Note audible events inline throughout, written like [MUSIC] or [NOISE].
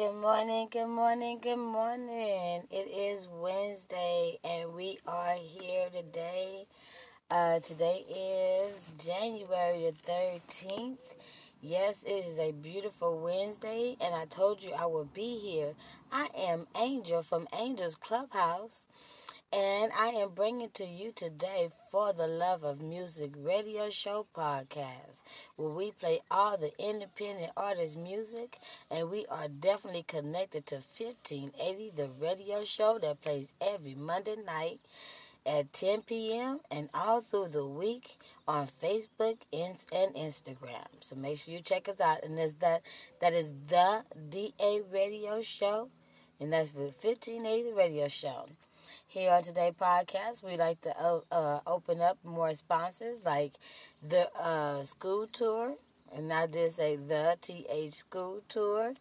Good morning, good morning, good morning. It is Wednesday and we are here today. Uh, today is January the 13th. Yes, it is a beautiful Wednesday and I told you I would be here. I am Angel from Angel's Clubhouse. And I am bringing to you today For the Love of Music radio show podcast, where we play all the independent artists' music, and we are definitely connected to 1580, the radio show that plays every Monday night at 10 p.m. and all through the week on Facebook and Instagram. So make sure you check us out. And that's that that is the DA Radio Show, and that's for 1580 Radio Show. Here on today's podcast, we like to uh, uh, open up more sponsors like the uh, school tour, and not just say the TH school tour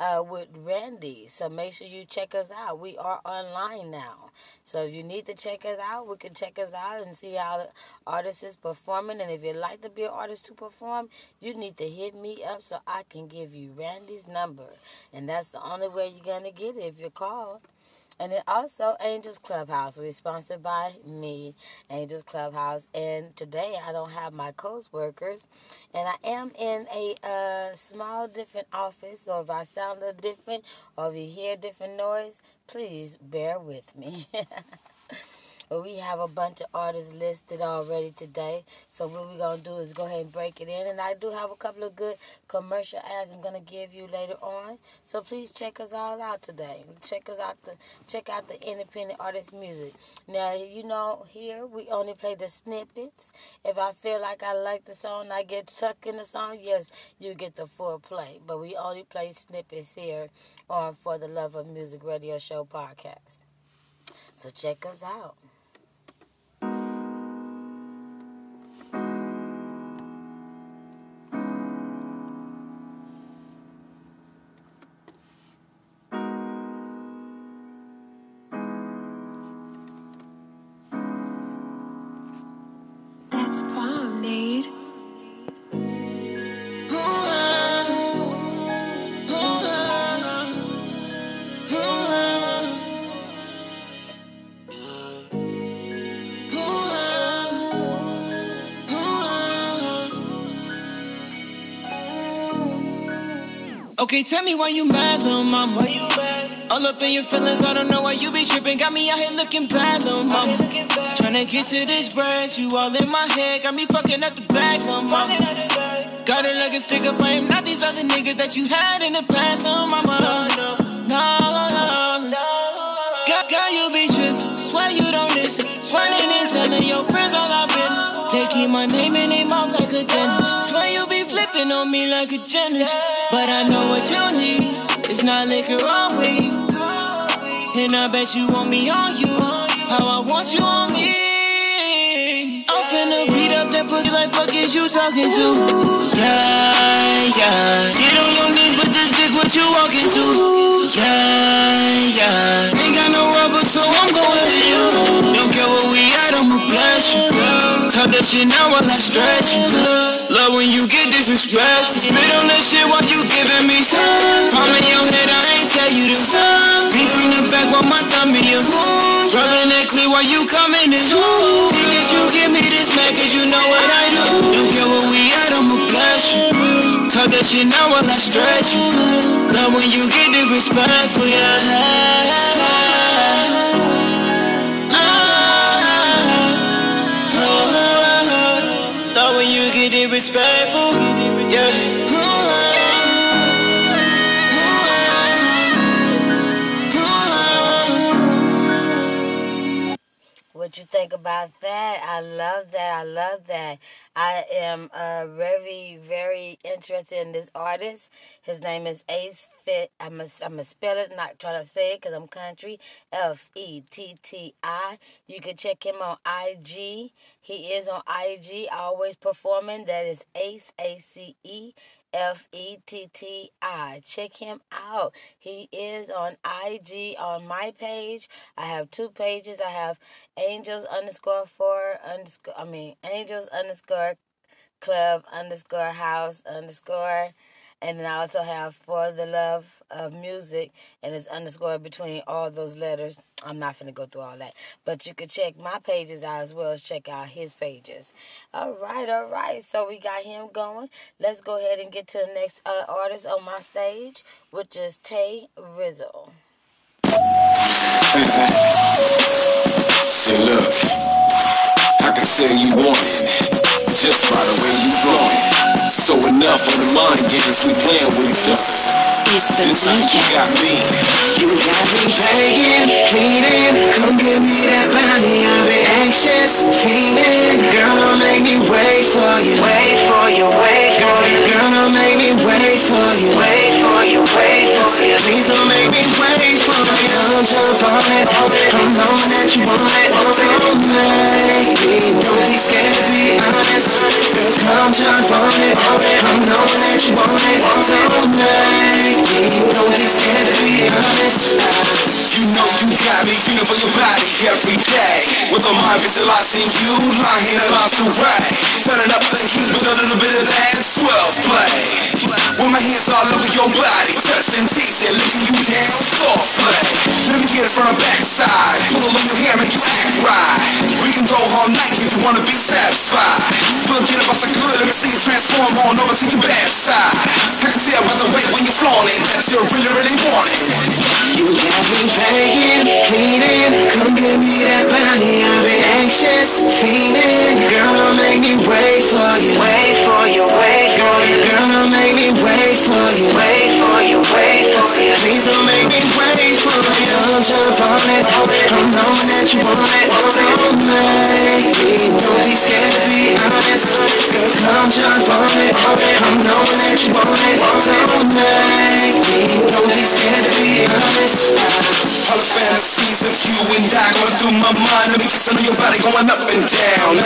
uh, with Randy. So make sure you check us out. We are online now. So if you need to check us out, we can check us out and see how the artist is performing. And if you'd like to be an artist to perform, you need to hit me up so I can give you Randy's number. And that's the only way you're going to get it if you call. And then also Angels Clubhouse. We're sponsored by me, Angels Clubhouse. And today I don't have my co-workers. And I am in a uh, small different office. So if I sound a little different or if you hear different noise, please bear with me. [LAUGHS] But we have a bunch of artists listed already today. So what we're gonna do is go ahead and break it in. And I do have a couple of good commercial ads I'm gonna give you later on. So please check us all out today. Check us out the check out the independent artist music. Now you know here we only play the snippets. If I feel like I like the song, I get stuck in the song. Yes, you get the full play. But we only play snippets here on For the Love of Music Radio Show podcast. So check us out. Okay, tell me why you mad, little mama. Why you mad? All up in your feelings, I don't know why you be tripping. Got me out here looking bad, little mama. Tryna get to this bread, you all in my head. Got me fucking up the bag, little mama. Got it like a stick up, I am not these other niggas that you had in the past, little mama. No, no. no. God, God, you be tripping. Swear you don't listen. Running and telling your friends all our business. Taking my name in their mouth like a dentist. Swear you be on me like a genius. But I know what you need. It's not liquor or weed. And I bet you want me on you. How I want you on me. I'm finna beat up that pussy like fuck is you talking to? Yeah, yeah. Get on your knees, but this dick what you walking to? Yeah, yeah. Ain't got no rubber, so I'm going to you. Don't care where we at, I'ma bless you. Talk that shit now while I stretch you. Love when you get disrespectful. Spit on that shit while you giving me some. Palm in your head, I ain't tell you to stop. Me from the back while my thumb in your. Rubbing that clear while you coming in. Think that you give me this man, cause you know what I do. Don't care where we at, I'ma bless you. Talk that shit now while I stretch you. Love when you get disrespectful, yeah. Ah, ah. oh, ah, Love when you get disrespectful, You think about about that. I love that. I love that. I am uh, very, very interested in this artist. His name is Ace Fit. I'm going to spell it, not try to say it because I'm country. F E T T I. You can check him on IG. He is on IG, always performing. That is Ace, A C E F E T T I. Check him out. He is on IG on my page. I have two pages. I have angels underscore four underscore, I mean, angels underscore club underscore house underscore and then I also have For the Love of Music, and it's underscored between all those letters. I'm not going to go through all that. But you can check my pages out as well as check out his pages. All right, all right. So we got him going. Let's go ahead and get to the next uh, artist on my stage, which is Tay Rizzle. Say, [LAUGHS] look, I can you want it just by the way you flowing. So enough of the mind games we playing with each other. It's the This how DJ. you got me. You got me begging, pleading. Come give me that body. I've been anxious, feeling. Girl, don't make me wait for you. Wait for you, wait for you. Girl, don't make me wait for you. Wait for you, wait for you. Please don't make me wait for you. Don't jump on it. I'm knowing that you want it. Don't make me. Don't be scared to be honest. Girl, come jump on it. I'm knowing that you want it. Don't make me. Don't be scared to be honest. You know you got me feeling for your body every day. With my mind visualizing you, lying along to right. Turning up the heat with a little bit of that swell play. With my hands all over your body, touching, teasing, licking you down softly. Let me get it from the backside. Pull on your hair, make you act right. We can go all night if you wanna be satisfied. Forget about the good, let me see you transform on over to your bad side. I can tell by the way when you're flaunting that you really, really want it. You got me begging, pleading. Come give me that body. I've been anxious, feeling. Girl, make me wait for you. Wait for you, wait for you. Girl, make me. Wait for you, wait for you. Please don't make me wait I'm knowing that you want it. Be scared to be honest. It. I'm knowing that you want it. Be scared to be honest. All the fantasies of you and I through my mind. Kiss your body going up and down.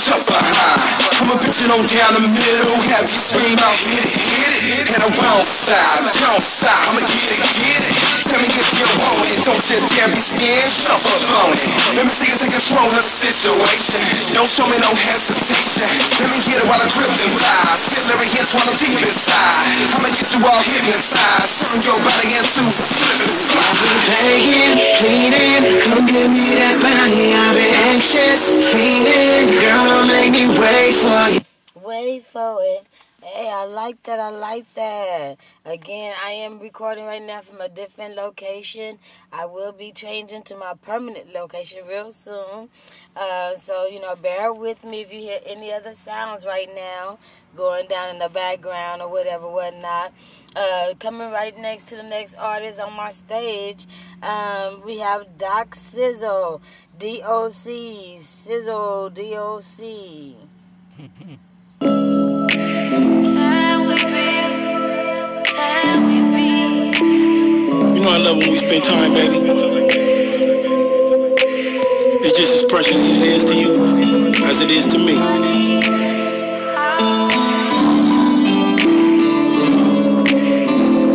Jump behind. I'ma on down the middle. Have you scream out, hit it, hit it. And I won't stop, don't stop. I'ma get it, get it. Tell me if you want it. Don't you dare be scared, shove up on it. Let me see you take control of the situation. Don't show me no hesitation. Let me get it while I grip them thighs. Feel every inch while I'm deep inside. I'ma get you all hypnotized. Turn your body into a flippin' slide. begging, pleading, come give me that body. I've been anxious, feeling. Girl, don't make me wait for you. Wait for it. Hey, I like that. I like that. Again, I am recording right now from a different location. I will be changing to my permanent location real soon. Uh, so, you know, bear with me if you hear any other sounds right now going down in the background or whatever, whatnot. Uh, coming right next to the next artist on my stage, um, we have Doc Sizzle, D O C, Sizzle, D [LAUGHS] know I love when we spend time, baby. It's just as precious as it is to you as it is to me.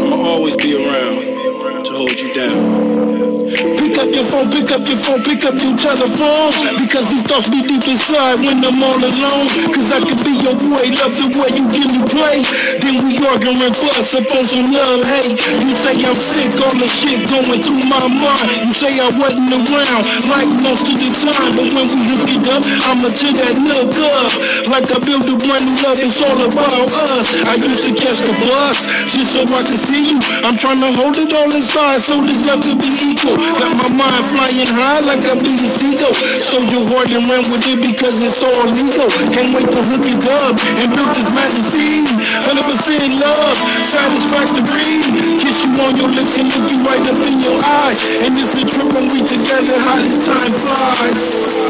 I'ma always be around to hold you down. Pick up your phone, pick up your phone, pick up your telephone. Because these thoughts be deep inside when I'm all alone. Cause I could be your boy, love the way you give me play. Then we arguing fuss up on some love, hey. You say I'm sick, all the shit going through my mind. You say I wasn't around, like most of the time. But when we hook it up, I'ma to that look up. Like I built a brand new love, it's all about us. I used to catch the bus, just so I could see you. I'm trying to hold it all inside so this love could be equal. Got my mind flying high like I be the seagull. Stole your heart and ran with it because it's all legal. Can't wait to hook it up and build this magazine. 100% love, satisfactory. Kiss you on your lips and look you right up in your eyes. And it's a trip when we together, how this time flies.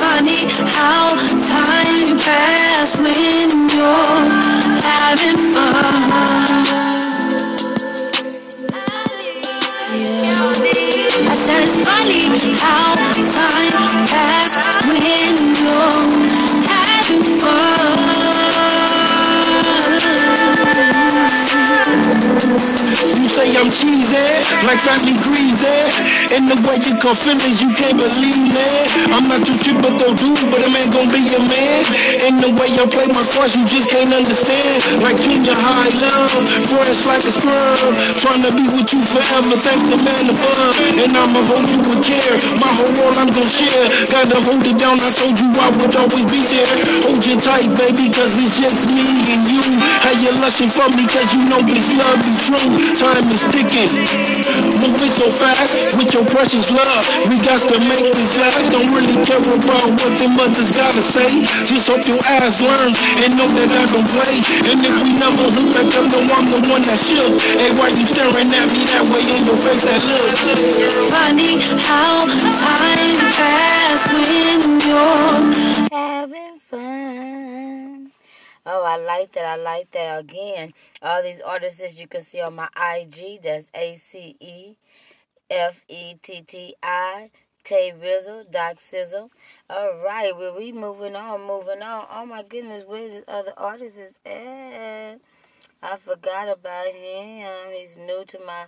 Funny how time passes when you're having fun. I said it's funny how time pass when you're say I'm cheesy, like family crazy. In the way you call feelings, you can't believe me. I'm not too cheap, but though dude, but a man gon' be a man. In the way I play my cards, you just can't understand. Like junior high love, fresh like a scrub. Trying to be with you forever, thank the man above. And I'ma hold you with care. My whole world I'm gon' share. Gotta hold it down, I told you I would always be there. Hold you tight, baby, cause it's just me and you. How you lushin' for me, cause you know this love be true. Time is ticking, moving so fast with your precious love. We got to make this last. Don't really care about what the mothers gotta say. Just hope your ass learn and know that I don't play. And if we never hook back up, know I'm the one that should. Hey, why you staring at me that way in your face? That look. Funny how time pass when you're having fun. Oh, I like that. I like that. Again, all these artists you can see on my IG. That's A C E F E T T I. Tay Rizzle, Doc Sizzle. All right, well, we moving on, moving on. Oh my goodness, where's the other artist is at? I forgot about him. He's new to my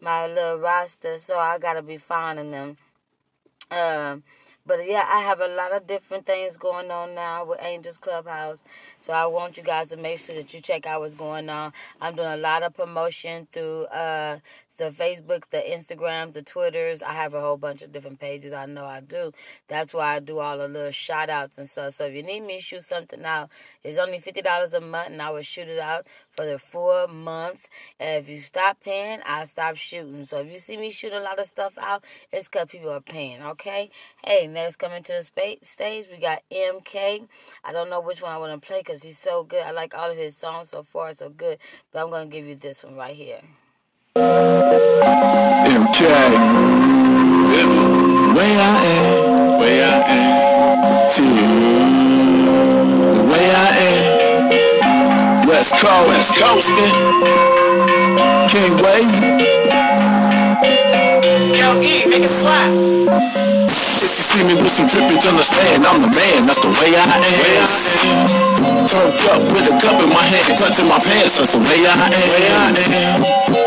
my little roster, so I gotta be finding them. Um, but yeah, I have a lot of different things going on now with Angels Clubhouse. So I want you guys to make sure that you check out what's going on. I'm doing a lot of promotion through uh the Facebook, the Instagram, the Twitters. I have a whole bunch of different pages. I know I do. That's why I do all the little shout outs and stuff. So if you need me to shoot something out, it's only fifty dollars a month and I will shoot it out for the full month. And if you stop paying, I stop shooting. So if you see me shoot a lot of stuff out, it's because people are paying, okay? Hey, next coming to the stage, we got MK. I don't know which one I want to play because he's so good. I like all of his songs so far, so good. But I'm going to give you this one right here. MK. Way I am, way I am. See the way I am. West Coast, West Coastin'. Can't wait. Yo, E, make it slap. If you see me with some drippage, understand I'm the man. That's the way I am. Way I am. Turned up with a cup in my hand, clutching my pants. That's the way I am.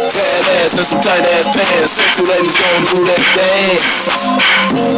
Fat ass and some tight ass pants. Sexy ladies gon' do that dance.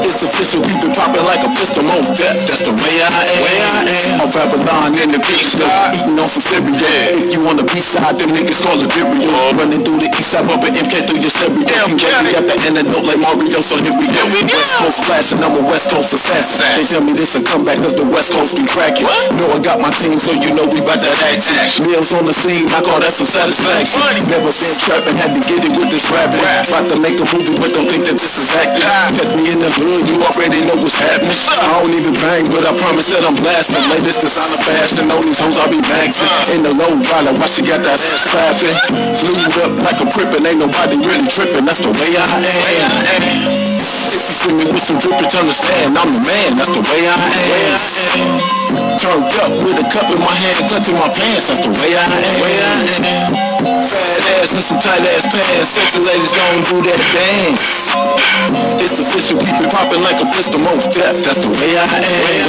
It's official, we been popping like a pistol, most death. That's the way I am. Way I am. Off Babylon in the beach, eating on some cereal. If you on the beach side, them niggas call it Virio. Running through the east side, bumping MK through your stereo. You at the antidote like Mario, so here we go. West Coast flashing, I'm a West Coast assassin. They tell me this a comeback cause the West Coast be cracking. Know I got my team, so you know we bout that action. Meals on the scene, I call that some satisfaction. Never been trapping, had to get it with this rapping. About to make a movie, but don't think that this is acting. Catch me in the hood, you already know what's happening. I don't even bang, but I promise that I'm blasting. Latest designer fashion, all these hoes I be maxing. In the low rider, why she got that ass clapping? Flued up like a crippin', ain't nobody really tripping. That's the way I am. If you see me with some drippage, understand I'm the man. That's the way I am. Turned up with a cup in my hand, clutching my pants. That's the way I am. Fat ass and some tight ass pants. Sexy ladies gon' do that dance. It's official, we been popping like a pistol, most death. That's the way I am.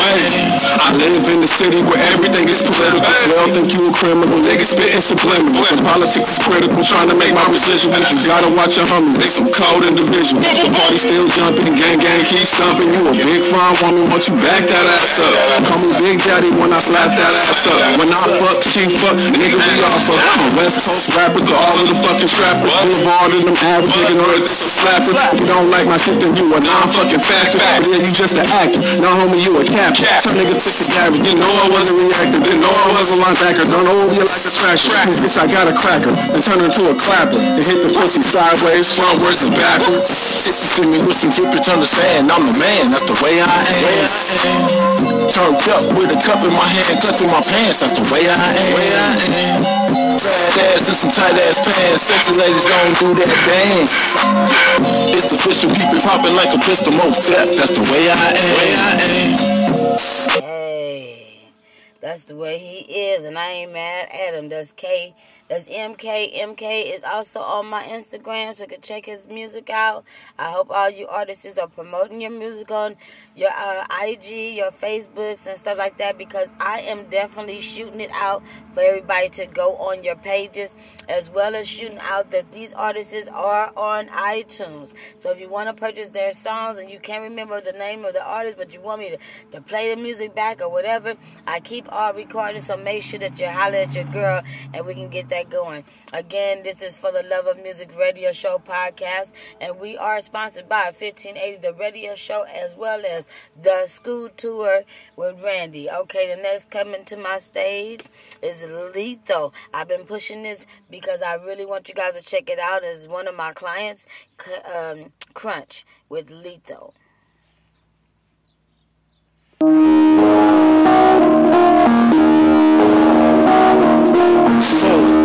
I live in the city where everything is political. Well, think you a criminal, niggas spitting subliminals. And politics is critical, trying to make my position, residuals. You gotta watch your homies, they some cold individuals. The party still jumping, gang gang keep stomping. You a big fine woman, want you back that ass up. Call me Big Daddy when I slap that ass up. When I fuck, she fuck, nigga we all fuck. I'm a West Coast rappers to all of the fucking strappers. Boulevard in them average, nigga know that this a slapper. If you don't like my shit, then you a non-fucking factor. But yeah, you just an actor. No, homie, you a captain. Some niggas took the garbage. You know I wasn't reacting. Didn't know I was a linebacker. Don't know you like a tracker. Bitch, I got a cracker. And turn into a clapper. And hit the pussy sideways, frontwards and backwards. You see me with some drippage, understand I'm the man, that's the way I am. Turned up with a cup in my hand, clutching my pants, that's the way I am. Fat ass and some tight ass pants, sexy ladies gon' do that dance. It's official, keep it poppin' like a pistol motet, that's the way I am. Hey, that's the way he is, and I ain't mad at him. That's K. That's MK. MK is also on my Instagram, so you can check his music out. I hope all you artists are promoting your music on your uh, IG, your Facebooks, and stuff like that because I am definitely shooting it out for everybody to go on your pages, as well as shooting out that these artists are on iTunes. So if you want to purchase their songs and you can't remember the name of the artist, but you want me to, to play the music back or whatever, I keep all recording. So make sure that you holler at your girl and we can get that going. Again, this is for the Love of Music Radio Show podcast, and we are sponsored by 1580 The Radio Show as well as the School Tour with Randy. Okay, the next coming to my stage is Lethal. I've been pushing this because I really want you guys to check it out. As one of my clients, um, Crunch with Lethal.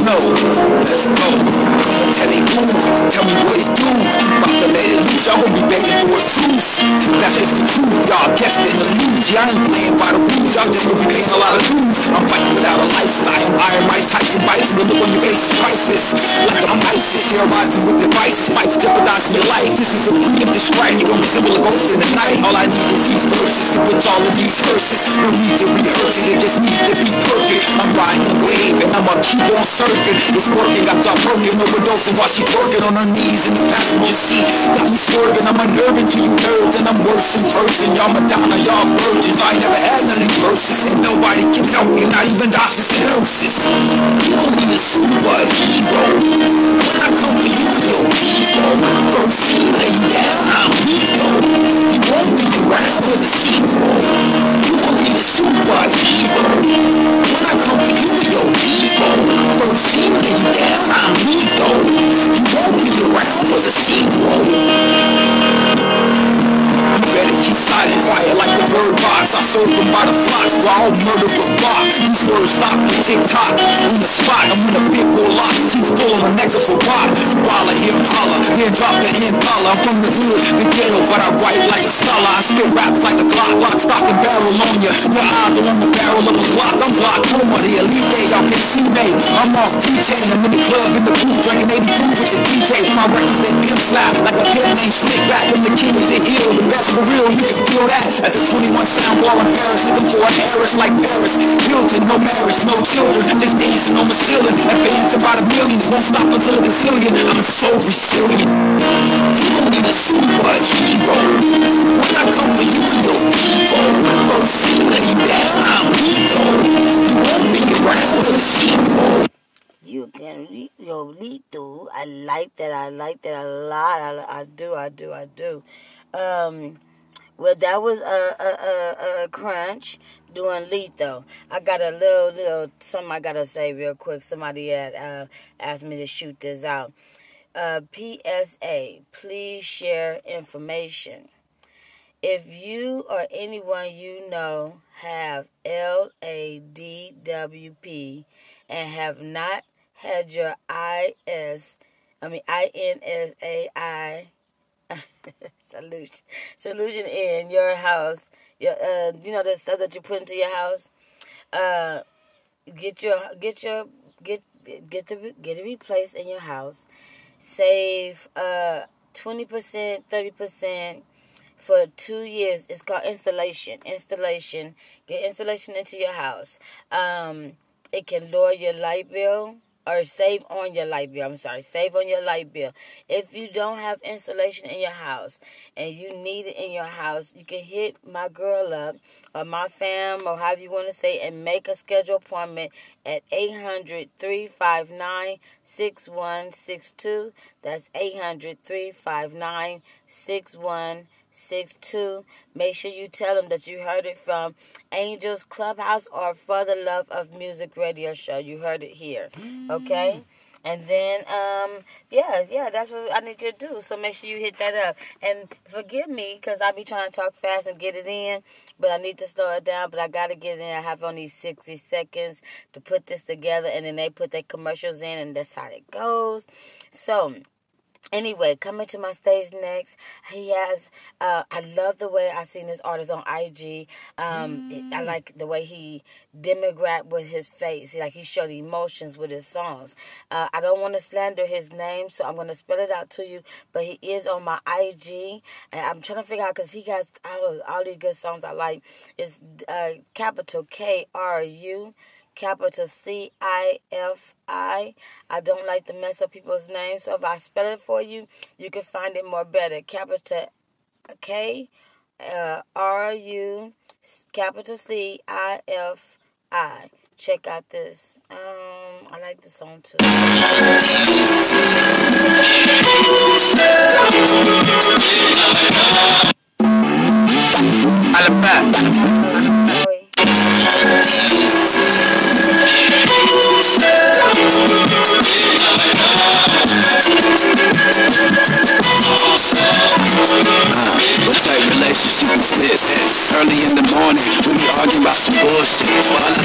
Snow, let's go. Tell it move, tell me what it do. About to let it loose, y'all gon' be begging for a truce. That's just the truth, y'all guessed in the news. I ain't playing by the rules, y'all just gonna be paying a lot of dues. I'm fighting without a lifestyle. Iron Mike Tyson bites, the look on your face is priceless. Like I'm ISIS, terrorizing with devices, fights jeopardizing your life. This is a preemptive strike, you gon' resemble a ghost in the night. All I need is these verses to put all of these verses. No need to rehearse it, it just needs to be perfect. I'm riding the wave and I'ma keep on surfing. It's working, got y'all broken, overdosing while she working on her knees in the passenger seat. Got me swerving, I'm unnerving to you nerds, and I'm worse in person. Y'all Madonna, y'all virgins. I ain't never had none of these verses, and nobody can help you, not even doctors and nurses. You don't need a superhero. When I come for you, your people, first thing lay down, I'm Nico. You won't be around for the sequel. A superhero. When I come for you, your people, first thing down, I'm Nico. You won't be around for the sequel. Silent, quiet like the bird box. I serve them by the flocks, while I'll murder a block. These words stop me tick-tock. On the spot, I'm in a big bull lock. Teeth full of a neck of a rock. While I hear him holler, then drop the collar. I'm from the hood, the ghetto, but I write like a scholar. I spit raps like a Glock, lock, stock, and barrel on ya. Your eyes are on the barrel of a Glock. I'm Glock, Puma, the elite day, y'all can see me. I'm off teaching, I'm in the club, in the booth, drinking 80 proof with the DJ. My records, they pimp slap, like a pimp named Slick Back. I'm the king of the hill, the best for real, you can feel that. At the 21 sound bar in Paris, looking for an heiress like Paris. Hilton, no marriage, no children, just dancing on the ceiling. Advancing by the millions, won't stop until the gazillion. I'm so resilient. You don't need a superhero. When I come for you, your people. First thing lay down, I'm Nico. You won't be around the sequel. You can, yo, lethal. I like that. I like that a lot. I, I do. I do. I do. Um, well, that was a a a, a crunch doing lethal. I got a little little something I gotta say real quick. Somebody had uh, asked me to shoot this out. Uh, PSA: Please share information. If you or anyone you know have LADWP and have not had your IS, I mean INSAI [LAUGHS] solution solution in your house, your uh, you know the stuff that you put into your house, uh, get your get your get get the get it replaced in your house. Save uh twenty percent, thirty percent for two years. It's called installation. Installation. Get installation into your house. Um, it can lower your light bill. Or save on your light bill. I'm sorry, save on your light bill. If you don't have installation in your house and you need it in your house, you can hit my girl up or my fam or however you want to say and make a schedule appointment at 800 359 6162. That's 800 359 6162. Make sure you tell them that you heard it from Angels Clubhouse or For the Love of Music radio show. You heard it here. Okay? And then, um, yeah, yeah, that's what I need you to do. So make sure you hit that up. And forgive me, because I be trying to talk fast and get it in, but I need to slow it down. But I got to get it in. I have only 60 seconds to put this together, and then they put their commercials in, and that's how it goes. So, Anyway, coming to my stage next, he has. Uh, I love the way I seen this artist on IG. Um, it- I like the way he demograph with his face. Like he showed emotions with his songs. Uh, I don't want to slander his name, so I'm gonna spell it out to you. But he is on my IG, and I'm trying to figure out because he got all, all these good songs I like. It's uh, capital K R U capital C I F I. I don't like to mess up people's names, so if I spell it for you, you can find it more better. Capital K uh, R U capital C I F I. Check out this. Um, I like this song too. About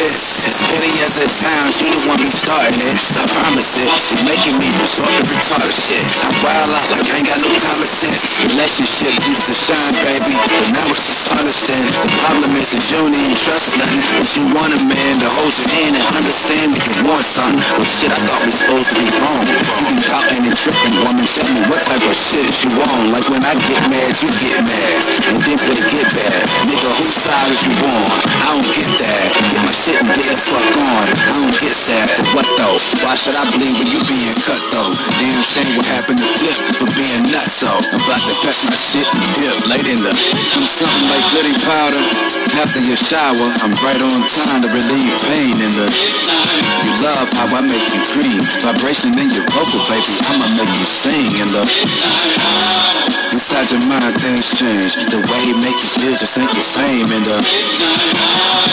piss As petty as it sounds, you the one be starting it. I promise it, you're making me resort to retarded shit. I wild out like I ain't got no common sense. Relationship used to shine, baby But now it's just understand The problem is that you don't even trust nothing. But you want a man to hold your hand and understand that you want something But shit, I thought we supposed to be wrong. You be pouting and tripping, woman Tell me what type of shit is you on? Like when I get mad, you get mad. And then it get bad. Nigga, whose side is you on? I don't get that. Get my shit and get the fuck on I don't get sad, for what though? Why should I believe when you being cut though? Damn shame what happened to Flip for being nuts so I'm about to pack my shit and dip late in the Do something like goody powder. After your shower, I'm right on time to relieve pain in the You love how I make you cream Vibration in your vocal, baby I'ma make you sing. In the Inside your mind things change. The way he make you feel just ain't the same. In the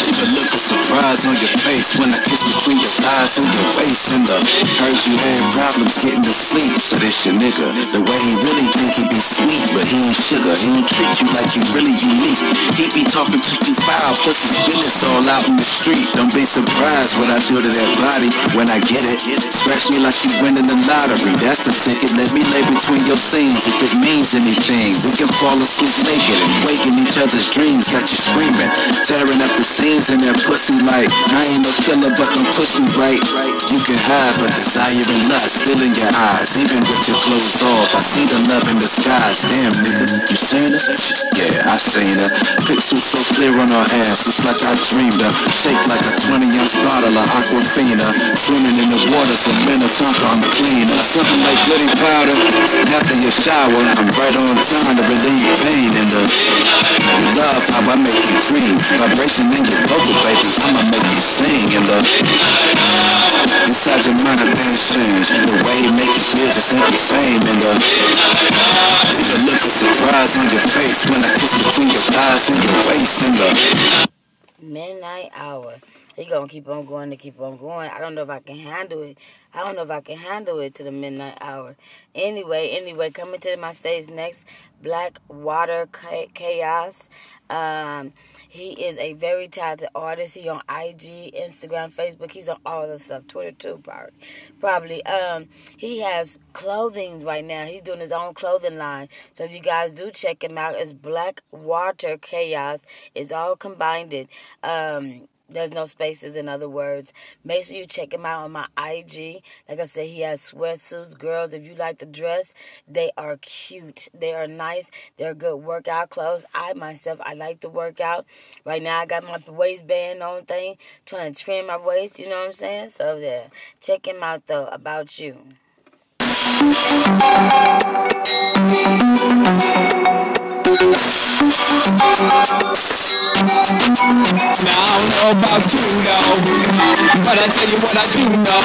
Leave a look of on your face When I kiss between your thighs and your waist. And the Heard you had problems getting to sleep. So this your nigga The way he really think he be sweet. But he ain't sugar He don't treat you like you really unique. He be talking to you foul Plus his business all out in the street. Don't be surprised what I do to that body When I get it. Scratch me like she winning the lottery. That's the ticket Let me lay between your scenes If it means anything We can fall asleep naked And wake in each other's dreams. Got you screaming Tearing up the scenes in that pussy like I ain't no killer but don't push me right. You can hide but desire and lust Still in your eyes. Even with your clothes off I see the love in the skies. Damn nigga You seen her? Yeah I seen her Pixels so clear on her ass It's like I dreamed her Shake like a 20 ounce bottle of Aquafina. Swimming in the water so Minnetonka I'm cleaner. Something like goody powder. After your shower I'm right on time to relieve pain in the. Love how I make you dream. Vibration in your vocal baby I'ma make you sing in the Inside your mind things change The way you make you feel just ain't the same in the a look of surprise on your face When I kiss between your thighs and your waist in the midnight hour. He gonna keep on going to keep on going. I don't know if I can handle it. I don't know if I can handle it to the midnight hour. Anyway, anyway, coming to my stage next, Black Water Chaos. Um, he is a very talented artist. He on IG, Instagram, Facebook. He's on all the stuff. Twitter too, probably. Probably. Um, he has clothing right now. He's doing his own clothing line. So if you guys do check him out, it's Black Water Chaos. It's all combined. It. Um, There's no spaces, in other words. Make sure you check him out on my IG. Like I said, he has sweatsuits. Girls, if you like the dress, they are cute. They are nice. They're good workout clothes. I myself, I like to work out. Right now, I got my waistband on thing, trying to trim my waist. You know what I'm saying? So yeah, check him out though. About you. Now I don't know about you though, but I tell you what I do know.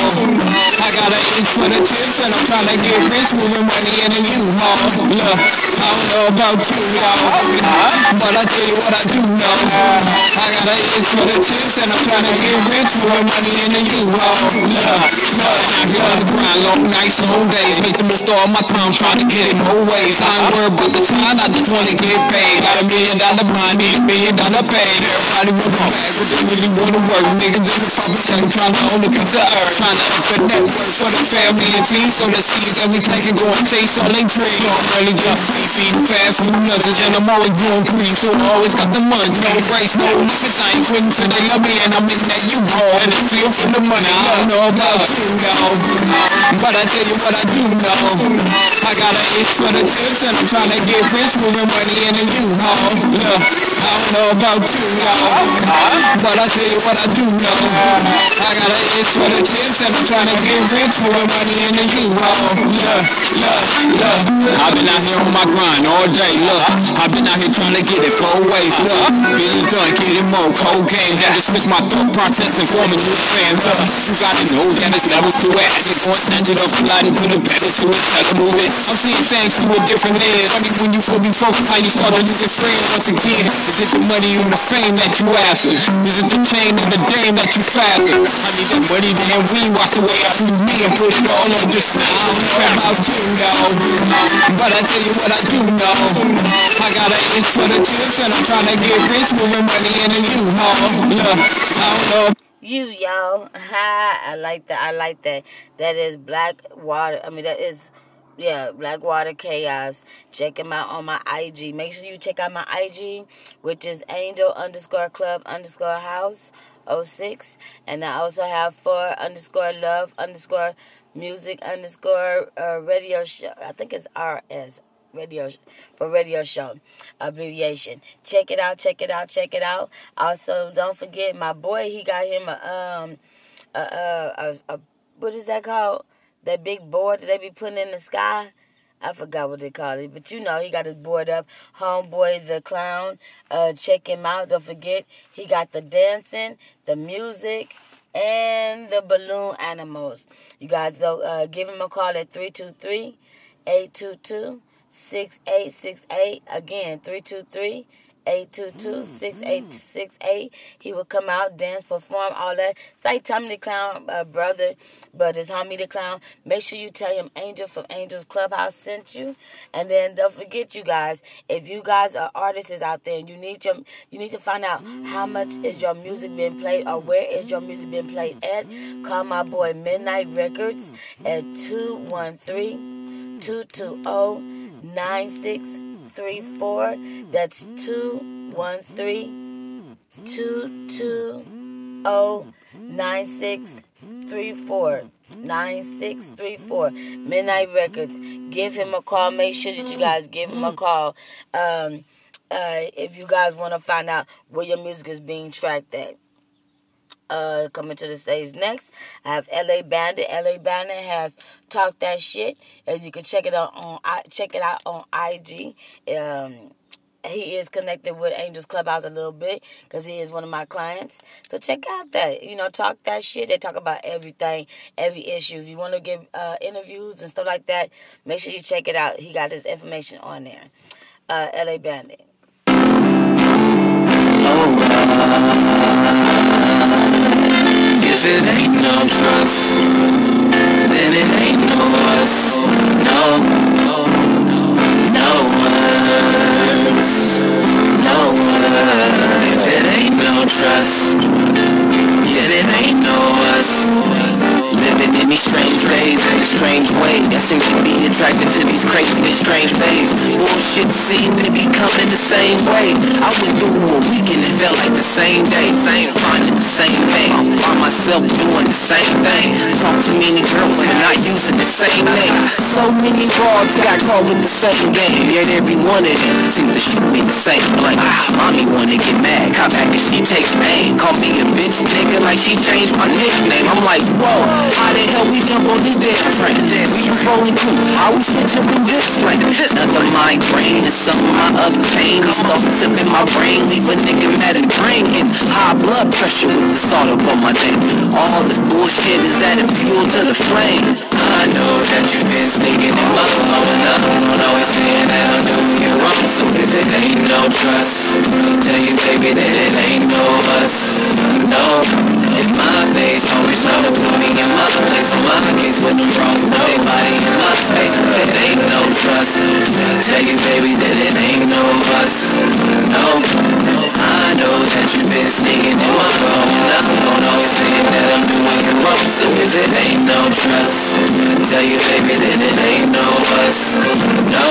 I got an itch for the tips and I'm trying to get rich, moving money in a U-Haul. Look, I don't know about you though, but I tell you what I do know. I got an itch for the tips and I'm trying to get rich, moving money in a U-Haul. Look, look, I hear on the grind, long nights, long days, make the most of my time trying to get it more ways. I ain't worried about the time, I just wanna get paid. Got a million dollar blind, need a million dollar pay. Everybody want the bag, but they really wanna work. Niggas in the public tank trying to own a piece of earth. Trying to up the network for the family and team. So the seeds that we plant can go and chase all they dreams. So I'm really just free feeding fast food nuggets. And I'm always doing cream, so I always got the money. No race, no limits, I ain't quitting till they love me. And I'm in that U-Haul, and it's feel for the money. I don't know about you, though. But I tell you what I do know. I got an itch for the tips, and I'm trying to get rich, with moving money in a Look, I don't know about you, y'all. But I tell you what I do know. I got an itch for the tips, and I'm trying to get rich, moving money in a U-Haul. Look, look, look. I've been out here on my grind all day, look. I've been out here trying to get it four ways, look. Being done, getting more cold cocaine. Had to switch my thought process and forming new fans. Look, you gotta know that it's levels to it. I just want stand it off the light and put it better to it. Tell move it. I'm seeing things through a different lens. Funny when you fully focus how you start to lose your friends once again. Is it the money or the fame that you after? Is it the chain and the dame that you faster? I need that money, then we wash away through me and put it all on this now. I don't know about you, though. But I tell you what I do know. I got an itch for the tips and I'm trying to get rich, moving money in a U-Haul. Look, I don't know. You yo, [LAUGHS] I like that. I like that. That is Black Water. I mean, that is yeah, BlackwaterKaos. Check him out on my IG. Make sure you check out my IG, which is Angel underscore Club underscore House 06. And I also have for underscore Love underscore Music underscore uh, Radio Show. I think it's RS radio for radio show abbreviation check it out check it out check it out also don't forget my boy he got him a um a a, a, a what is that called that big board that they be putting in the sky I forgot what they call it, but you know he got his board up. Homeboy the clown, uh, check him out. Don't forget he got the dancing, the music, and the balloon animals. You guys don't uh, give him a call at 323 822 6868. Again, 323 822 6868. He will come out, dance, perform, all that. It's like Tommy the Clown, uh, brother, but it's Homie the Clown. Make sure you tell him Angel from Angel's Clubhouse sent you. And then don't forget, you guys, if you guys are artists out there and you need your, you need to find out how much is your music being played or where is your music being played at, call my boy Midnight Records at 213 220 9634. That's 213 220 9634. 9634 Midnight Records. Give him a call. Make sure that you guys give him a call. Um, uh, if you guys want to find out where your music is being tracked at uh, coming to the stage next. I have LA Bandit. LA Bandit has talked that shit. As you can check it out on check it out on IG. Um, he is connected with Angels Clubhouse a little bit because he is one of my clients. So check out that, you know, talk that shit. They talk about everything, every issue. If you want to give uh, interviews and stuff like that, make sure you check it out. He got his information on there. Uh, LA Bandit. If it ain't no trust, then it ain't no us. No, no words, no words. If it ain't no trust, yet it ain't no us. In these strange ways and this strange way. I seem to be attracted to these crazy and strange babes. Bullshit seemed to be coming the same way. I went through a weekend, it felt like the same day. Same finding the same pain. By myself doing the same thing. Talk to many girls, but not using the same name. So many bars got caught with the same game. Yet every one of them seems to shoot me the same blank. Mommy wanna get mad, cop back and she takes aim. Call me a bitch nigga like she changed my nickname. I'm like, whoa, how the hell we jump on this damn train? We just rolling through, how we switch up in this lane? Another migraine is something I obtain. These thoughts up in my brain, leave a nigga mad and drained. High blood pressure with the salt up on my thing. All this bullshit is adding fuel to the flame. I know that you've been sneaking in my and I don't always saying that I know you're wrong. So if it ain't no trust, tell you baby that it ain't no us. No, in my face, always trying to put me in my place. On my case when I'm wrong, put their body in my space. If it ain't no trust, tell you baby that it ain't no us. No, I know that you've been sneaking in my phone and I don't always saying that I'm doing it wrong. So if it ain't no trust, tell you baby that it ain't no us. No,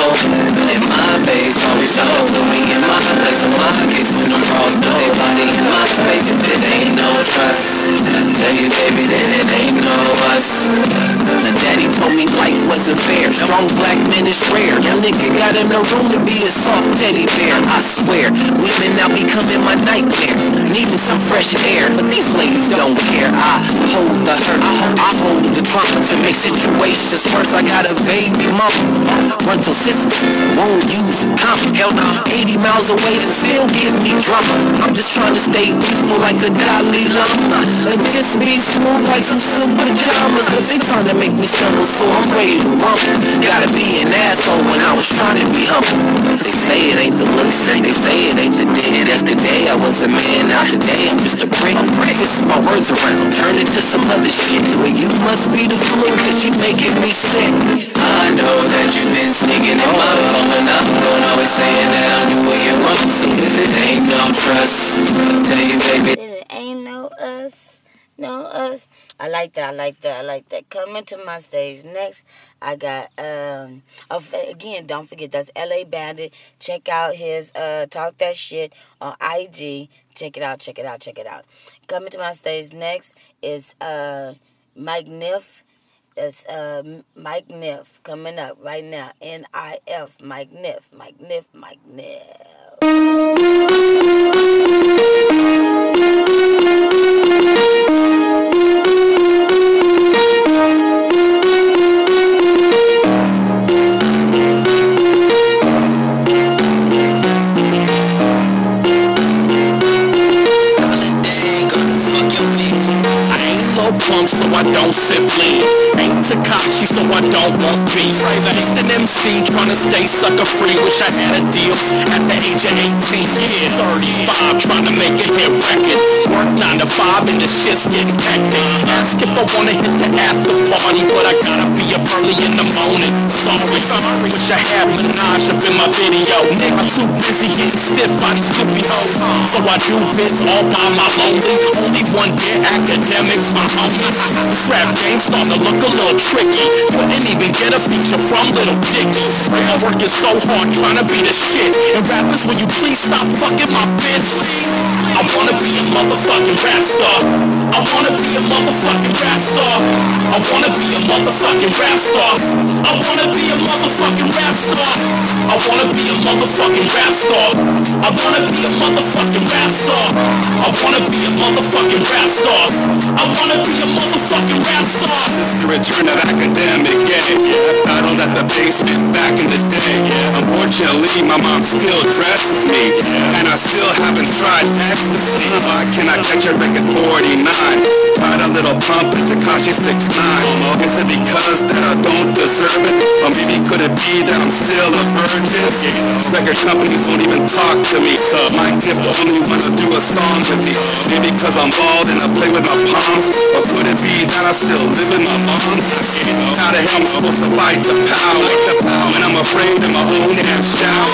in my face, always trying to put me in my place. On my case when I'm wrong, put their body in my space. If it ain't no trust, tell you baby that it ain't no us. My daddy told me life wasn't fair. Strong black men is rare. Young nigga got in the room to be a soft teddy bear. I swear, women now becoming my nightmare. Needing some fresh air, but these ladies don't care. I hold the hurt, I hold the trauma to make situations worse. I got a baby mama, run till sisters, won't use a condom. Hell no, 80 miles away and still give me drama. I'm just trying to stay peaceful like a Dalai Lama. And just be smooth like some silk pajamas. But they trying to make me stumble, so I'm ready to rumble. Gotta be an asshole when I was trying to be humble. They say it ain't the looks, they say it ain't the day. That's the day I was a man, now today I'm just a prick. Twist my words around, turn it to some other shit. Well, you must be the flu, cause you making me sick. I know that you've been sneaking in my phone, and I'm going always saying that I'm doing it wrong. So if it ain't no trust, tell you, baby. If It ain't no us, no us. I like that. I like that. I like that. Coming to my stage next, I got um again. Don't forget that's L.A. Bandit. Check out his uh talk that shit on IG. Check it out. Check it out. Check it out. Coming to my stage next is uh Mic Nif. That's uh Mic Nif coming up right now. N I F Mic Nif. Mic Nif. Mic Nif. I don't simply. Ain't to Tekashi, so I don't want beef. Just an MC tryna stay sucker free. Wish I had a deal at the age of 18. Yeah, 35, tryna make a hit record. Work 9 to 5 and the shit's getting hectic. Ask if I wanna hit the after party, but I gotta be up early in the morning. Sorry, sorry. Wish I had Minaj up in my video. Nigga, too busy getting stiff by these skippy hoes. So I do this all by my lonely. Only one dear academics, my homie. [LAUGHS] Rap game starting to look a little tricky. Couldn't even get a feature from Little Dicky. I'm working so hard trying to be the shit. And rappers, will you please stop fucking my bitch? I wanna be a motherfucking rap star. I wanna be a motherfucking rap star. I wanna be a motherfucking rap star. I wanna be a motherfucking rap star. I wanna be a motherfucking rap star. I wanna be a motherfucking rap star. I wanna be a motherfucking rap star. I wanna be a motherfucking rap star. Return of academic gay. I battled at the basement back in the day. Unfortunately, my mom still dresses me, and I still haven't tried ecstasy. Why can I catch a record 49? Tried a little pump and Tekashi 6'9". Is it because that I don't deserve it? Or maybe could it be that I'm still a virgin? Record companies won't even talk to me. so My gift only wanna do a song with me. Maybe cause I'm bald and I play with my palms. Or could it be that I still live in my mom's? How the hell am I supposed to fight the power? When I'm afraid in my own damn shower.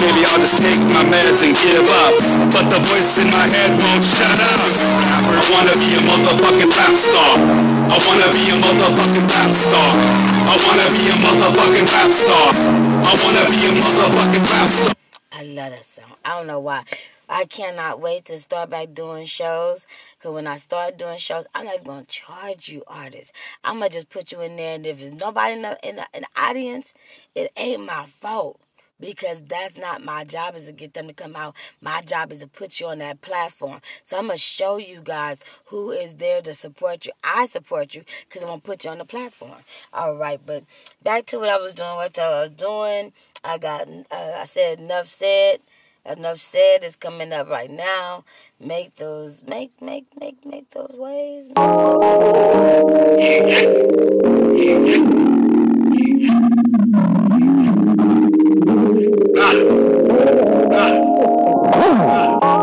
Maybe I'll just take my meds and give up. But the voice in my head won't shut up. I wanna be a motherfucking motherfucking rap star. I wanna be a motherfucking rap star. I wanna be a motherfucking rap star. I wanna be a motherfucking rap star. I love that song. I don't know why. I cannot wait to start back doing shows. Cause when I start doing shows, I'm not gonna charge you artists. I'm gonna just put you in there, and if there's nobody in the, in the, in the audience, it ain't my fault because that's not my job is to get them to come out. My job is to put you on that platform. So I'm gonna show you guys who is there to support you. I support you because I'm gonna put you on the platform. All right, but back to what I was doing. What I was doing, I got. Uh, I said enough said. Nuf Ced is coming up right now. Make those, make, make, make, make those ways. Niggas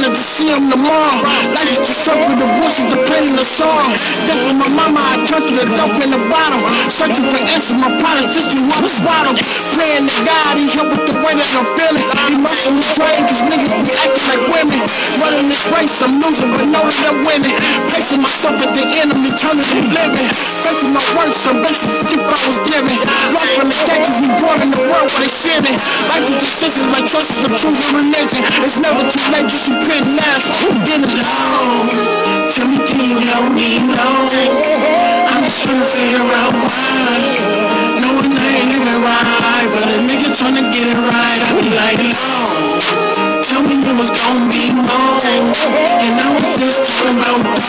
not just see them tomorrow. Life is to circle the bushes to play in the song. Then for my mama, I turn to the dope in the bottom. Searching for answers, my to spot 'em. Praying to God, he help with the way that I'm feeling. Emotionally drained, cause niggas be acting like women. Running this race, I'm losing, but know that I'm winning. Pacing myself at the end, I'm eternally living. Facing my work, some basic gift I was given. Lost from the gate, cause we born in the world where they sinning. Life is decisions, like choices of and religion. It's never too late, you put last. Who didn't? Tell me, can you help me know? I'm just trying to figure out why. Knowing I ain't living right, but a nigga trying to get it right. I be like, no. Tell me it was gon' be more. And I was just talking about dough.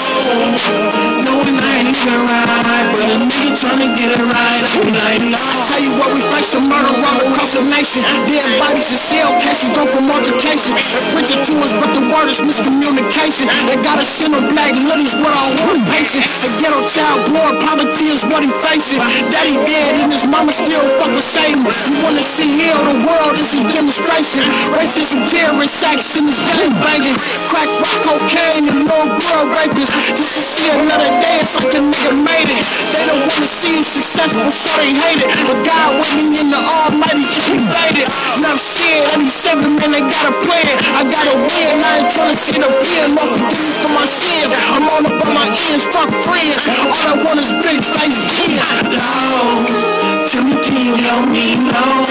Knowing I ain't living right, but a nigga trying to get it right. I be like, no. Tell you what, we face a murder all across the nation. Dead bodies in cell cases go from altercation. Bridging to us, but the word is miscommunication. They gotta send them black hoodies with all one patient. A ghetto child born, poverty is what he facing. Daddy dead and his mama still fuck with Satan. You wanna see heal the world, is demonstration. Racism, terrorist acts in this gang banging. Crack, rock, cocaine, and little girl rapists. Just to see another day, it's like a nigga made it. They don't wanna see you successful, so they hate it. But God with me in the almighty keep me faded. Enough shit, 87 men, they got a plan. I gotta win, I ain't tryna see the. Lord forgive me for my sins. I'm all up on my ends, fuck friends. All I want is big face kids. No, tell me, can you help me know?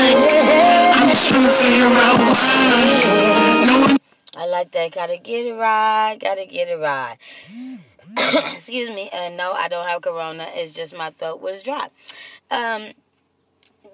I'm just tryna figure out why. I like that. Gotta get it right. Gotta get it right. [COUGHS] Excuse me. And no, I don't have corona. It's just my throat was dry. Um,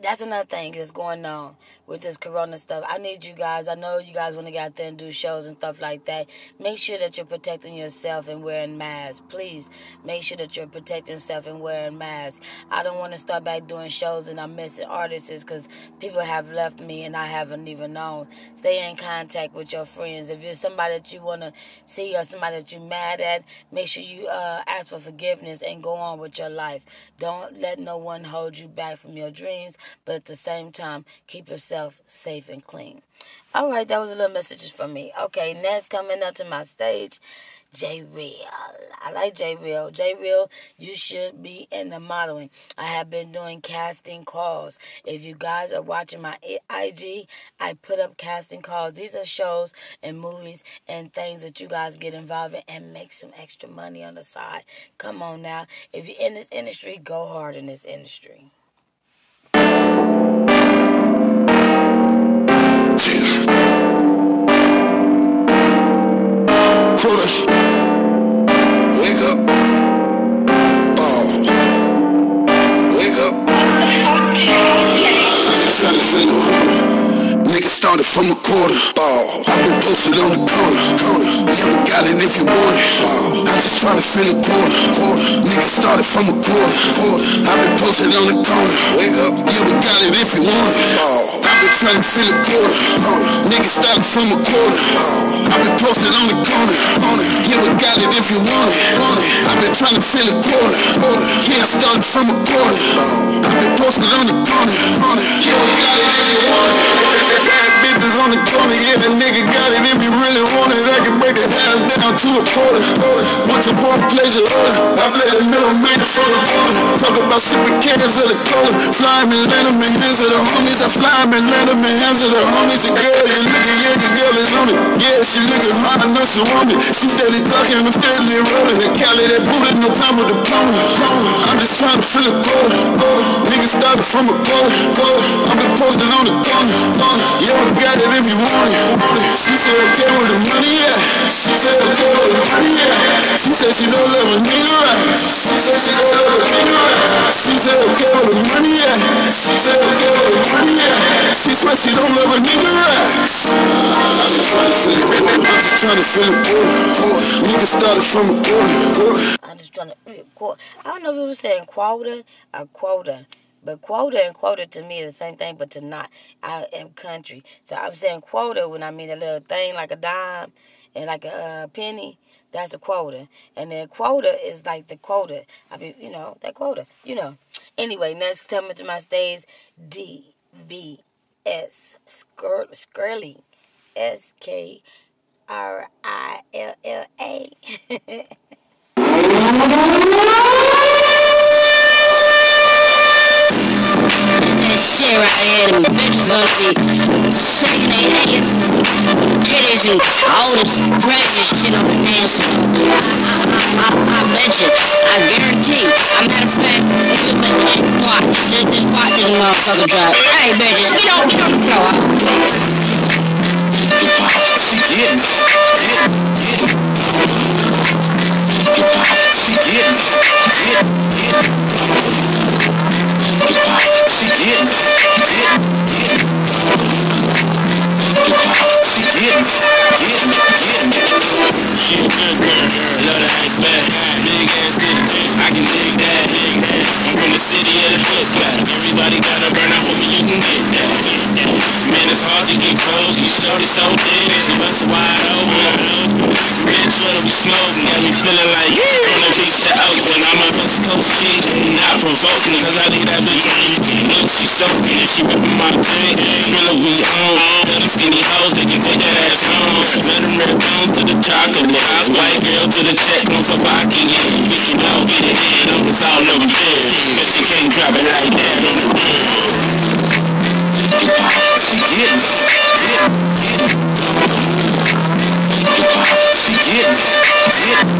that's another thing that's going on with this corona stuff. I need you guys. I know you guys want to get out there and do shows and stuff like that. Make sure that you're protecting yourself and wearing masks. Please make sure that you're protecting yourself and wearing masks. I don't want to start back doing shows and I'm missing artists because people have left me and I haven't even known. Stay in contact with your friends. If you're somebody that you want to see or somebody that you're mad at, make sure you uh, ask for forgiveness and go on with your life. Don't let no one hold you back from your dreams, but at the same time, keep yourself safe and clean. All right, that was a little messages from me. Okay, next coming up to my stage, J-Real. I like J-Real. J Real, you should be in the modeling. I have been doing casting calls. If you guys are watching my IG, I put up casting calls. These are shows and movies and things that you guys get involved in and make some extra money on the side. Come on now. If you're in this industry, go hard in this industry. Quarter. Wake up. Ball. Wake up. Niggas tryna figure started from a quarter. Ball. I've been posted on the corner. corner. Yeah, we got it if you want it. Ball. I'm just trying to fill a quarter. quarter. Nigga started from a quarter. quarter. I've been posted on the corner. Wake up. We got it if you want it. Ball. I've been trying to fill a quarter. quarter. Nigga started from a quarter. Ball. I've been posted on the corner. corner. We got it if you want it. Want it. I've been trying to fill a quarter. quarter. Yeah, I started from a quarter. Ball. I've been posted on the corner. corner. We got it if you want it. [LAUGHS] Bitches on the corner, yeah, the nigga got it if you really want it. I can break the house down to a quarter. Upon a pleasure order, I play the middle man for the quarter. Talk about sipping cans of the cola. Fly me, land them hands of the homies. I fly me, land them hands of the homies. The girl, you looking, yeah, the girl is on it. Yeah, she looking hard, I know she want me. She steady talking, I'm steadily rolling. The Cali, that booty, no time for diploma. I'm just trying to fill a quarter. Nigga started from a quarter. I've been posted on the corner. Yeah, we got it if you want it. She said okay with the money, yeah. She said okay with the money, yeah. She said she don't love a nigga right. She said she don't love a nigga right. She said okay with the money, yeah. She said okay with the money, yeah. She swear she don't love a nigga right. I'm just trying to fill it. I'm just trying to fill it. Nigga started uh, from a quarter. I'm just trying to. I don't know if it was saying quota or quota. But quota and quota to me is the same thing, but to not. I am country. So I'm saying quota when I mean a little thing like a dime and like a uh, penny. That's a quota. And then quota is like the quota. I mean, you know, that quota. You know. Anyway, next coming to my stage, D V S Skrilla. S K R I L L A. [LAUGHS] shit right here, the bitches gonna be shaking their hands, titties and all this precious shit on the dance floor. I, I, I, I bet you, I guarantee. A matter of fact, if you been there, watch, just, just watch this motherfucker drop. Hey, bitches, get on, get on the floor. She getting. She getting, getting, getting. She getting, getting, getting, getting, getting. She good girl, love to act bad. Big ass titty, I can dig that, dig that. I'm from the city of the hood flat. Everybody got a burn out, homie, you can get that, get that. Man, it's hard to get close. You shorty so thick, she bust wide open. Bitch, what'll be smoking? Got me feeling like from the beach to Oakland. I'm a West Coast not provoking. Cause I think that bitch drinking. Look, she soaking, she ripping my dick. A weed on. Tell them skinny hoes they can that ass home. Let rip to the chocolate. White girl to the check, no for vodka. Yeah, we can all get it in. I'm all over there. But she can't drop it like that on the bed. She getting, getting. She getting, getting,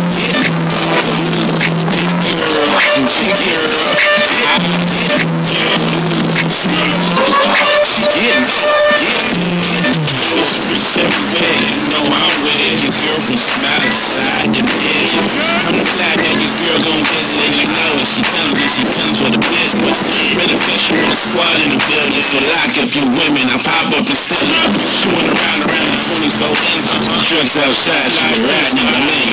So lock up your women, I pop up and it. She went around around the 24 inches. Drugs outside, she been riding in my name.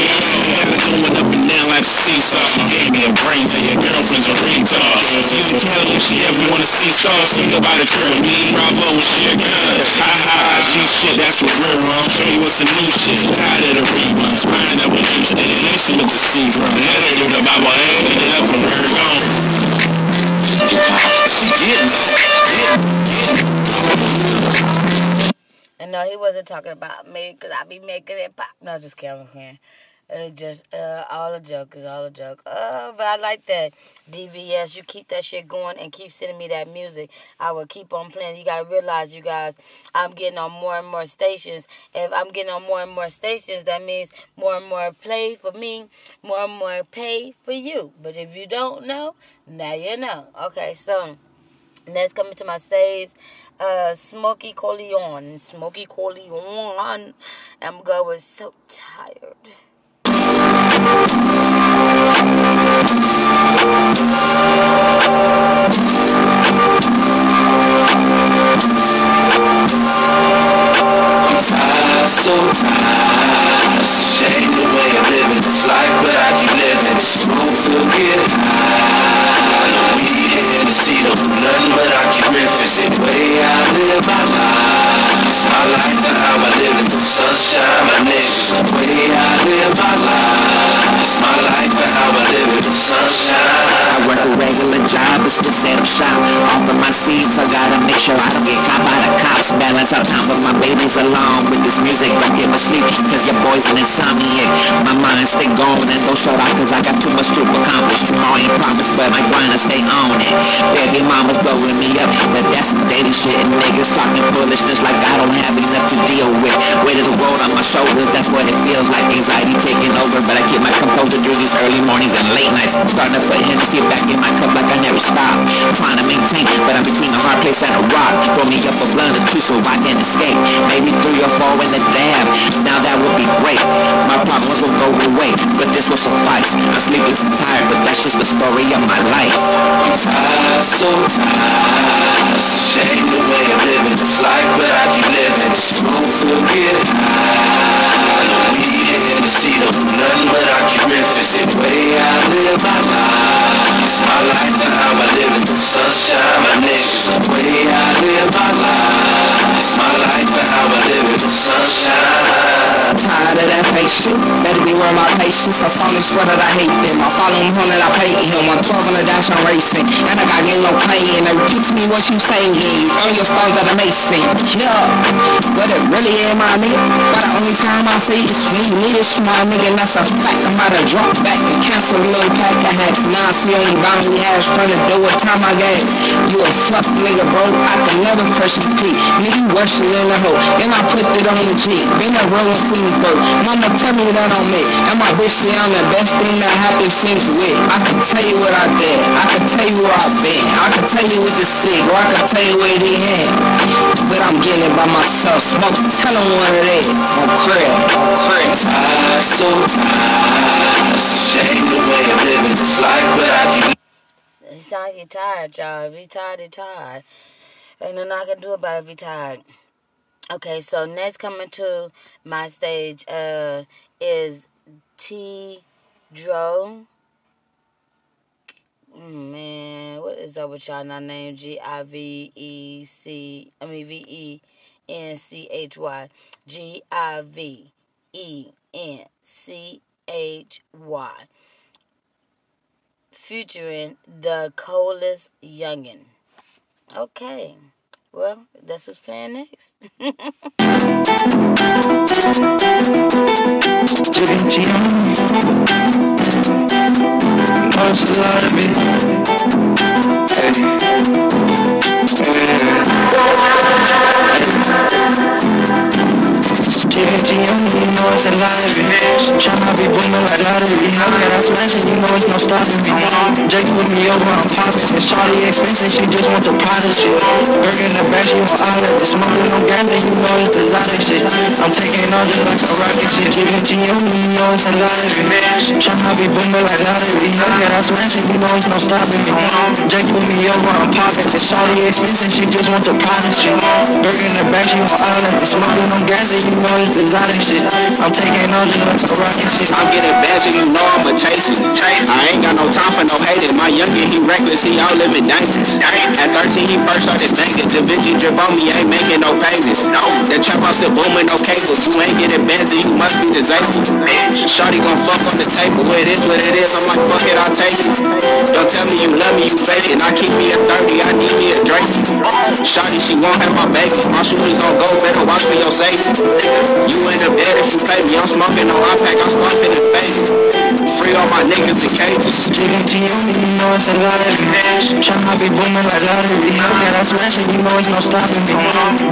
Got it going up and down like a seesaw. She gave me a brain for your girlfriend's a retard. If you and Kelly, if she ever wanna see stars, think about it, girl. Me, Bravo, shit, gun. Ha ha, G shit, that's what we're on. Show you what's the new shit. Tired of the reruns. Find out what you did. Listen with the C from. Let her do the Bible get it up from her gone. She getting. And no, he wasn't talking about me because I be making it pop. No, just kidding. Just uh, all a joke. It's all a joke. Uh, but I like that. DVS, you keep that shit going and keep sending me that music. I will keep on playing. You gotta realize, you guys, I'm getting on more and more stations. If I'm getting on more and more stations, that means more and more play for me, more and more pay for you. But if you don't know, now you know. Okay, so next coming to my stage, uh, Smokey Corleone. Smokey Corleone. I'm going so tired so tired Shame the way I'm living this life, but I keep living Smoke good didn't but I keep the way I live my life. It's my life and how I live in the sunshine, my niggas. The way I live my life. It's My life and how I live in the sunshine. I work a regular job, it's the same shop. Off of my seats, I gotta make sure I don't get caught by the cops. Balance out time with my babies along with this music. Don't get my sleep, cause your boy's an insomniac. My mind stay going and don't shut up cause I got too much to accomplish. Tomorrow ain't promised, but my grind to stay on it. Baby mama's blowing me up, but that's some dating shit. And niggas talking foolishness like I don't have enough to deal with. Weight of the world on my shoulders, that's what it feels like. Anxiety taking over, but I keep my composure through these early mornings and late nights. I'm Starting to put Hennessy back in my cup like I never stop. Trying to maintain, but I'm between a hard place and a rock. Throw me up a blunt or two so I can escape. Maybe three or four in the dam, Now that would be great. My problems will go away, but this will suffice. I'm sleepless and tired, but that's just the story of my life. I'm tired, so tired. Shame the way I'm living this life, but I keep living. Smoke till get high. We in the seat don't do nothing, but I the way I live my life. It's my life and how I sunshine, my. The way I live my life. It's my life and how I sunshine. Tired of that better be worth my patience. I saw this sweater, I hate them. I follow him, hundred, I pay him. I'm 12 on the dash, I'm racing. And I got game no playing. They repeat to me what you saying. On your stars that amazing. Yeah, but it really ain't my nigga. But the only time I see say when you need it, my nigga. That's a fact. I'm about to drop back and cancel the little pack I had. Now I see only bounty hash trying to do time I gave. You a fuck nigga, bro. I can never crush your peak. Nigga, you worse than a hoe. And I put it on the G. Been a rolling queens, bro. Mama tell me that on me. And my bitch say I'm the best thing that happened since with. I can tell you what I did. I can tell you where I've been. I can tell you with the sick. Or I can tell you where they at. But I'm getting it by myself. Smoke, tell them what it is. On crib. So tired. It's not get tired, y'all. If you tired, you tired. Ain't nothing I can do about it if. Okay, so next coming to my stage uh is T Dro. Mm, Man, what is up with y'all now? Name G I V E C. I mean V E N C H Y. G I V E N C H Y. Featuring the coldest youngin. Okay. Well, that's what's playing next. To you, you know it's a lot of it. Tryna be booming like lottery. How can I smash it? You know it's no stopping me. Jake put me over, I'm. And Shawty expensive, she just want the product shit. Burger in the back, she want all of it. Smoking no gas, and you know it's exotic shit. I'm taking all just like a rocket shit. Giving to you, know it's a lot of it. Tryna be booming like lottery. How can I smash it? You know it's no stopping me. Jake put me over, I'm. And Shawty expensive, she just want the product shit. Burger in the back, she want all of it. Smoking no gas, and you know it's exotic shit. I'm taking just like a rocket shit. I'm getting bad, so you know I'm a chaser. I ain't got no time for no haters. My youngin', he reckless, he all living dangerous. At 13, he first started banging. Da Vinci drip on me, ain't making no payments. No, the trap house still booming, no cables. You ain't getting Benzie, you must be disabled. Shorty gon' fuck on the table. It is what it is. I'm like, fuck it, I'll take it. Don't tell me you love me, you fake it. I keep me a 30, I need me a Drake. Shorty, she won't have my baby. My shooters on go, better watch for your safety. You in the bed if you play me. I'm smoking on my pack, I'm stuffing the face. Free all my niggas in cages. Giving to you, you know it's a lot of it. Tryna be booming like lottery. How can I smash it? You know it's no stopping me.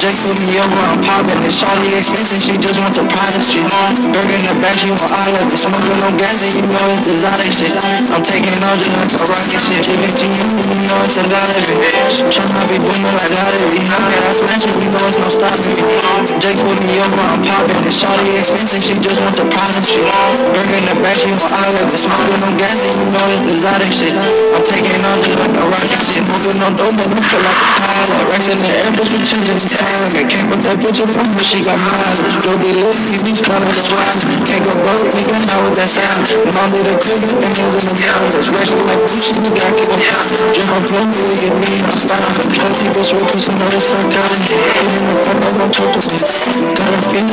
Jake put me over, I'm popping. And Shawty expensive, she just want the product shit. Burger in the back, she want all of it. Smoking no gas, and you know it's exotic shit. I'm taking all like a rocket shit. Giving to you, you know it's a lot of it. Tryna be booming like lottery. How can I smash it? You know it's no stopping me. Jake put me over, I'm popping. And Shawty expensive, she just want the product shit. Burger in the back, she want all of it. Smoking no gas, and you know it's exotic shit. I'm taking all just like a rocket shit. Moving on dope, man, I feel like a pilot. Racks in the air, but we changing the time. I came from that bitch from her, she got mileage. Go be lit, he be the rise. Can't go broke, nigga, how would that sound? Mom did a cougar, and was in the miles. Racks like Gucci nigga, I keep on fine. Drink on plum, we get me on style. Pussy bitch, we pussy, know it's so kind. Feeling the pop, I'm gon' choke with it. Got a feeling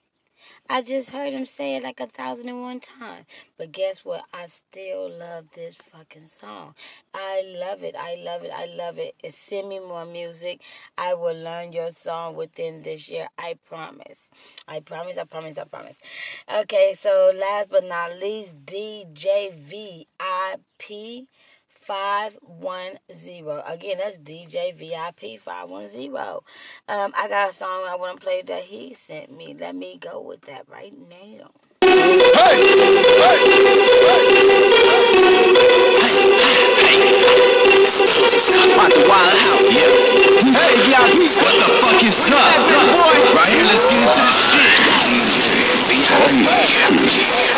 I just heard him say it like a thousand and one times. But guess what? I still love this fucking song. I love it. I love it. I love it. Send me more music. I will learn your song within this year. I promise. I promise. I promise. I promise. Okay, so last but not least, DJ VIP. 510. Again, that's DJ VIP 510. Um, I got a song I want to play that he sent me. Let me go with that right now.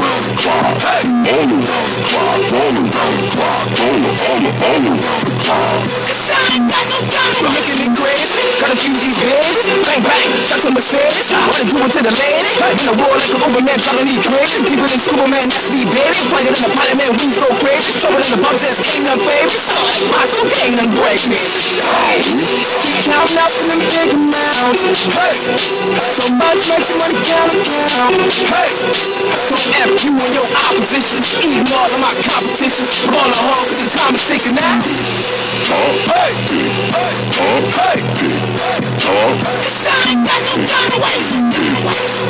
around the. All around the clock, all around the clock, all, all, all around the clock. Cause I ain't got no time looking at crazy. Got a few events, bang bang, shots on Mercedes. Wanna do it to the lady. In the war like an Uberman, telling me crazy. Deeper than Superman, that's me, baby. Fighting in the pilot, man, wings go crazy. Trouble in the bumps, that's ain't nothing baby. So, my so ain't nothing break me. Keep counting up in them big amounts. Hey, so much makes money count account. Hey, so you and your opposition, eating all of my competition. Ball of home, cause the time is ticking now. Oh, hey, hey, oh, hey, oh, I ain't got no time to waste.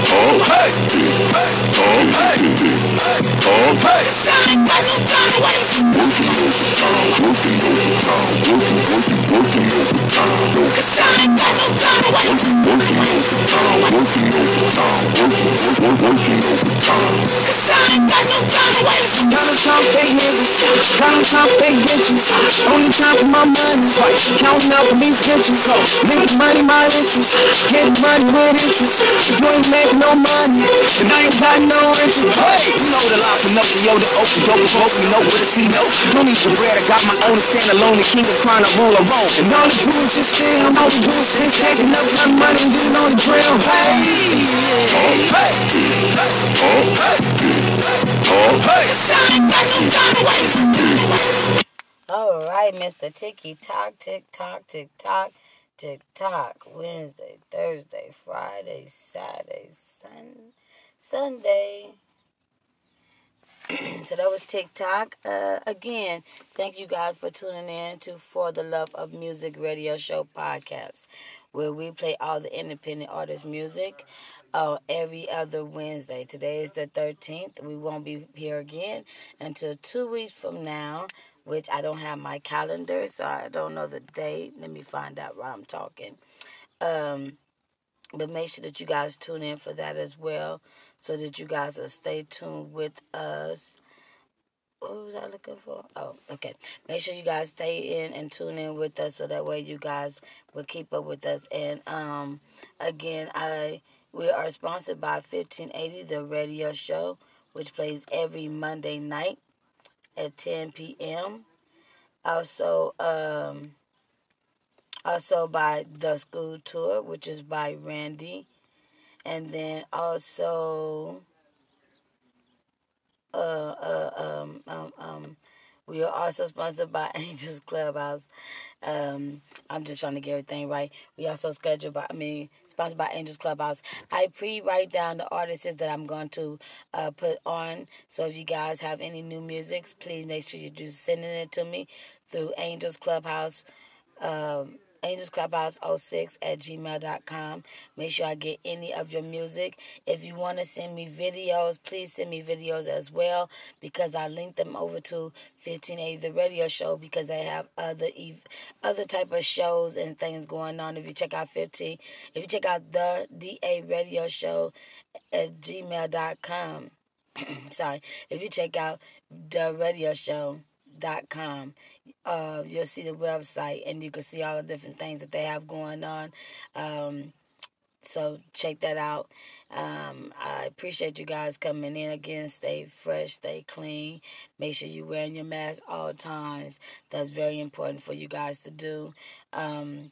Oh, hey, hey, oh, hey, oh, hey, cause I ain't got no time to waste. Working overtime, working overtime, working, working, working overtime. I ain't got no time to waste. Working overtime, working overtime, working, working, working overtime. I to. Counting time fake niggas, counting time fake bitches. Only time my money, counting for these bitches. Making money my interest, getting money with interest. If you ain't making no money, then I ain't got no interest. Hey, you know the lie from Pinocchio, the open door dope, broke me know where to see no. Don't need your bread, I got my own, stand alone, the king of trying to rule a Rome. And all they do is just stand, all they do is sit, stacking up my money and getting on the ground. Hey, oh, hey, oh, hey, oh, hey, All right, Mr. Ticky Tock, Tick Tock, Tick Tock, Tick Tock. Wednesday, Thursday, Friday, Saturday, Sun, Sunday. [CLEARS THROAT] so that was TikTok. Uh, again, thank you guys for tuning in to For the Love of Music Radio Show podcast, where we play all the independent artist music uh, every other Wednesday. Today is the 13th. We won't be here again until two weeks from now, which I don't have my calendar, so I don't know the date. Let me find out while I'm talking. Um, but make sure that you guys tune in for that as well so that you guys will stay tuned with us. What was I looking for? Oh, okay. Make sure you guys stay in and tune in with us so that way you guys will keep up with us. And um, again, I we are sponsored by 1580, the radio show, which plays every Monday night at 10 p.m. Also, um, also by the school tour, which is by Randy and then also uh, uh, um, um, um, we are also sponsored by [LAUGHS] Angels Clubhouse. Um, I'm just trying to get everything right. We also scheduled by, I mean, sponsored by Angels Clubhouse. I pre-write down the artists that I'm going to uh, put on. So if you guys have any new music, please make sure you do sending it to me through Angels Clubhouse. Um, Angels Clubhouse 06 at gmail.com. Make sure I get any of your music. If you want to send me videos, please send me videos as well because I linked them over to 1580 the radio show because they have other ev- other type of shows and things going on. If you check out 15, if you check out the DA radio show at gmail.com. [CLEARS THROAT] Sorry, if you check out the radio show dot com uh, you'll see the website and you can see all the different things that they have going on. Um, so check that out. Um, i appreciate you guys coming in again. Stay fresh stay clean. Make sure you're wearing your mask all times. That's very important for you guys to do. Um,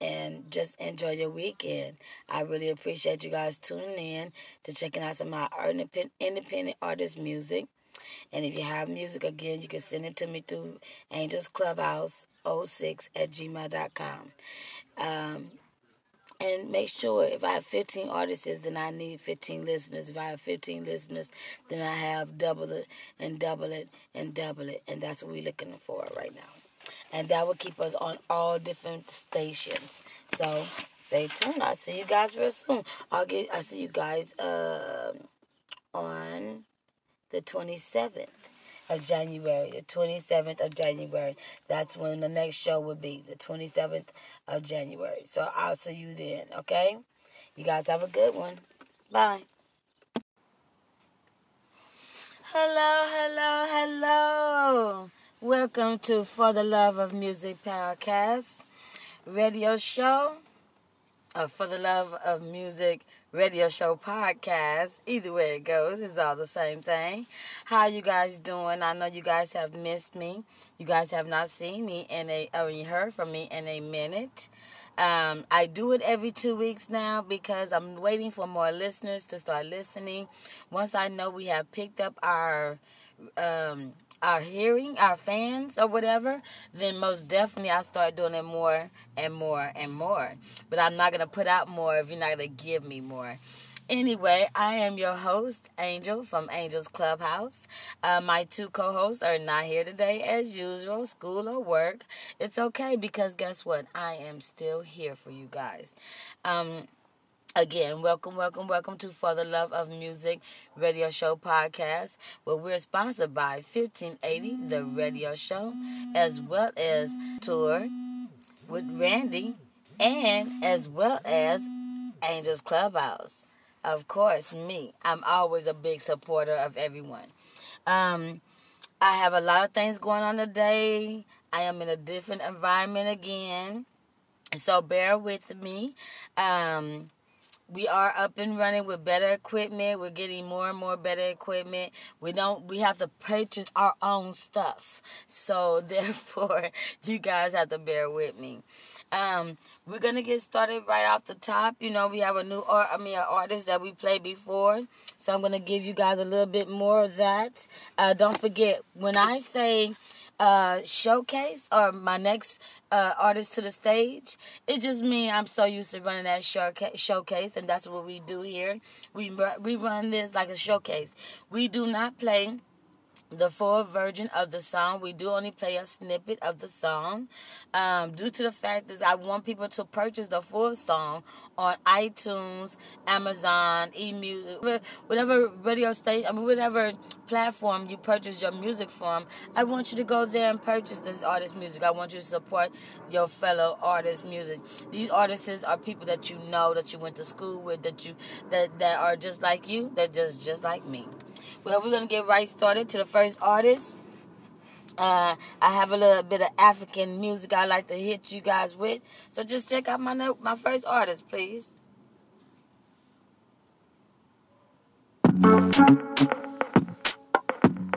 and just enjoy your weekend. I really appreciate you guys tuning in to checking out some of my independent artist music. And if you have music, again, you can send it to me through Angels Clubhouse 06 at gmail.com. Um, and make sure if I have 15 artists, then I need 15 listeners. If I have 15 listeners, then I have double it and double it and double it. And that's what we're looking for right now. And that will keep us on all different stations. So stay tuned. I'll see you guys real soon. I'll get I'll see you guys uh, on the 27th of January. The 27th of January. That's when the next show will be. The 27th of January. So I'll see you then, okay? You guys have a good one. Bye. Hello, hello, hello. Welcome to For the Love of Music podcast radio show. Uh, for the Love of Music radio show podcast. Either way it goes, it's all the same thing. How you guys doing? I know you guys have missed me. You guys have not seen me in a or you heard from me in a minute. Um, I do it every two weeks now because I'm waiting for more listeners to start listening. Once I know we have picked up our um, our hearing, our fans or whatever, then most definitely I'll start doing it more and more and more. But I'm not going to put out more if you're not going to give me more. Anyway, I am your host, Angel from Angel's Clubhouse. Uh, my two co hosts are not here today as usual, school or work. It's okay because guess what? I am still here for you guys. Um, Again, welcome, welcome, welcome to For the Love of Music Radio Show podcast, where we're sponsored by 1580 The Radio Show, as well as Tour with Randy, and as well as Angels Clubhouse. Of course, me. I'm always a big supporter of everyone. Um, I have a lot of things going on today. I am in a different environment again, so bear with me. Um, we are up and running with better equipment. We're getting more and more better equipment. We don't we have to purchase our own stuff. So [LAUGHS] therefore you guys have to bear with me. Um, we're gonna get started right off the top. You know, we have a new art I mean an artist that we played before. So I'm gonna give you guys a little bit more of that. Uh, don't forget when I say uh, showcase or my next uh, artist to the stage. It just means I'm so used to running that showcase, and that's what we do here. We we run this like a showcase. We do not play the full version of the song. We do only play a snippet of the song, um, due to the fact that I want people to purchase the full song on iTunes, Amazon, eMusic, whatever radio station, I mean, whatever platform you purchase your music from. I want you to go there and purchase this artist music. I want you to support your fellow artist's music. These artists are people that you know, that you went to school with, that you that that are just like you, that just just like me. Well, we're gonna get right started to the first artist. Uh, I have a little bit of African music I like to hit you guys with. So just check out my note, my first artist, please.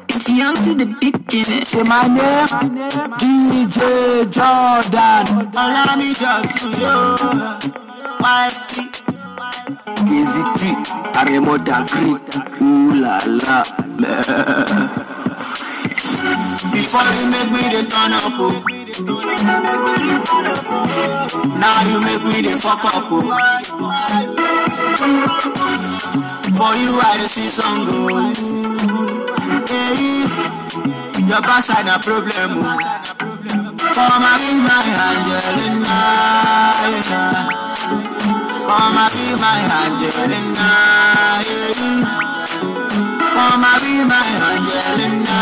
It's young to the beginning. Say my name, DJ Jordan. Allow me to you. YC. Easy T, Aremo Dagri, ooh la la. Before you make me the turn up, oh. Now you make me the fuck up, oh. For you I the see some go. Oh. Hey, your backside a problem, oh. And be my Angelina. and be my Angelina. and be my Angelina.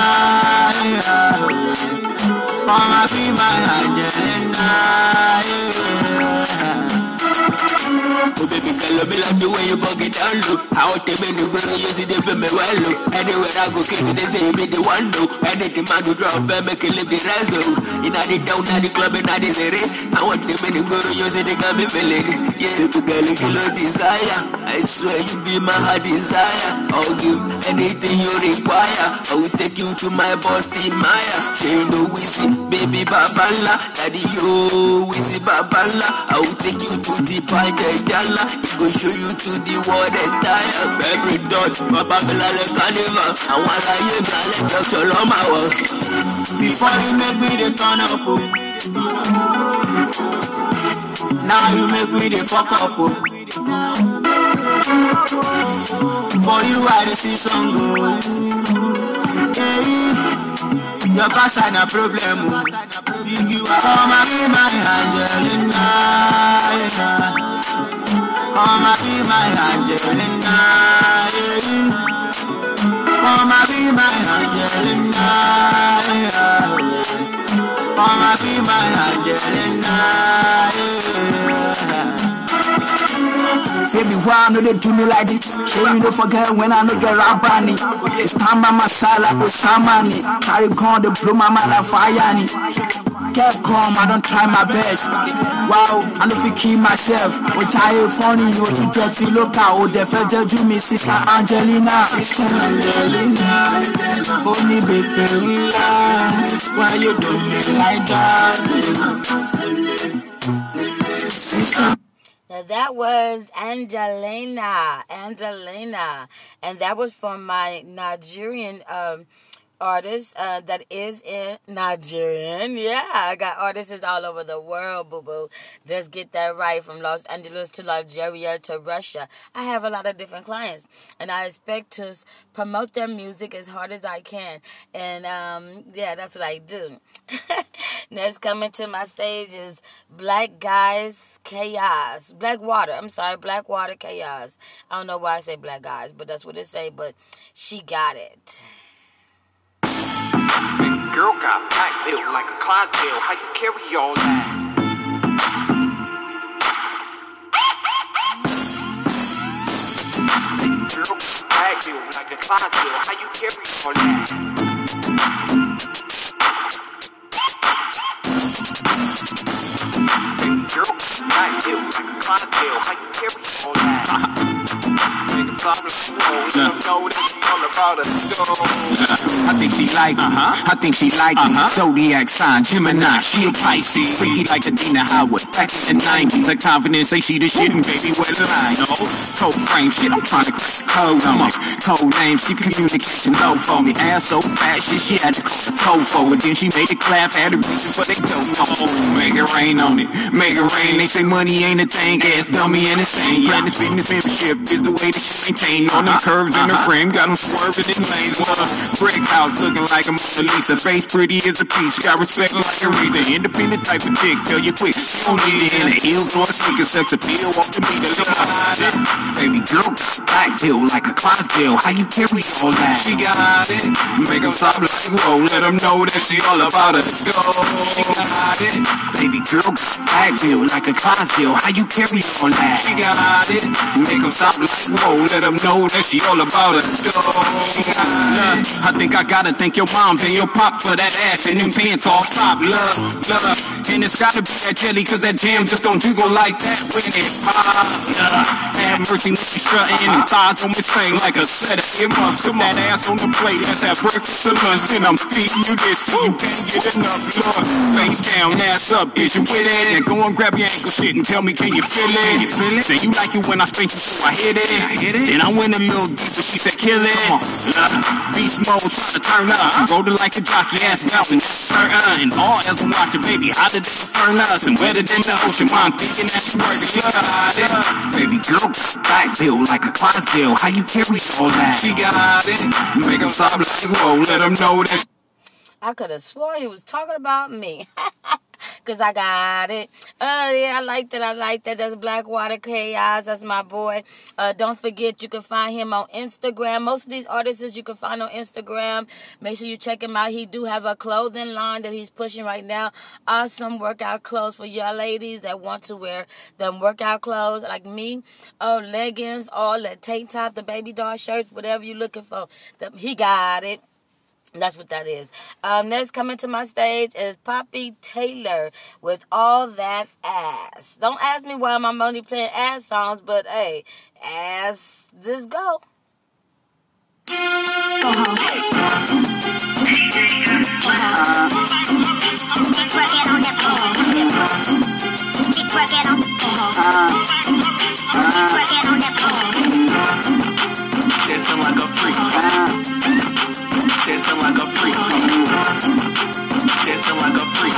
and be my Angelina. Oh baby girl, love me like the way you bug it down low. How te me no go you see the me well low. Anywhere I go, kids they say you be the one though. Anything man do drop, and make it live the rest though. Inna the down, inna the club, inna the city. I want them in the go you see they got me feeling. Yeah, baby girl, you love desire. I swear you be my heart desire. I'll give anything you require. I will take you to my boss, Team Maya. She know Wizzy, baby Babala. Daddy, yo, Wizzy Babala. I will take you to the party, Jala. It go show you to the world entire. Every dot, Baba Bilale Carnival. To hear me, I let Dr. Loma walk. Before you make me the turn up, oh. Now you make me the fuck up, oh. For you, I dey see some go. Hey, your backside a problem, oh. You are and be my Angelina. yeah. Come and be my Angelina. yeah. Come and be my Angelina. yeah. And be my Angelina. yeah. Baby, why know they do me like this? Sure you don't forget when I know get rap bunny. It's time by my side like Osamani. Carry gun, they blow my mind like fire. ni. Get calm, I don't try my best. Wow, I know if you keep myself. Which I ain't funny, you to dirty look out. Oh, they felt you me, sister Angelina. Sister Angelina, only baby, why you do me like Now that was Angelina, Angelina, and that was from my Nigerian um, artist uh, that is in Nigerian. Yeah, I got artists all over the world, boo boo. Let's get that right from Los Angeles to Nigeria to Russia. I have a lot of different clients, and I expect to promote their music as hard as I can. And um, yeah, that's what I do. [LAUGHS] Next coming to my stage is Black Guys Chaos. Black Water. I'm sorry, BlackwaterKaos. I don't know why I say Black Guys, but that's what it say. But she got it. Girl got back built like a Clydesdale. How you carry all that? Girl like a Clydesdale. How you carry all that? Girl got back built like a Clydesdale. How you carry all that? [LAUGHS] Nigga problem, you know that she all about us. I think she like me. Uh-huh. I think she like me. Uh-huh. Zodiac sign, Gemini, she a Pisces. Freaky like Adina Howard. Back in the 90s, her confidence say she the shit and baby, what a lie. No, cold frame shit, I'm trying to crack the code on it. Code name, she communication low for me. Ass so fat, shit, she had to call the toe for it. Then she made it clap, had a reason for they don't know. Make it rain on it, make it rain. They say money ain't a thing, ass dummy and insane. Planet fitness membership is the way that she maintain. On them curves in the uh-huh. frame, got them swerving in lanes. Love, brick house looking like a Mona Lisa. Face pretty as a peach, got respect like Aretha. Independent type of dick, tell you quick. She don't need it in the heels or a sneaker, sex appeal off the meter. Look at it. Baby girl, black bill like a Clydesdale. How you carry all that? She got it. Make them stop like whoa. Let them know that she all about us. Go. She got it. Baby girl, black bill like a Clydesdale. How you carry all that? She got it. Make them stop like whoa. Let them know that she all about. Go. I think I gotta thank your moms and your pop for that ass and them pants off top. Love, love. And it's gotta be that jelly cause that jam just don't jiggle like that when it pop. Love. Have mercy when she strutting and thighs on me thing like a set of earmuffs. Put that ass on the plate. Let's have breakfast or lunch. Then I'm feeding you this till you can't get enough. Lord, face down, ass up. Is you with it? And go and grab your ankle shit and tell me, can you feel it? You feel it? Say you like it when I spank you, so I hit it. I hit it. Then I went a little deeper. She said, kill it. Love. Beast mode, try to turn up. She rolled it like a jockey, ass bouncing. Certain and all else I'm watching, baby. Hotter than the furnace and wetter than the ocean. Mom thinking that she working. She got it. Baby girl, back bill like a Clydesdale. How you carry all that? She got it. Make them stop like whoa. Let them know that. I could have swore he was talking about me. [LAUGHS] Cause I got it. Oh yeah, I like that. I like that. That's BlackwaterKaos. That's my boy. Uh, don't forget you can find him on Instagram. Most of these artists you can find on Instagram. Make sure you check him out. He do have a clothing line that he's pushing right now. Awesome workout clothes for y'all ladies that want to wear them workout clothes like me. Oh, leggings, all that tank top, the baby doll shirts, whatever you're looking for. The, he got it. That's what that is. Um, next coming to my stage is Poppy Taylor with All That Ass. Don't ask me why I'm playing ass songs, but hey, ass, just go. Dancing like a freak. Dancing like a freak. Dancing like a freak.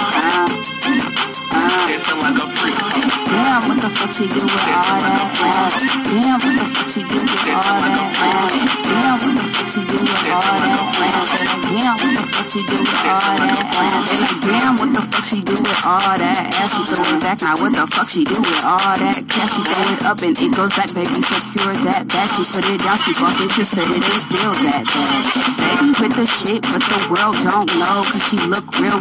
Dancing like a freak. Damn, what the fuck she do with all that ass? Damn, what the fuck she do with all that ass? Damn, what the fuck she do with all that ass? Damn, what the fuck she do with all that ass? Damn, what the fuck she do with all that ass? She throw it back, now what the fuck she do with all that cash? She throw it up and it goes back, baby, secure that back. She put it down, she boss it, just said it ain't feel that bad. Baby with the shit, but the world don't know, cause she look real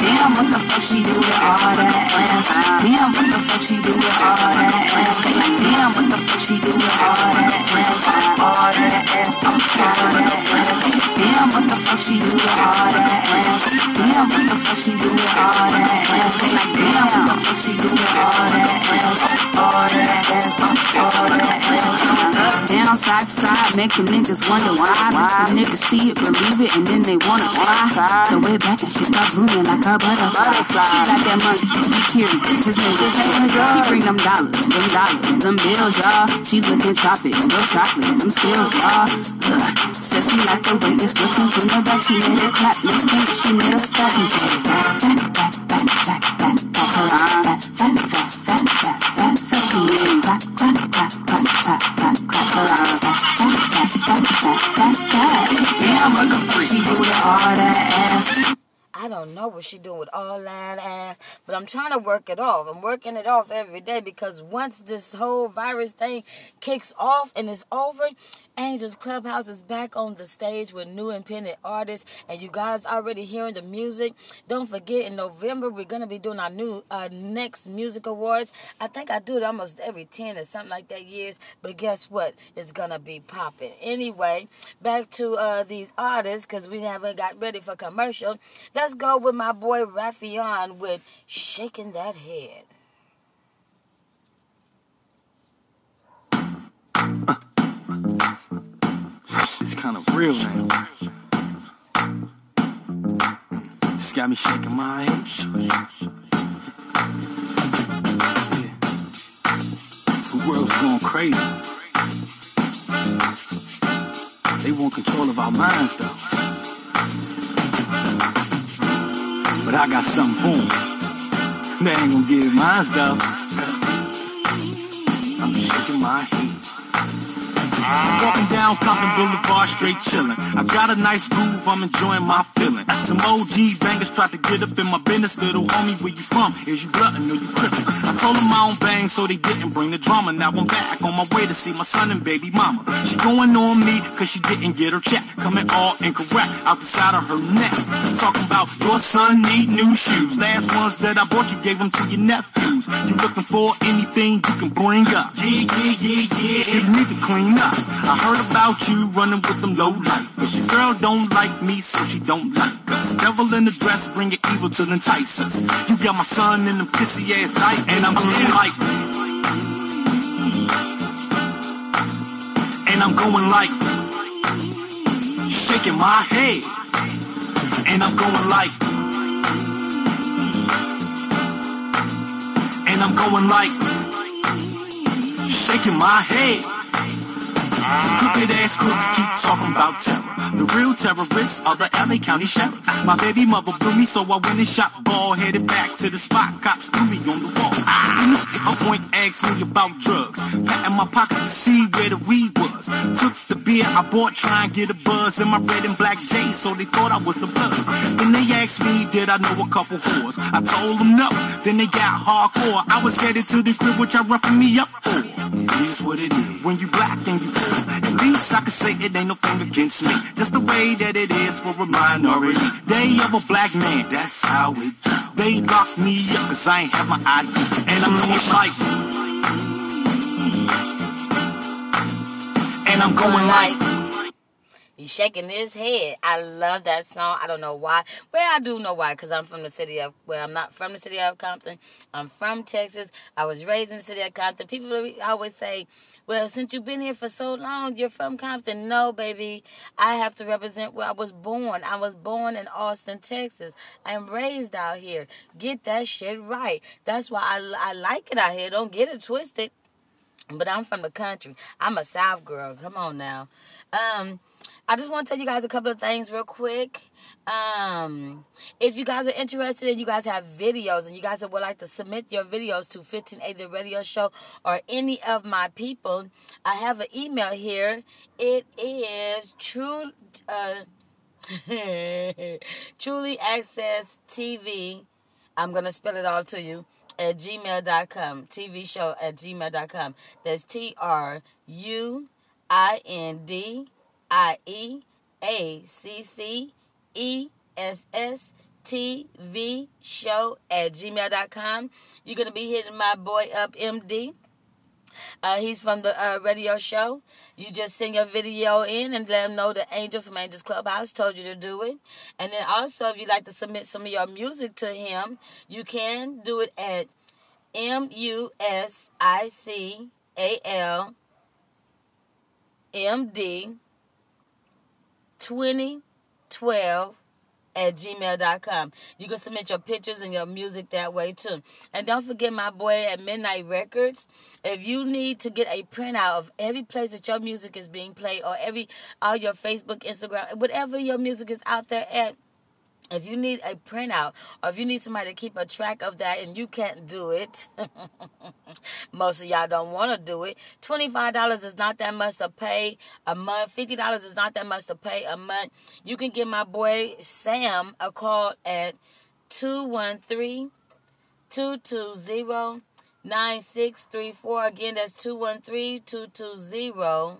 Damn, what the fuck she do all that ass? Damn, what the fuck she do all that ass? Damn, what the fuck she do all that ass? All that ass, all that ass. Damn, what the fuck she do all that ass? Damn, what the fuck she do all that ass? All that ass? All that ass, side to side, make niggas wonder why. Make them niggas see it, believe it, and then they wanna try. So way back and she start blooming like a butterfly. She got that monkey, he curious, his is He bring them dollars, them dollars, them bills, y'all. She looking choppy, real chocolate, them skills, y'all. Says she like the way it's looking from the back. She made it clap, next thing she made a stop and put it back, back, back, back, back, back, back, her on back, back, back, back, back, back, back. She made it clap, clap, clap, clap, clap, clap, clap, her on back, back, back, back, back, back, back. Damn, what the fuck she do with all that ass? I don't know what she doing with all that ass, but I'm trying to work it off. I'm working it off every day because once this whole virus thing kicks off and it's over, Angels Clubhouse is back on the stage with new independent artists, and you guys already hearing the music. Don't forget, in November we're gonna be doing our new uh, next music awards. I think I do it almost every ten or something like that years, but guess what? It's gonna be popping. Anyway, back to uh, these artists because we haven't got ready for commercial. Let's go with my boy Raffion with "Shaking That Head." [LAUGHS] It's kind of real now. It's got me shaking my head. The world's going crazy. They want control of our minds, though. But I got something for them. They ain't gonna get mine, though. I'm shaking my head. Walking down Compton Boulevard, straight chillin'. I got a nice groove, I'm enjoying my feeling. Some OG bangers tried to get up in my business. Little homie, where you from? Is you glutton or you crippin'? I told them I don't bang, so they didn't bring the drama. Now I'm back on my way to see my son and baby mama. She going on me, cause she didn't get her check. Coming all incorrect, out the side of her neck. Talking about your son need new shoes. Last ones that I bought you gave them to your nephews. You looking for anything you can bring up? Yeah, yeah, yeah, yeah. You need to clean up. I heard about you running with them low life. But Your girl don't like me, so she don't like us. Devil in the dress, bring your evil to entice us. You got my son in them pissy ass diapers, and I'm going like, and I'm going like, shaking my head, and I'm going like, and I'm going like, shaking my head. Stupid ass crooks keep talking about terror. The real terrorists are the LA County Sheriff. My baby mother blew me, so I went and shot ball, headed back to the spot. Cops threw me on the wall. Then this a point asked me about drugs. Pat in my pocket to see where the weed was. Took the beer I bought, try and get a buzz in my red and black J's, so they thought I was a blood. Then they asked me, did I know a couple whores? I told them no. Then they got hardcore. I was headed to the crib, which I roughened me up for. Is what it is. When you black and you poor, at least I can say it ain't no thing against me. Just the way that it is for a minority. Day of a black man, that's how it. They locked me up cause I ain't have my ID. And I'm going like. And I'm going like. He's shaking his head. I love that song. I don't know why. Well, I do know why, because I'm from the city of, well, I'm not from the city of Compton. I'm from Texas. I was raised in the city of Compton. People always say, well, since you've been here for so long, you're from Compton. No, baby. I have to represent where I was born. I was born in Austin, Texas. I am raised out here. Get that shit right. That's why I, I like it out here. Don't get it twisted. But I'm from the country. I'm a South girl. Come on now. Um, I just want to tell you guys a couple of things real quick. Um, if you guys are interested and you guys have videos and you guys would like to submit your videos to 1580 Radio Show or any of my people, I have an email here. It is true, uh, [LAUGHS] truly access TV. I'm going to spell it all to you at gmail.com. TV show at gmail.com. That's T R U I N D I E A C C E S S T V show at gmail.com. You're going to be hitting my boy up, MD. Uh, he's from the uh, radio show. You just send your video in and let him know the Angel from Angels Clubhouse told you to do it. And then also, if you'd like to submit some of your music to him, you can do it at M U S I C A L M D 2012 at gmail.com. You can submit your pictures and your music that way too. And don't forget my boy at Midnight Records. If you need to get a printout of every place that your music is being played or every all your Facebook, Instagram, whatever your music is out there at, if you need a printout or if you need somebody to keep a track of that and you can't do it, [LAUGHS] most of y'all don't want to do it. $25 is not that much to pay a month. $50 is not that much to pay a month. You can give my boy Sam a call at 213 220 9634. Again, that's 213 220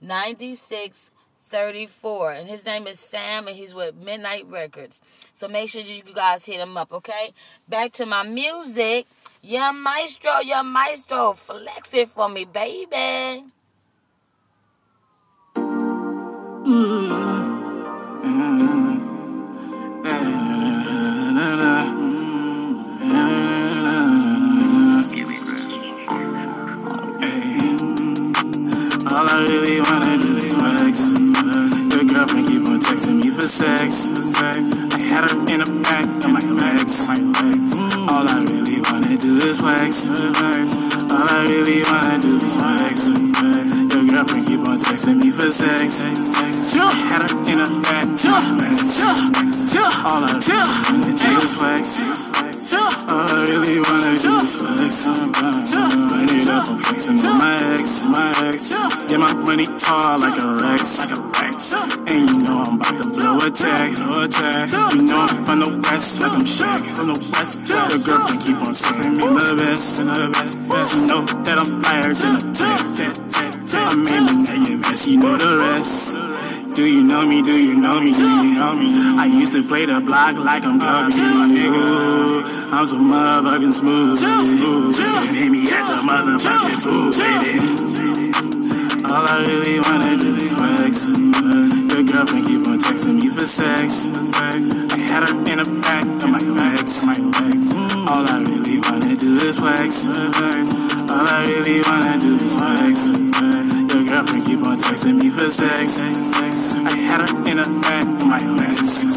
9634. 34 and his name is Sam and he's with Midnight Records. So make sure you guys hit him up, okay? Back to my music. Young Maestro, Young Maestro, flex it for me, baby. Mm. All I really wanna do is flex. Your girlfriend keep on texting me for sex. I had her in the back of my legs. All I really wanna do is flex. All I really wanna do is flex. Your girlfriend keep on texting me for sex. Had her in the back of my legs. All I really do is flex. All I really wanna do is flex. Run it up, I'm flexing on my ex, my ex. Yeah, my money tall like a Rex, like a Rex. And you know I'm about to blow a tag, blow a tag. You know I'm from the west, like I'm Shaq, from the west. Your girlfriend keep on sending me. The best, the best. You know that I'm fired than a I'm at your vest, you know the rest. Do you know me? Do you know me? Do you know me? I used to play the block like I'm Kobe. I'm so motherfucking smooth. Hit me at the motherfucking food, baby. All I really wanna do is flex. Your girlfriend keep on texting me for sex. I had her in the back of my legs. All I really wanna do is flex. All I really wanna do is flex. Your girlfriend keep on texting me for sex. I had her in the back of my legs.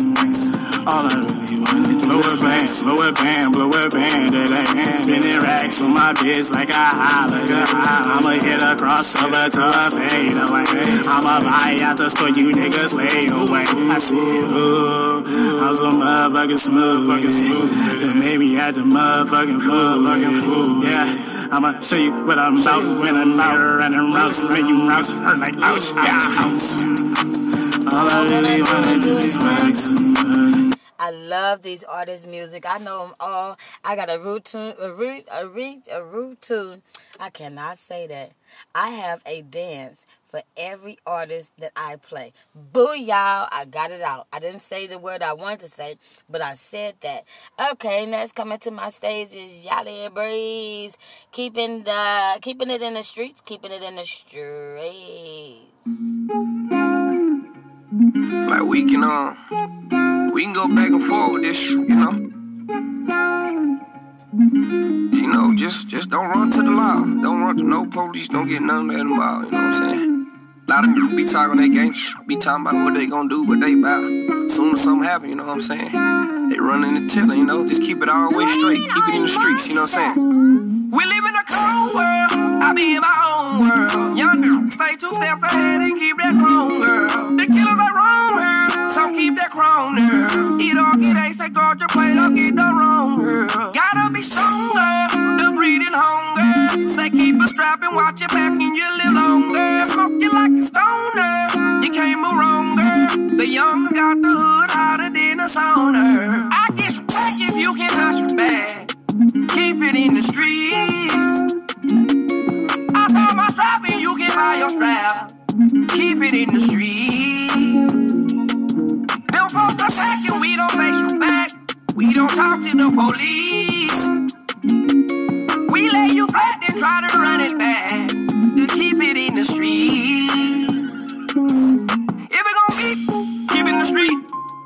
All I really wanna do is flex. band, blow a band, blow a band, that I spinning racks on my bitch like a holler. I'ma hit across a crossover to fade away. I'ma buy out the store, you niggas lay away. I said, ooh, I'm so motherfucking smooth. Then maybe at the motherfucking fool. Yeah, I'ma show you what I'm about when I'm out running routes, when you routes hurt like ouch, ouch. All I really wanna do is. I love these artists' music. I know them all. I got a root tune, a root, a reach, a root tune. I cannot say that. I have a dance for every artist that I play. Boo y'all, I got it out. I didn't say the word I wanted to say, but I said that. Okay, next coming to my stage is Yali Breeze. Keeping the keeping it in the streets, keeping it in the streets. Like we can um we can go back and forth with this, you know. You know, just just don't run to the law. Don't run to no police, don't get none of that involved, you know what I'm saying? A lot of them be talking their game, be talking about what they gonna do, what they about. Soon as something happen, you know what I'm saying? They running and telling, you know, just keep it the way straight. Keep it in the streets, you know what I'm saying? We live in a cold world. I be in my own world. Young stay two steps ahead and keep that chrome, girl. The killers are wrong, girl. So keep that chrome, girl. Eat all get ace, say guard your plate, don't get the wrong, girl. Gotta be stronger. The breeding hunger. Say keep a strap and watch your back and you live longer. Smoke you like a stoner. You move wrong, girl. The young's got the hood hotter than a sauna. I get back if you can touch your bag. Keep it in the streets. I found my strap and you can buy your strap. Keep it in the streets. Them folks attacking, we don't face you back. We don't talk to the police. We lay you flat and try to run it back. To keep it in the streets. If it gon' be, keep it in the street.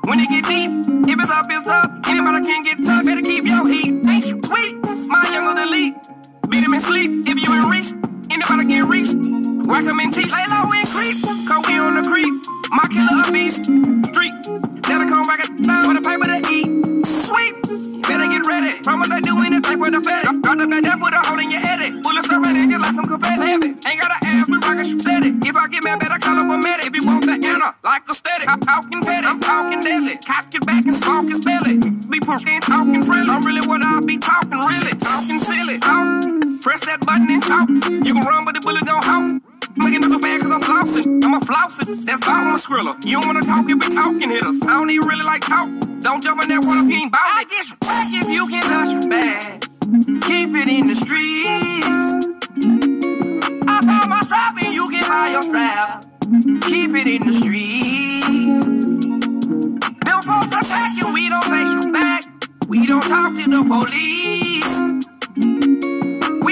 When it get deep, if it's up, it's up. Anybody can get tough, better keep your heat. Sweet, my younger than lead. Beat him in sleep, if you in reach. Anybody can reach. Whack him and teach. Lay low and creep, cause we on the creep. My killer a beast. Street. That'll come back down with a paper to eat. Sweet. Better get ready. Promise they do anything for the fed. Got the bed that put a hole in your edit. Bullets are ready, just like some confetti. Heavy. Ain't gotta ask me, rocket you steady. If I get mad, better call up a medic. If you want the anna, like a steady. I'm talking petty. I'm talking deadly. Cock it back and smoke his belly. Be pushing, talking friendly. I'm really what I be talking, really. Talking silly. Talk. Press that button and talk. You can run, but the bullet gon' hop. Making up a bad cause I'm flossing. I'm a flossing. That's why I'm a skriller. You don't wanna talk, you be talking hitters. I don't even really like talk. Don't jump in that water if you ain't bout it. I get you back if you can touch your bag. Keep it in the streets. I found my strap and you can buy your strap. Keep it in the streets. Them folks attacking, we don't face you back. We don't talk to the police.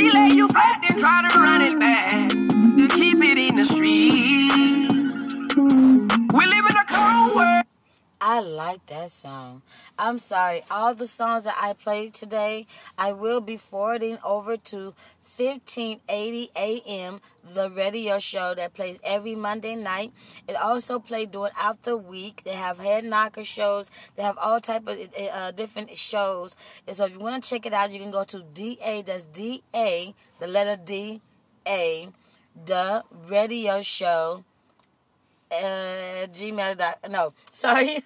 We lay you flat try to run it back. To keep it in the streets. We live in a cold world. I like that song. I'm sorry. All the songs that I played today, I will be forwarding over to 1580 AM, the radio show that plays every Monday night. It also plays during out the week. They have head knocker shows. They have all type of uh, different shows. And so if you want to check it out, you can go to DA. That's D A, the letter D A, the radio show uh, gmail dot no [LAUGHS] sorry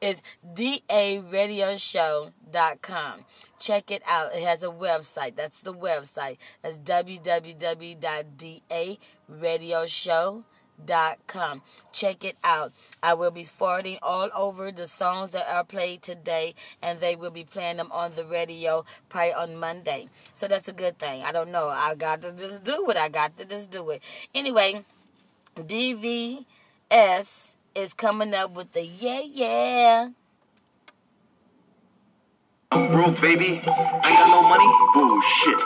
it's daradioshow.com check it out. It has a website. That's the website. That's www.daradioshow.com dot com. check it out. I will be forwarding all over the songs that are played today and they will be playing them on the radio probably on monday. So that's a good thing. I don't know. I got to just do it i got to just do it. Anyway DVS is coming up with the yeah yeah. I'm broke, baby. I ain't got no money. Bullshit.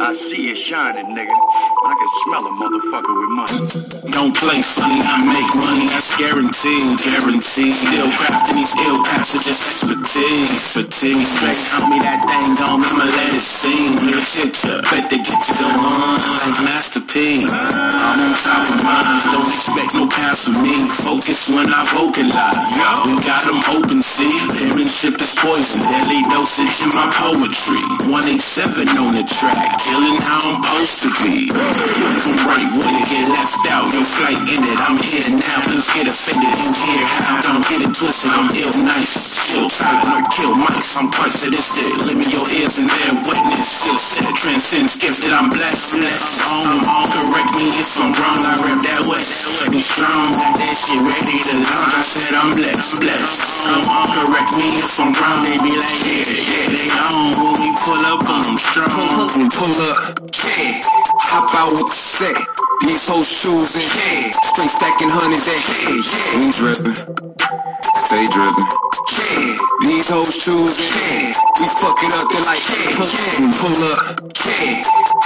I see it shining, nigga. I can smell a motherfucker with money. Don't play funny, I make money, that's guaranteed, guaranteed. Still crafting these ill passages, expertise, fatigue. Straight tell me that thing gon' I'ma let it sing. Real shit, ya. bet they get you go on like Master P. I'm on top of minds, don't expect no pass from me. Focus when I vocalize. We got them open, see. Parentship is poison, deadly dosage in my poetry. 187 on the track, killing how I'm supposed to be. From right when you get left out, your flight ended. I'm here now, please get offended. You hear how? Don't get it twisted, I'm ill nice. Still tight, I kill mice. I'm pessimistic. Limit your ears and bear witness. Still set, transcends gifted. I'm blessed, blessed. I'm on. Correct me if I'm wrong. I rap that west. Be strong, got that shit ready to launch. I said I'm blessed, blessed. I'm on. Correct me if I'm wrong. They be like, yeah, yeah, they on. When we pull up on them strong. Pull up, yeah. Hop out with the set. These hoes choosing, yeah. Straight stacking hundreds at head, yeah. We drippin', stay drippin', yeah. These hoes choosing, yeah. We fuck it up, they like, yeah, yeah. Pull up, yeah.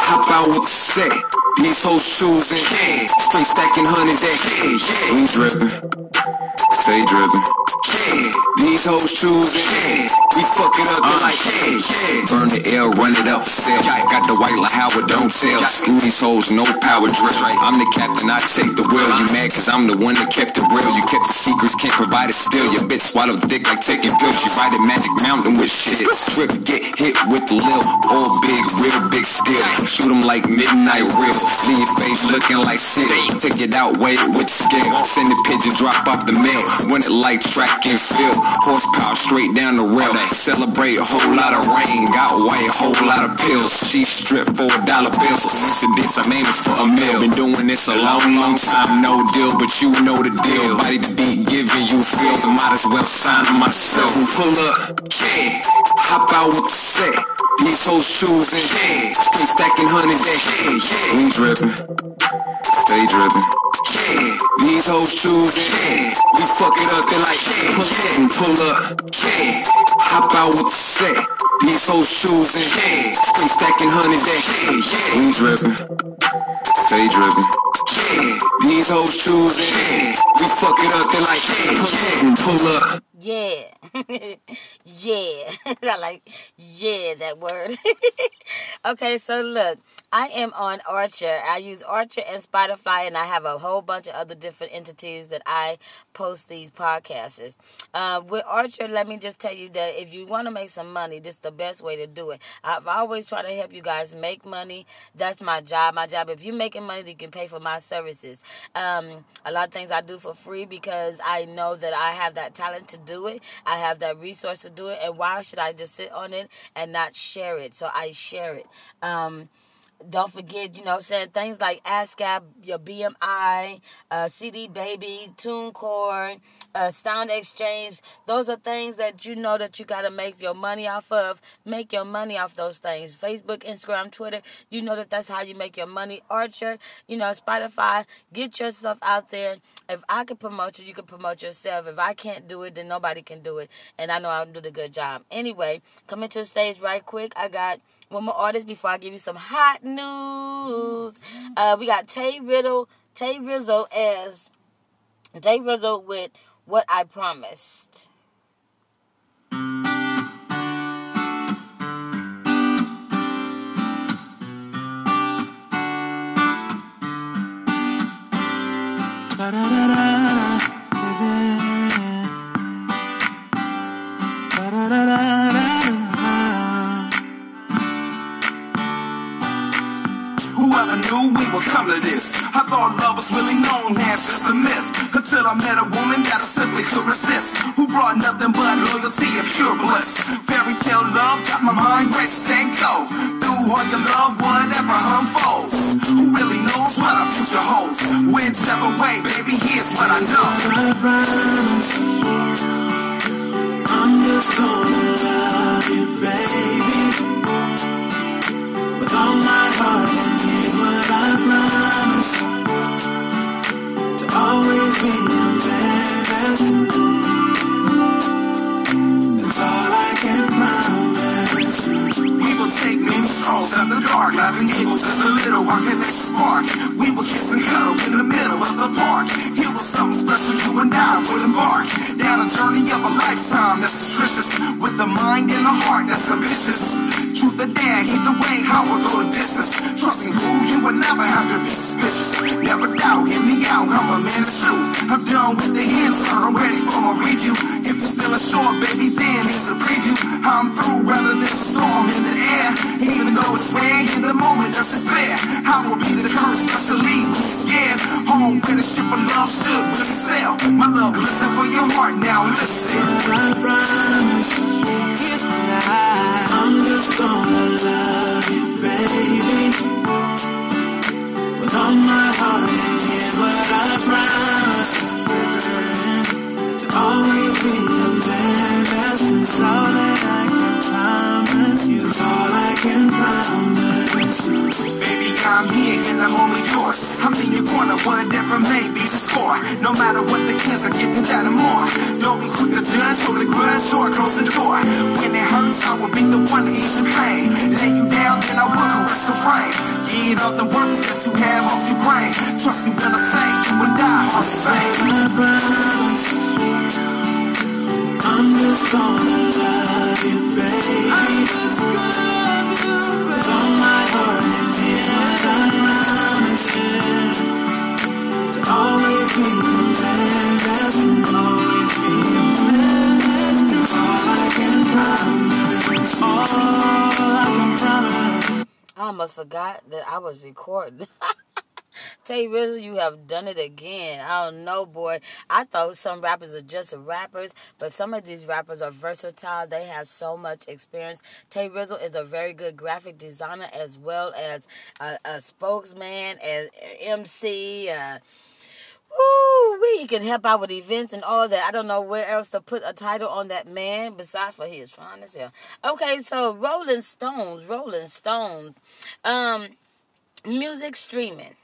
Hop out with the set. These hoes choosing, yeah. Straight stacking hundreds at head, yeah. We drippin', stay drippin', yeah. These hoes choosing, yeah. We fuck it up, they uh. like, yeah, yeah. Burn the air, run it up, sell. Got the white like Howard, don't tell. Screw these hoes, no power drip. I'm the captain, I take the wheel. You uh. mad cause I'm the one that kept it real. You kept the secrets, can't provide it still. Your bitch swallow dick like taking pills. She ride a magic mountain with shit. Trip, get hit with the lil. All big, real big steel. Shoot 'em like midnight reels. Leave your face looking like shit. Take it out, wait with scale. Send the pigeon, drop off the mail. Run it like track and field. Horsepower straight down the rail. Celebrate a whole lot of rain. Got white, a whole lot of pills. She stripped for a dollar bill. Coincidence, I'm aiming for a meal. Been doing this a long, long time, no deal, but you know the deal. Body the beat, giving you feels. I might as well sign myself. Pull up, yeah. Hop out with the set. These hoes choosing, yeah. Straight stacking hundreds at head, yeah. We drippin', stay drippin'. Yeah, these hoes choosing, yeah. We fuck it up, they like, yeah, yeah. Pull up, yeah. Hop out with the set. These hoes choosing, yeah. Straight stacking hundreds at head, yeah. We drippin', stay drippin'. Yeah, these hoes choosing, yeah. We fuck it up, they like, yeah, yeah. Pull up. Yeah. [LAUGHS] yeah. [LAUGHS] I like, yeah, that word. [LAUGHS] okay, so look, I am on Anchor. I use Anchor and Spotify, and I have a whole bunch of other different entities that I post these podcasts. Uh, with Anchor, let me just tell you that if you want to make some money, this is the best way to do it. I've always tried to help you guys make money. That's my job. My job. If you're making money, you can pay for my services. Um, a lot of things I do for free because I know that I have that talent to do it. I have that resource to do it. And why should I just sit on it and not share it? So I share it. Um, don't forget, you know, saying things like ASCAP, your BMI, uh, CD Baby, TuneCore, uh, Sound Exchange. Those are things that you know that you got to make your money off of. Make your money off those things. Facebook, Instagram, Twitter. You know that that's how you make your money. Anchor, you know, Spotify. Get yourself out there. If I can promote you, you can promote yourself. If I can't do it, then nobody can do it. And I know I'll do the good job. Anyway, coming to the stage right quick. I got one more artist before I give you some hot news. Uh, we got Tay Riddle, Tay Rizzle as Tay Rizzle with What I Promised. Whoever come to this? I thought love was really known as just a myth. Until I met a woman that I simply could resist. Who brought nothing but loyalty and pure bliss. Fairy tale love got my mind racing go. Through all your love, whatever unfolds. Who really knows what our future holds? Whichever way, baby, here's what I know. I'm just gonna love you, baby. With all my heart, We will take many strolls of the dark, laughing giggle just a little, our connection spark. We will kiss and cuddle in the middle of the park. Here was something special you and I would embark. Down a journey of a lifetime that's nutritious, with the mind and the heart that's ambitious. Truth or dare, either way, I will go the distance. Trusting who you will never have to be suspicious. Never doubt, hear me out, I'm a man of truth. I'm done with the hints, I'm ready for my review. If you still a short, baby, then here's a preview. I'm through rather than a storm in the air. Even though it's rare, in the moment that's despair. I will be the curse, scared. Home where the ship of love should really sail. My love, listen for your heart now, listen. I promise, here's I, I'm just gonna love you, baby. With all my heart, and here's what I promise. Recording. [LAUGHS] Tay Rizzle, you have done it again. I don't know, boy. I thought some rappers are just rappers, but some of these rappers are versatile. They have so much experience. Tay Rizzle is a very good graphic designer as well as a, a spokesman, as MC. Uh, Woo, we he can help out with events and all that. I don't know where else to put a title on that man besides for his fine as hell. Okay, so Rolling Stones, Rolling Stones, um, music streaming.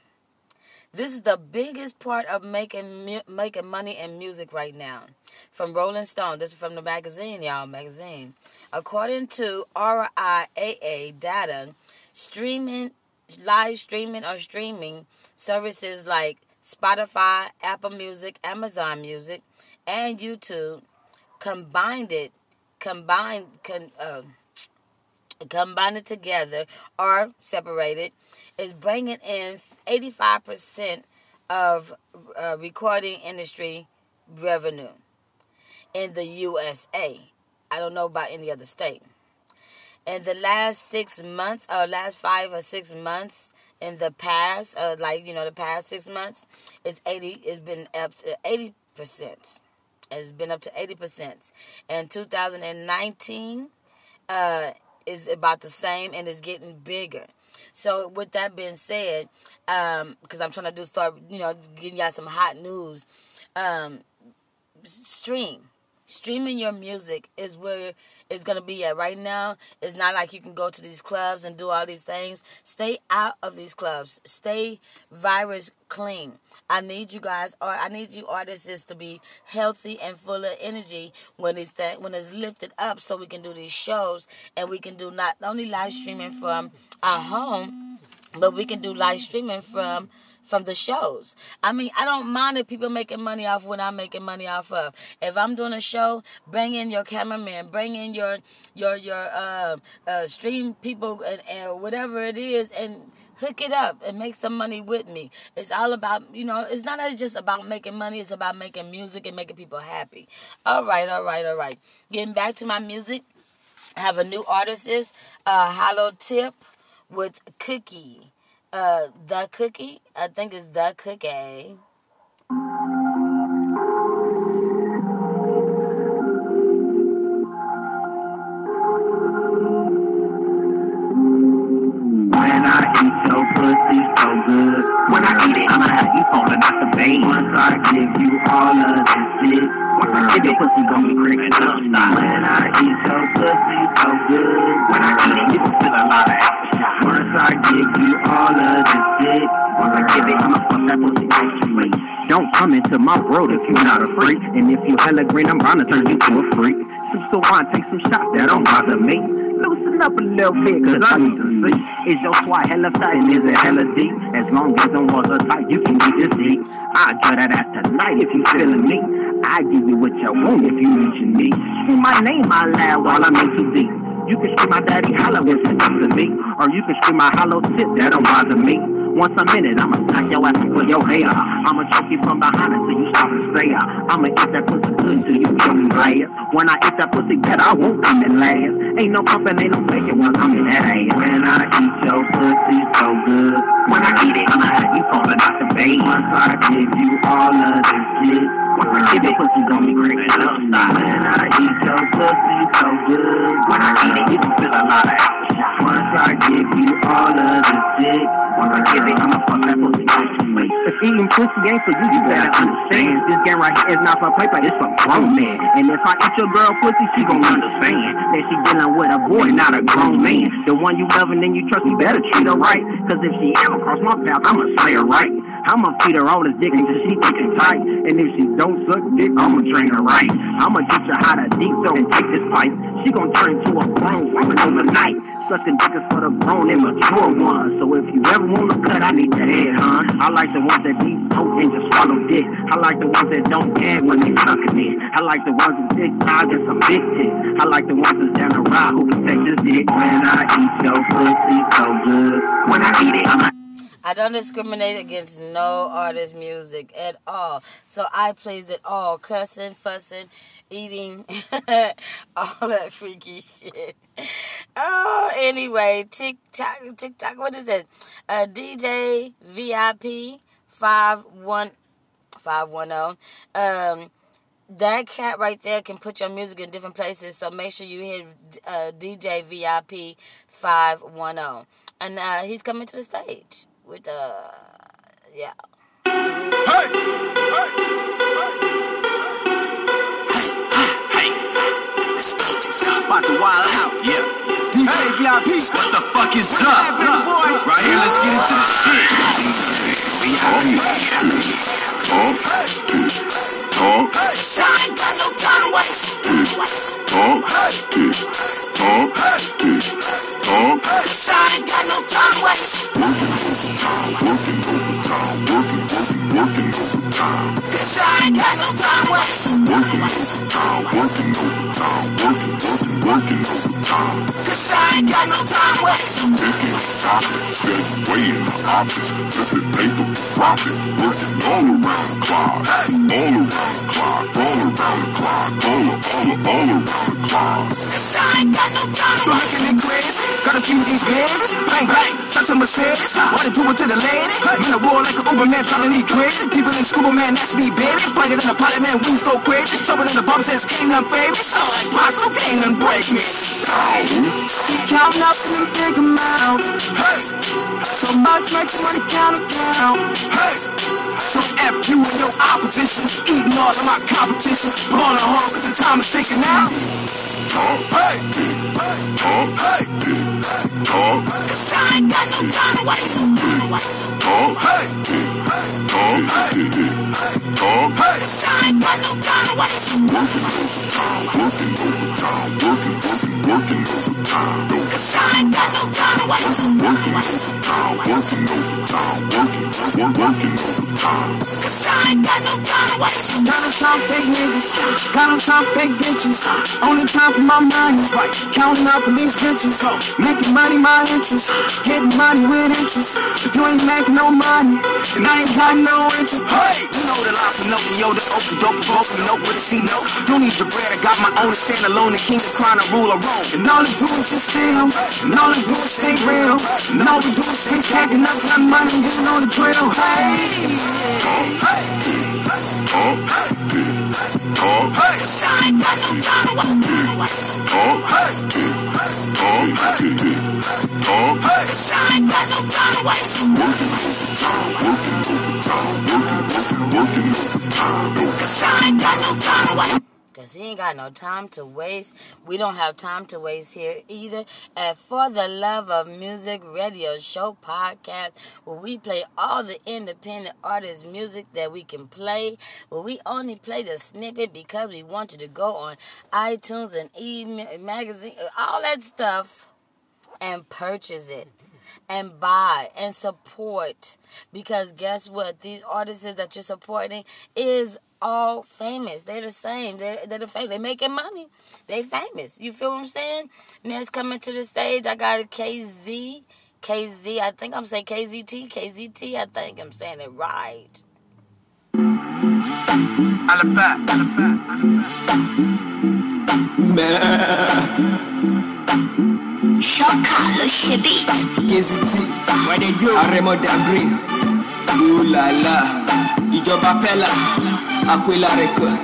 This is the biggest part of making mu- making money in music right now. From Rolling Stone, this is from the magazine, y'all, magazine. According to RIAA data, streaming, live streaming or streaming services like Spotify, Apple Music, Amazon Music, and YouTube combined it, combined, con, uh, combined it together or separated, is bringing in 85% of uh, recording industry revenue in the USA. I don't know about any other state. In the last six months, or last five or six months, in the past, uh, like you know, the past six months, it's eighty. It's been up to eighty percent. It's been up to eighty percent. In 2019, uh, is about the same and it's getting bigger. So with that being said, um, because I'm trying to do start, you know, getting y'all some hot news. Um, stream, streaming your music is where it's gonna be at right now. It's not like you can go to these clubs and do all these things. Stay out of these clubs. Stay virus clean. I need you guys, or I need you artists to be healthy and full of energy when it's that when it's lifted up, so we can do these shows and we can do not only live streaming from our home, but we can do live streaming from from the shows. I mean, I don't mind if people making money off what I'm making money off of. If I'm doing a show, bring in your cameraman, bring in your your your uh, uh, stream people and, and whatever it is, and hook it up and make some money with me. It's all about you know. It's not just about making money. It's about making music and making people happy. All right, all right, all right. Getting back to my music. I have a new artist is uh, Hollow Tip with Cookie uh the cookie. I think it's the cookie. When I eat your pussy so good, when I eat it, I'ma have you falling out the bed. Once I give you all of this shit, once I give your pussy gon' be creeping up. When I eat your pussy so good, when I eat it, gon' feel a lot of aftershock. Once I give you all of this shit, once I give it, I'ma fuck that pussy to Don't come into my world if you're not a freak, and if you hella green, I'm to turn you to a freak. some Sawan, take some shots, that don't bother me. Loosen up a little bit, cause I need to see. Is your swat hella tight and is it hella deep? As long as them walls are tight, you can get this deep. I draw that ass tonight if you feeling me. I give you what you want if you reach your need. Scream my name out loud while I'm in too deep. You can scream my daddy hollow if it's to me. Or you can scream my hollow tip, that don't bother me. Once a minute, I'ma knock your ass and pull your hair. I'ma choke you from behind until you stop and stare. I'ma eat that pussy good until you kill me last. When I eat that pussy good, I won't come in last. Ain't no pumping, ain't no faking when I'm in that ass. When I eat your pussy so good. When I eat it, I'ma have you falling out the bed. Once I give you all of this shit. When I give it, pussy gon' be crazy I eat your pussy so good. When I eat it, you can feel a lot of. Once I give you all of this shit. When I give it, I'ma fuck that pussy to. If eating pussy ain't for you, you better understand. This game right here is not for paper, it's for grown men. And if I eat your girl pussy, she gon' understand that she dealing with a boy, not a grown man. The one you love and then you trust, you better treat her right. Cause if she ever cross my path, I'ma slay her right. I'ma feed her all this dick until she thick and tight. And if she don't suck dick, I'ma train her right. I'ma teach her how to deep throat and take this pipe. She gon' turn into a grown woman overnight. Sucking dick is for the grown and mature ones. So if you ever wanna cut, I need the head, huh? I like the ones that deep throat and just swallow dick. I like the ones that don't gag when they sucking it. I like the ones with thick thighs and some big tits. I like the ones that's down the ride who can take this dick. When I eat your pussy so good. When I eat it, I don't discriminate against no artist music at all. So I plays it all. Cussing, fussing, eating, [LAUGHS] all that freaky shit. Oh, anyway, TikTok, TikTok, what is it? Uh, DJ VIP 51, 510. Um, that cat right there can put your music in different places. So make sure you hit uh, DJ VIP 510. And uh, he's coming to the stage with uh yeah. About to wild out. Yeah. DJ VIP. What the fuck is up? Right here, let's get into the shit. Talk, talk, I ain't got no time to waste. talk, talk, talk. I ain't got no time to waste. Working overtime, working, working, working overtime. Cause I ain't got no time to waste. Working overtime, working overtime, working, working, working overtime. Ain't got no time to waste. Taking topic, steady weighing options. Flipping paper, profit, working all around the A these babies. Bang, bang, shot to Mercedes. Wanna do it to the lady. Man, a war like an Uber man, trying to need crazy. People in scuba man, that's me, baby. Flying in the pilot man, wings go crazy. Trouble in the bump says, can't none favorite. Sound like Paso, can't none break me. Keep counting up in big amounts. Hey, so much makes money count account. Hey, so F you and your opposition. Eating all of my competition. Born on home, cause the time is ticking now. Talk, Hey, talk, hey, cause I ain't got no time to waste. talk, Hey, talk, talk. cause I ain't got no time to waste. Working overtime, working overtime, working, working, working overtime. Cause I ain't got no time to waste. Working overtime, working overtime, working, working, working overtime. Cause I ain't got no time to waste. Got time for fake niggas. Got time for fake bitches. Only time for my money. Counting up these riches. Making money my interest. Getting money with interest. If you ain't making no money, then I ain't got no interest. Hey, you know the line Pinocchio, the open dope, broke me no with a C note. Don't need your bread, I got my own to stand alone. The king is trying to rule a Rome. And all they do is just steal. And all they do is stay real. And all we do is stay stacking up that money, you know the drill. Hey, hey, Talk, talk, hey. I ain't got no time to waste. talk, talk, talk. I Cause. Because he ain't got no time to waste. We don't have time to waste here either. At For the Love of Music Radio Show podcast, where we play all the independent artist music that we can play. Where we only play the snippet because we want you to go on iTunes and e magazine, all that stuff, and purchase it and buy and support. Because guess what? These artists that you're supporting is all famous. They're the same. They're, they're the famous they're making money. They famous. You feel what i'm saying? Next coming to the stage. I got a kz kz i think i'm saying kzt kzt i think i'm saying it right KZT, what they do? Aremo da green. Ooh la la. Ìjọba Pella, Aquila Record.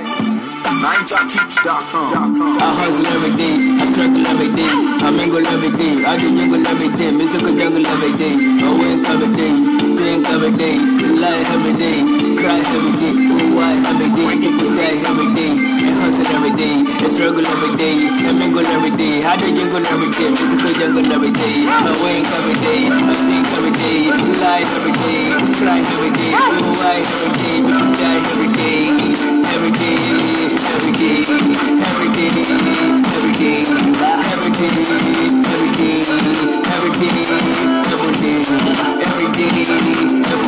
NineJockTeach.com. I hustle every day, I struggle every day, I mingle every day, I do jingle every day, musical jungle every day, I wake every day, drink every day, lie every day, cry every day, oh why every day, die every day, Hustle every day, I struggle every day, I mingle every day, I do jingle every day, musical jungle every day, I wake every day, I think every day, lie every day, cry every day, oh why every day, people die every day, every day, every day, every day, every day, every day, every day, every day, every day, every day, every day.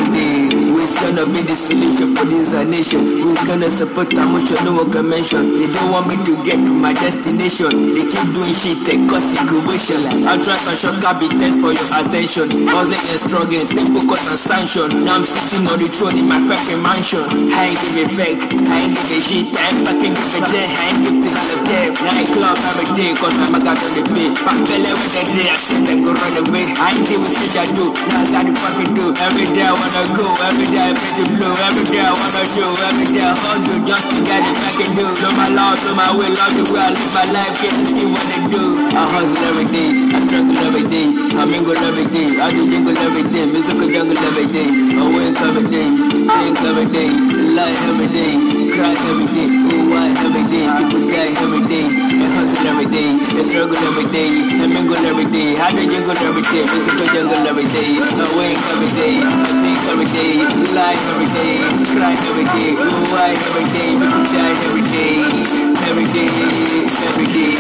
Gonna be the solution for this nation. We's gonna support our motion, no one can mention. They don't want me to get to my destination. They keep doing shit and cause incubation. I'll try and shock the test for your attention. Hustling and struggling, stay focused on sanction. Now I'm sitting on the throne in my fucking mansion. I ain't give a fake, I ain't give a shit, I ain't fucking give a damn. I ain't give this out of them. Nightclub every day, cause I'm a god on the pay. Back belly with the day, I sit and go run away. I ain't deal with shit I do, now I got to fucking do. Every day I wanna go, every day I pay the blue. Every I wanna show, every day I hustle just to get it back and do. Know my law, know my way, love the I live my life, get to see what they do. I hustle every day, I struggle every day, I mingle every day, I do jingle every day, musical jungle every day. I wake every day, think every day, lie every day, cry every day, oh why every day, people die every day, I hustle every day, I struggle every day, I mingle every day, I do jingle every day, musical jungle every day, I wake every day, I think every day, lie every day, cry every day, every day, every day, every day, every day,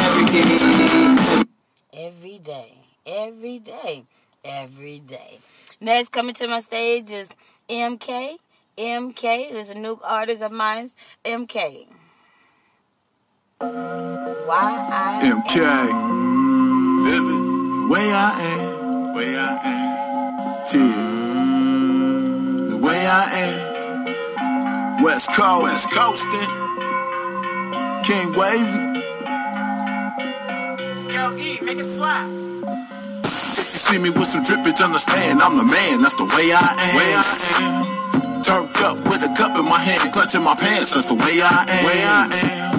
every day. every day, every day, every day. Next coming to my stage is MK. MK is a new artist of mine. MK. Why I MK. Vivid. Way I am. Way I am. T. The way I am. West Coast. West Coastin'. King Wavy. Yo, E, make it slap. If you see me with some drippage, understand I'm the man. That's the way I am. Way I am. Turned up with a cup in my hand, clutching my pants. That's the way I am. Way I am.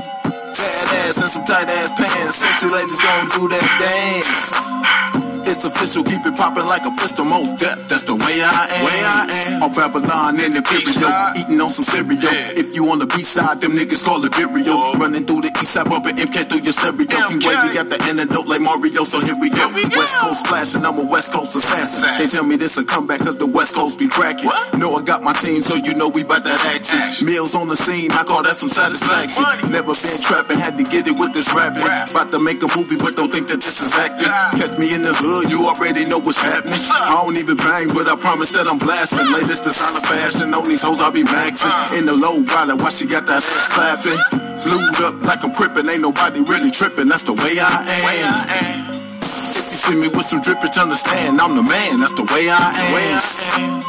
Fat ass and some tight ass pants. Sexy ladies gon' do that dance. It's official, keep it poppin' like a pistol, most death. That's the way I am. Way I am. Off Babylon in the video, eating on some cereal. If you on the B side, them niggas call it video. Running through the east side, bumping MK through your stereo. King Wavy got the antidote like Mario, so here we go. West Coast flashing, I'm a West Coast assassin. They tell me this a comeback cause the West Coast be cracking. Know I got my team, so you know we bout that action. Meals on the scene, I call that some satisfaction. Never been trapping, had to get it with this rapping. About to make a movie, but don't think that this is acting. Catch me in the hood, you already know what's happening. I don't even bang, but I promise that I'm blasting. Latest designer fashion, on these hoes I be maxing. Uh. In the low rider, why she got that ass clapping? Blued up like I'm crippin', ain't nobody really tripping. That's the way I am. If you see me with some drippage, understand I'm the man. That's the way I am.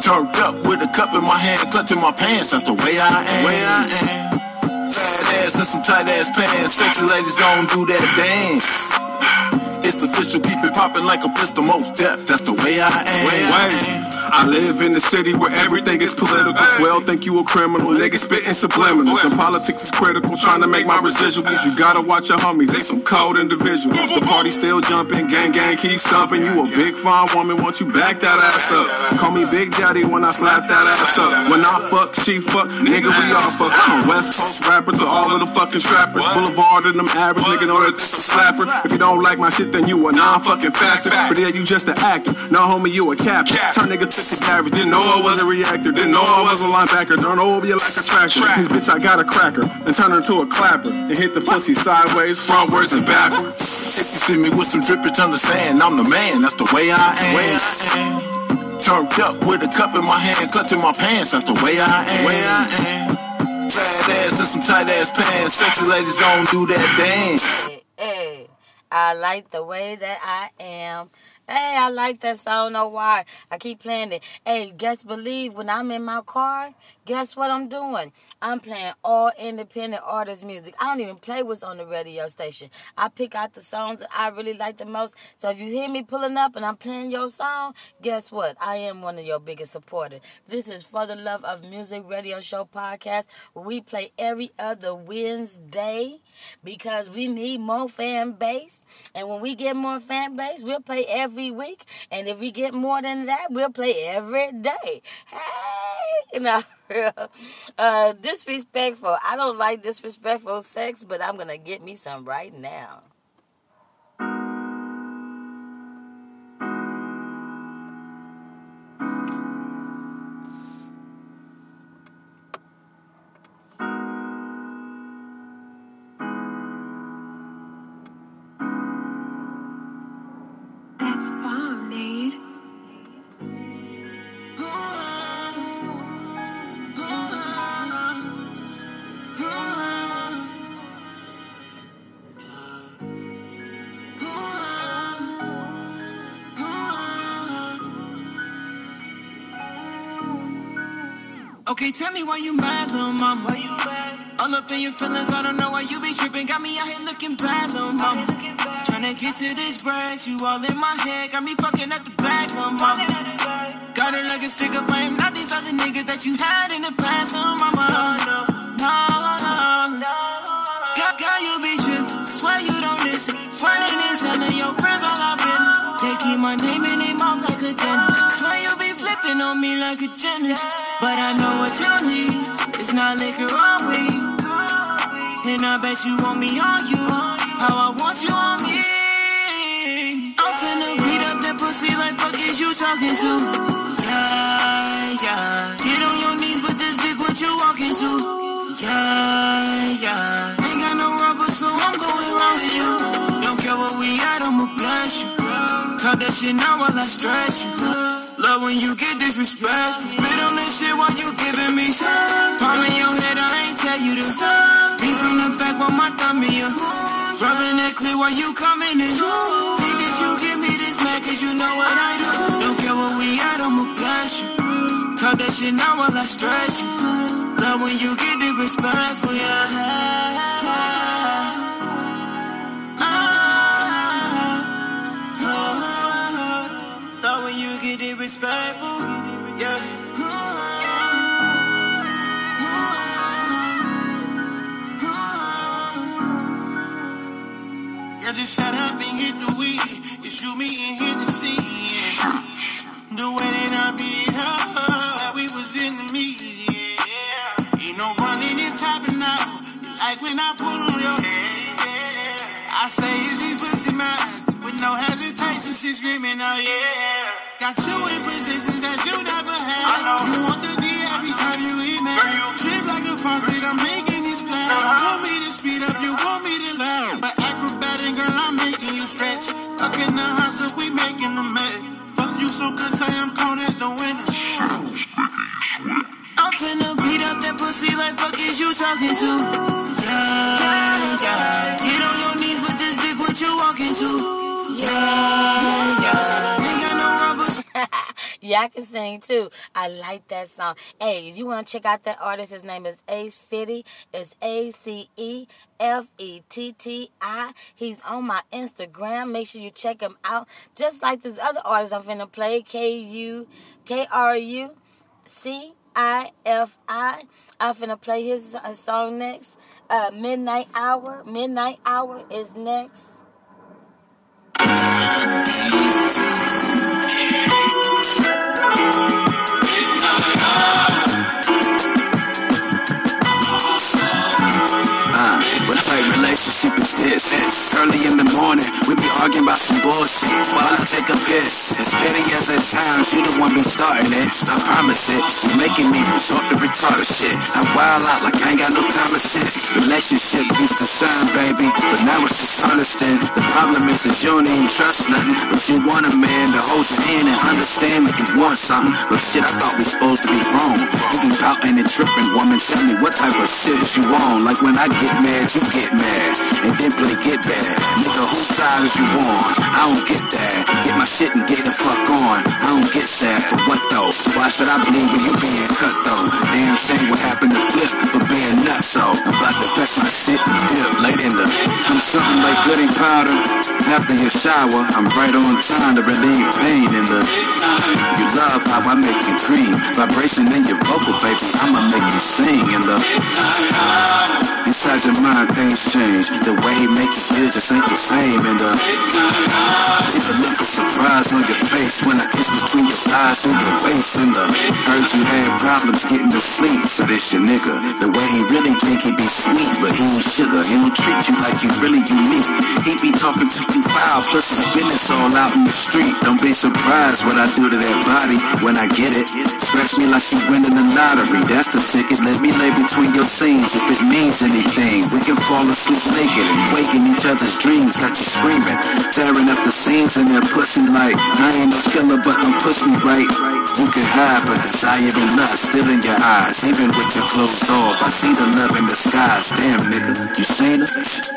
Turned up with a cup in my hand, clutching my pants. That's the way I am. Way I am. Fat ass and some tight ass pants. Sexy ladies gon' do that dance. It's official, keep it poppin' like a pistol, most death. That's the way I am. Way I am. I live in the city where everything is political. 12 think you a criminal, niggas spitting subliminals. And politics is critical, trying to make my residuals. You gotta watch your homies, they some cold individuals. The party still jumping, gang gang keep stomping. You a big fine woman, want you back that ass up. Call me Big Daddy when I slap that ass up. When I fuck, she fuck, nigga we all fuck. I'm a West Coast rapper to all of the fucking strappers. Boulevard and them average nigga know that this a slapper. If you don't like my shit, then you a non-fucking factor. But yeah, you just an actor. No homie, you a captain. Turn niggas to the garage. Didn't know I was a reactor. Didn't know I was a linebacker. Don't know over you like a tractor. This bitch, I got a cracker. And turn her into a clapper. And hit the pussy sideways, frontwards, and backwards. If you see me with some drippage, understand I'm the man. That's the way I am. Way I am. Turned up with a cup in my hand, clutching my pants. That's the way I am. Way I am. Fat ass and some tight ass pants. Sexy ladies gon' do that dance. Hey, I like the way that I am. Hey, I like that song. I don't know why. I keep playing it. Hey, guess believe when I'm in my car, guess what I'm doing? I'm playing all independent artist music. I don't even play what's on the radio station. I pick out the songs that I really like the most. So if you hear me pulling up and I'm playing your song, guess what? I am one of your biggest supporters. This is For the Love of Music Radio Show podcast we play every other Wednesday because we need more fan base. And when we get more fan base, we'll play every week. And if we get more than that, we'll play every day. Hey, [LAUGHS] you know. uh, disrespectful. I don't like disrespectful sex, but I'm gonna get me some right now. In your feelings, I don't know why you be tripping. Got me out here looking bad, little mama. Tryna get to this bread, you all in my head. Got me fucking up the bag, little mama. Got it like a sticker frame, not these other niggas that you had in the past, little mama. No, no. God, God, you be tripping. Swear you don't listen. Running and telling your friends all our business. They keep my name in their mouth like a dentist. Swear you be flipping on me like a gymnast. But I know what you need. It's not liquor or weed. And I bet you want me on you. How I want you on me. I'm finna beat up that pussy like fuck is you talking to? Yeah, yeah. Get on your knees with this dick, what you walking to? Yeah, yeah. Ain't got no rubber, so I'm going round with you. Care where we at, I'ma bless you. Talk that shit now while I stress you. Love when you get disrespectful. Spit on this shit while you giving me some. Palm in your head, I ain't tell you to stop. Beat from the back while my thumb in your Rubbing that clear while you coming in. Think that you give me this man, cause you know what I do. Don't care what we at, I'ma bless you. Talk that shit now while I stress you. Love when you get disrespectful, yeah. You get disrespectful, yeah. Yeah, just shut up and hit the weed. You shoot me and hit the scene. Yeah. The way that I beat her, we was in the. Yeah. Ain't no running and topping out. Like when I pull on your I say, is these pussy mine? With no hesitation, she screaming out, yeah. Got you in positions that you never had. You want the D every time you email. Trip like a faucet, I'm making it splash. You want me to speed up, you want me to laugh. But acrobatic, girl, I'm making you stretch. Up in the house, if we making a mess. Fuck you so good, say I'm cold as the winter. I'm finna beat up that pussy like fuck is you talking to? Yeah, yeah. Get on your knees with this dick, what you walking to? Yeah, yeah. Ain't got no [LAUGHS] I can sing too. I like that song. Hey, if you want to check out that artist, his name is Ace Fetti. It's A C E F E T T I. He's on my Instagram. Make sure you check him out. Just like this other artist I'm finna play, K U K R U C I F I. I'm finna play his song next. Uh, Midnight Hour. Midnight Hour is next. Uh, relationship is this? Early in the morning, we be arguing about some bullshit while I take a piss. As petty as it sounds, you the one be starting it. I promise it. You making me resort to retarded shit. I wild out like I ain't got no to sit. Relationship used to shine, baby, but now it's just honesty. The problem is that you don't even trust nothing, but you want a man to hold your hand and understand that you want something. But shit, I thought we supposed to be wrong. You be pouting and tripping, woman. Tell me what type of shit is you on? Like when I get mad, you get mad, and then play get bad. Nigga, whose side is you on? I don't get that. Get my shit and get the fuck on. I don't get sad for what though? Why should I believe when you being cut though? Damn shame what happened to Flip for being nuts so. About to fetch my shit and dip late in the. I'm something like goody powder. After your shower, I'm right on time to relieve pain in the. You love how I make you dream. Vibration in your vocal, baby. I'ma make you sing in the. Inside your mind, things change. The way he make you feel just ain't the same in the. Leave a look of surprise on your face when I kiss between your thighs and your waist in the. Heard you had problems getting to sleep, so this your nigga. The way he really think he be sweet, but he ain't sugar. And He treat you like you really unique. He be talking to you foul, plus his business all out in the street. Don't be surprised what I do to that body when I get it. Scratch me like she winning the lottery. That's the ticket. Let me lay between your scenes if it means anything. We can fall asleep naked and wake in each other's dreams. Got you screaming, tearing up the scenes in their pussy like I ain't no killer, but don't push me right. You can hide, but desire and lust still in your eyes. Even with your clothes off, I see the love in the skies. Damn, nigga, you seen her?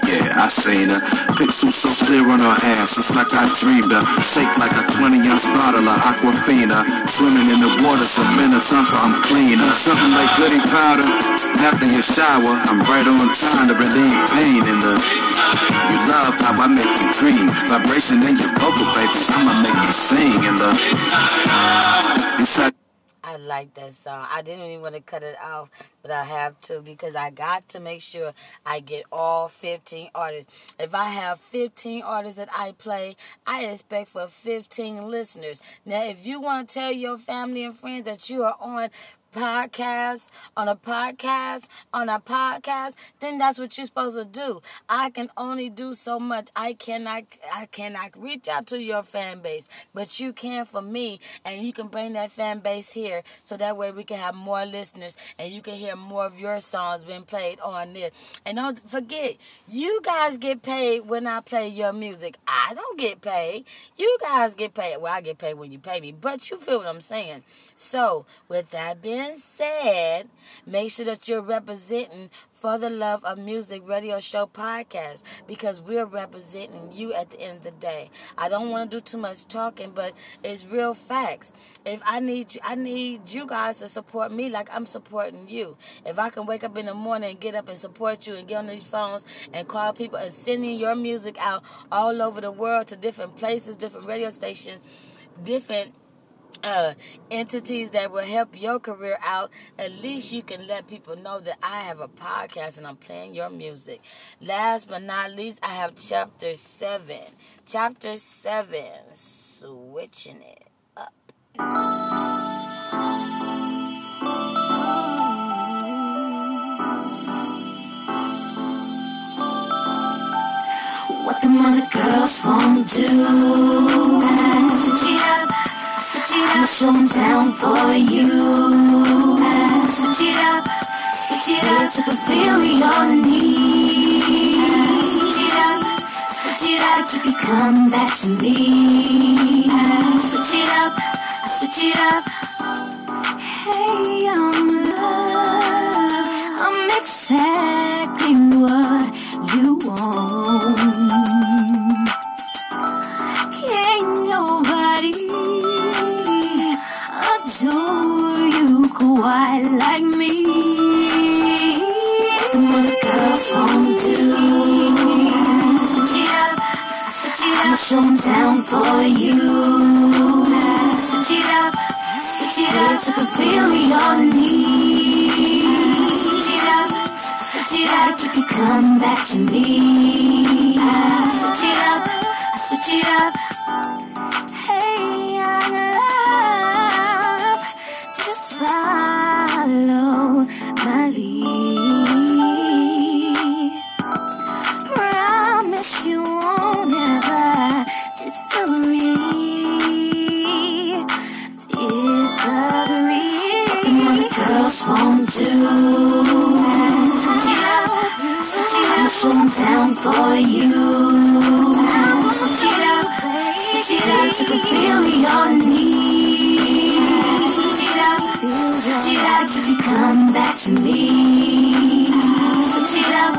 Yeah, I seen her. Pixels so clear on her ass, it's like I dreamed her. Shake like a 20 ounce bottle of Aquafina. Swimming in the waters of Minnetonka, I'm clean. I'm something like goody powder. After your shower, I'm right on time to relieve pain in the. You love how I make you dream. Vibration in your vocal. I'ma make you sing in the. Inside. I like that song. I didn't even want to cut it off, but I have to because I got to make sure I get all 15 artists. If I have 15 artists that I play, I expect for 15 listeners. Now, if you want to tell your family and friends that you are on podcast on a podcast on a podcast then that's what you're supposed to do. I can only do so much. I cannot i cannot reach out to your fan base but you can for me and you can bring that fan base here so that way we can have more listeners and you can hear more of your songs being played on this and don't forget you guys get paid when i play your music. I don't get paid. You guys get paid. Well i get paid when you pay me but you feel what i'm saying. So with that being said, make sure that you're representing for the Love of Music radio show podcast because we're representing you at the end of the day. I don't want to do too much talking, but it's real facts. If I need you, I need you guys to support me like I'm supporting you. If I can wake up in the morning and get up and support you and get on these phones and call people and sending your music out all over the world to different places, different radio stations, different uh, entities that will help your career out, at least you can let people know that I have a podcast and I'm playing your music. Last but not least, I have chapter 7. Chapter 7, switching it up. What the mother girls won't do. Up, switch it up. I'ma show 'em down for you. Switch it up, switch it up to fulfill your needs. Switch it up, switch it up to you come back to me. Switch it up, switch it up. Hey, I'm. I'm exactly what you want. So were you quite like me? What girls won't do. Switch it up, switch it up. I'm showing down for you. Switch it up, switch it up. To fulfill your needs. Switch it up, switch it up. You can come back to me. Switch it up, switch it up. Hey, I'm gonna. Showing for you. Switch it up, switch it up. Took a feeling on me. Switch it up, switch it up. You can come back to me. Switch it up,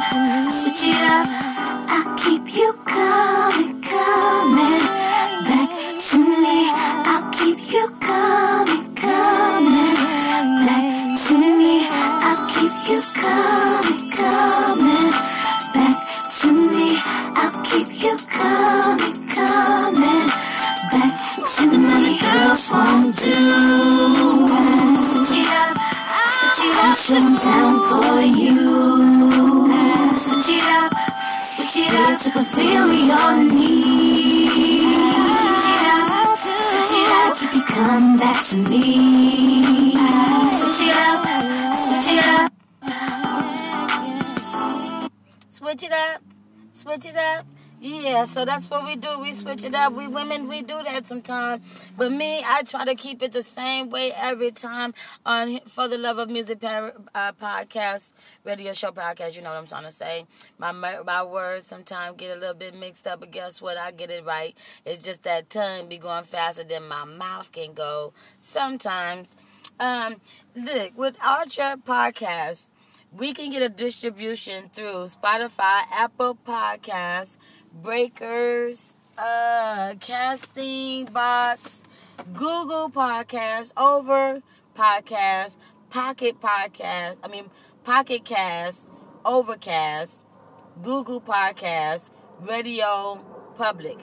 switch it up. I'll keep you coming Switch it up. Yeah, so that's what we do. We switch it up. We women, we do that sometimes. But me, I try to keep it the same way every time on For the Love of Music uh, podcast, radio show podcast. You know what I'm trying to say. My my words sometimes get a little bit mixed up, but guess what? I get it right. It's just that tongue be going faster than my mouth can go sometimes. Um, look, with Anchor Podcast, we can get a distribution through Spotify, Apple Podcasts, Breakers, uh, Casting Box, Google Podcasts, Over Podcast, Pocket Podcast, I mean Pocket Cast, Overcast, Google Podcast, Radio Public.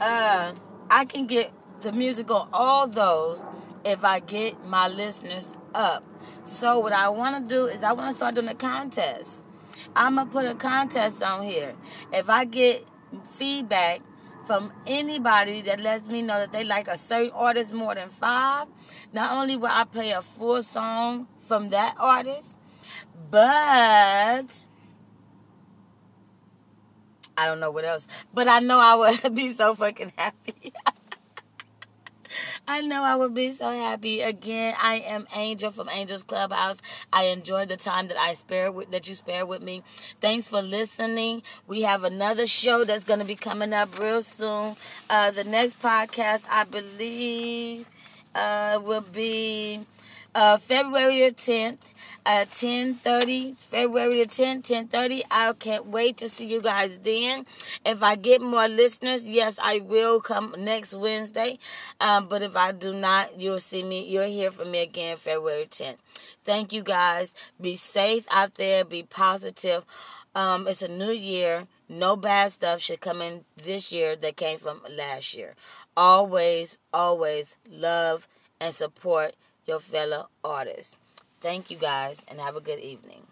Uh, I can get the music on all those if I get my listeners up. So what I want to do is I want to start doing a contest. I'm gonna put a contest on here. If I get feedback from anybody that lets me know that they like a certain artist more than five, not only will I play a full song from that artist, but I don't know what else. But I know I would [LAUGHS] be so fucking happy. [LAUGHS] I know I would be so happy. Again, I am Angel from Angel's Clubhouse. I enjoy the time that I spare with that you spare with me. Thanks for listening. We have another show that's going to be coming up real soon. Uh, the next podcast, I believe, uh, will be uh, February 10th at 10.30 february the 10th 10.30 i can't wait to see you guys then. If i get more listeners yes i will come next wednesday. Um, but if i do not you'll see me you'll hear from me again february 10th thank you guys. Be safe out there. Be positive. Um, it's a new year. No bad stuff should come in this year that came from last year. Always always love and support your fellow artists Thank you guys and have a good evening.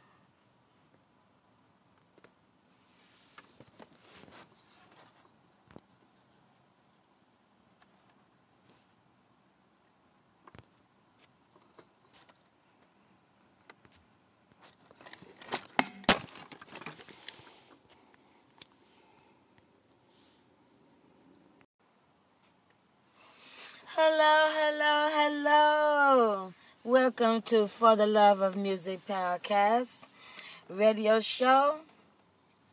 Hello, hello, hello. Welcome to For the Love of Music podcast radio show.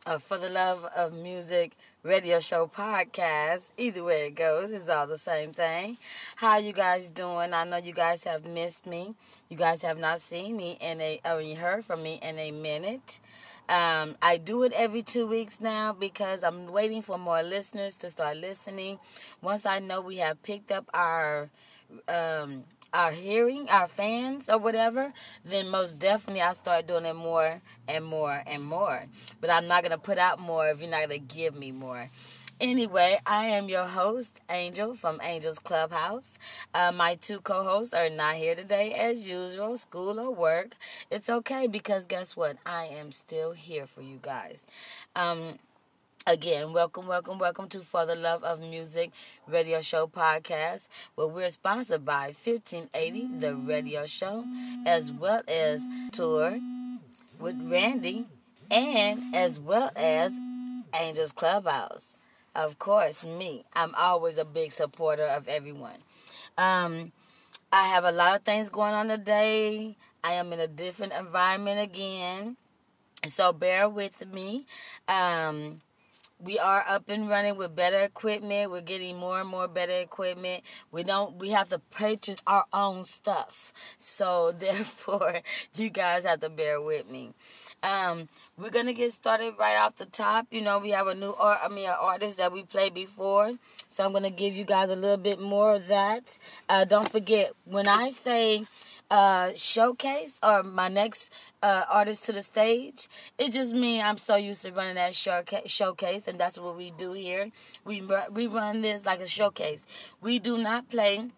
Or For the Love of Music radio show podcast. Either way it goes, it's all the same thing. How you guys doing? I know you guys have missed me. You guys have not seen me in a or you heard from me in a minute. Um, I do it every two weeks now because I'm waiting for more listeners to start listening. Once I know we have picked up our um, our hearing, our fans or whatever, then most definitely I'll start doing it more and more and more. But I'm not gonna put out more if you're not gonna give me more. Anyway, I am your host, Angel from Angel's Clubhouse. Uh, my two co hosts are not here today as usual, school or work. It's okay because guess what? I am still here for you guys. Um, Again, welcome, welcome, welcome to For the Love of Music Radio Show podcast, where we're sponsored by 1580 The Radio Show, as well as Tour with Randy, and as well as Angels Clubhouse. Of course, me. I'm always a big supporter of everyone. Um, I have a lot of things going on today. I am in a different environment again, so bear with me. Um, we are up and running with better equipment. We're getting more and more better equipment. We don't we have to purchase our own stuff. So [LAUGHS] therefore you guys have to bear with me. Um, we're gonna get started right off the top. You know, we have a new art I mean an artist that we played before. So I'm gonna give you guys a little bit more of that. Uh, don't forget when I say uh, showcase or my next uh, artist to the stage. It just means I'm so used to running that showcase, and that's what we do here. We we run this like a showcase. We do not play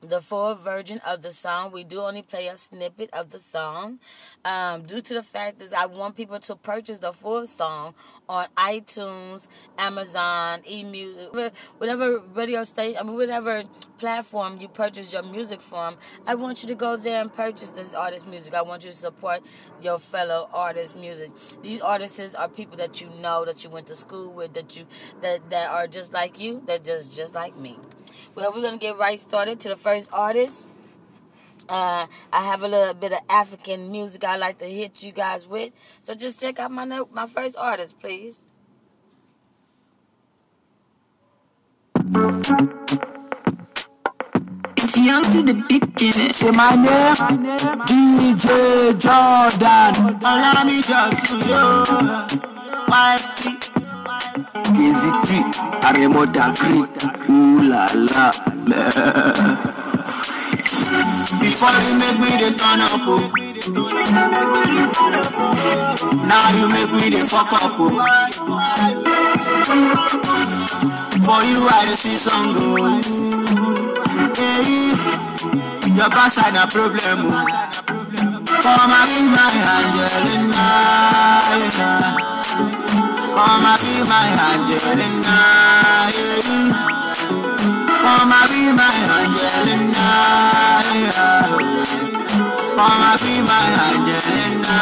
the full version of the song. We do only play a snippet of the song. Um, due to the fact that I want people to purchase the full song on iTunes, Amazon, eMusic, whatever radio station, I mean, whatever platform you purchase your music from, I want you to go there and purchase this artist's music. I want you to support your fellow artist's music. These artists are people that you know, that you went to school with, that you that that are just like you, that just just like me. Well, we're gonna get right started to the first artist. Uh, I have a little bit of African music I like to hit you guys with. So just check out my note, my first artist, please. It's young to the beginning. Say my name, DJ Jordan. Allow me just to you. YC. Easy T, Aremo Dagri, ooh la la. Before you make me the turn up, oh. Now you make me the fuck up, oh. For you I dey see some go. Oh. Hey, your backside a problem, oh. Come and be my Angelina. Come and be my Angelina. Come and be my Angelina. Come and be my Angelina.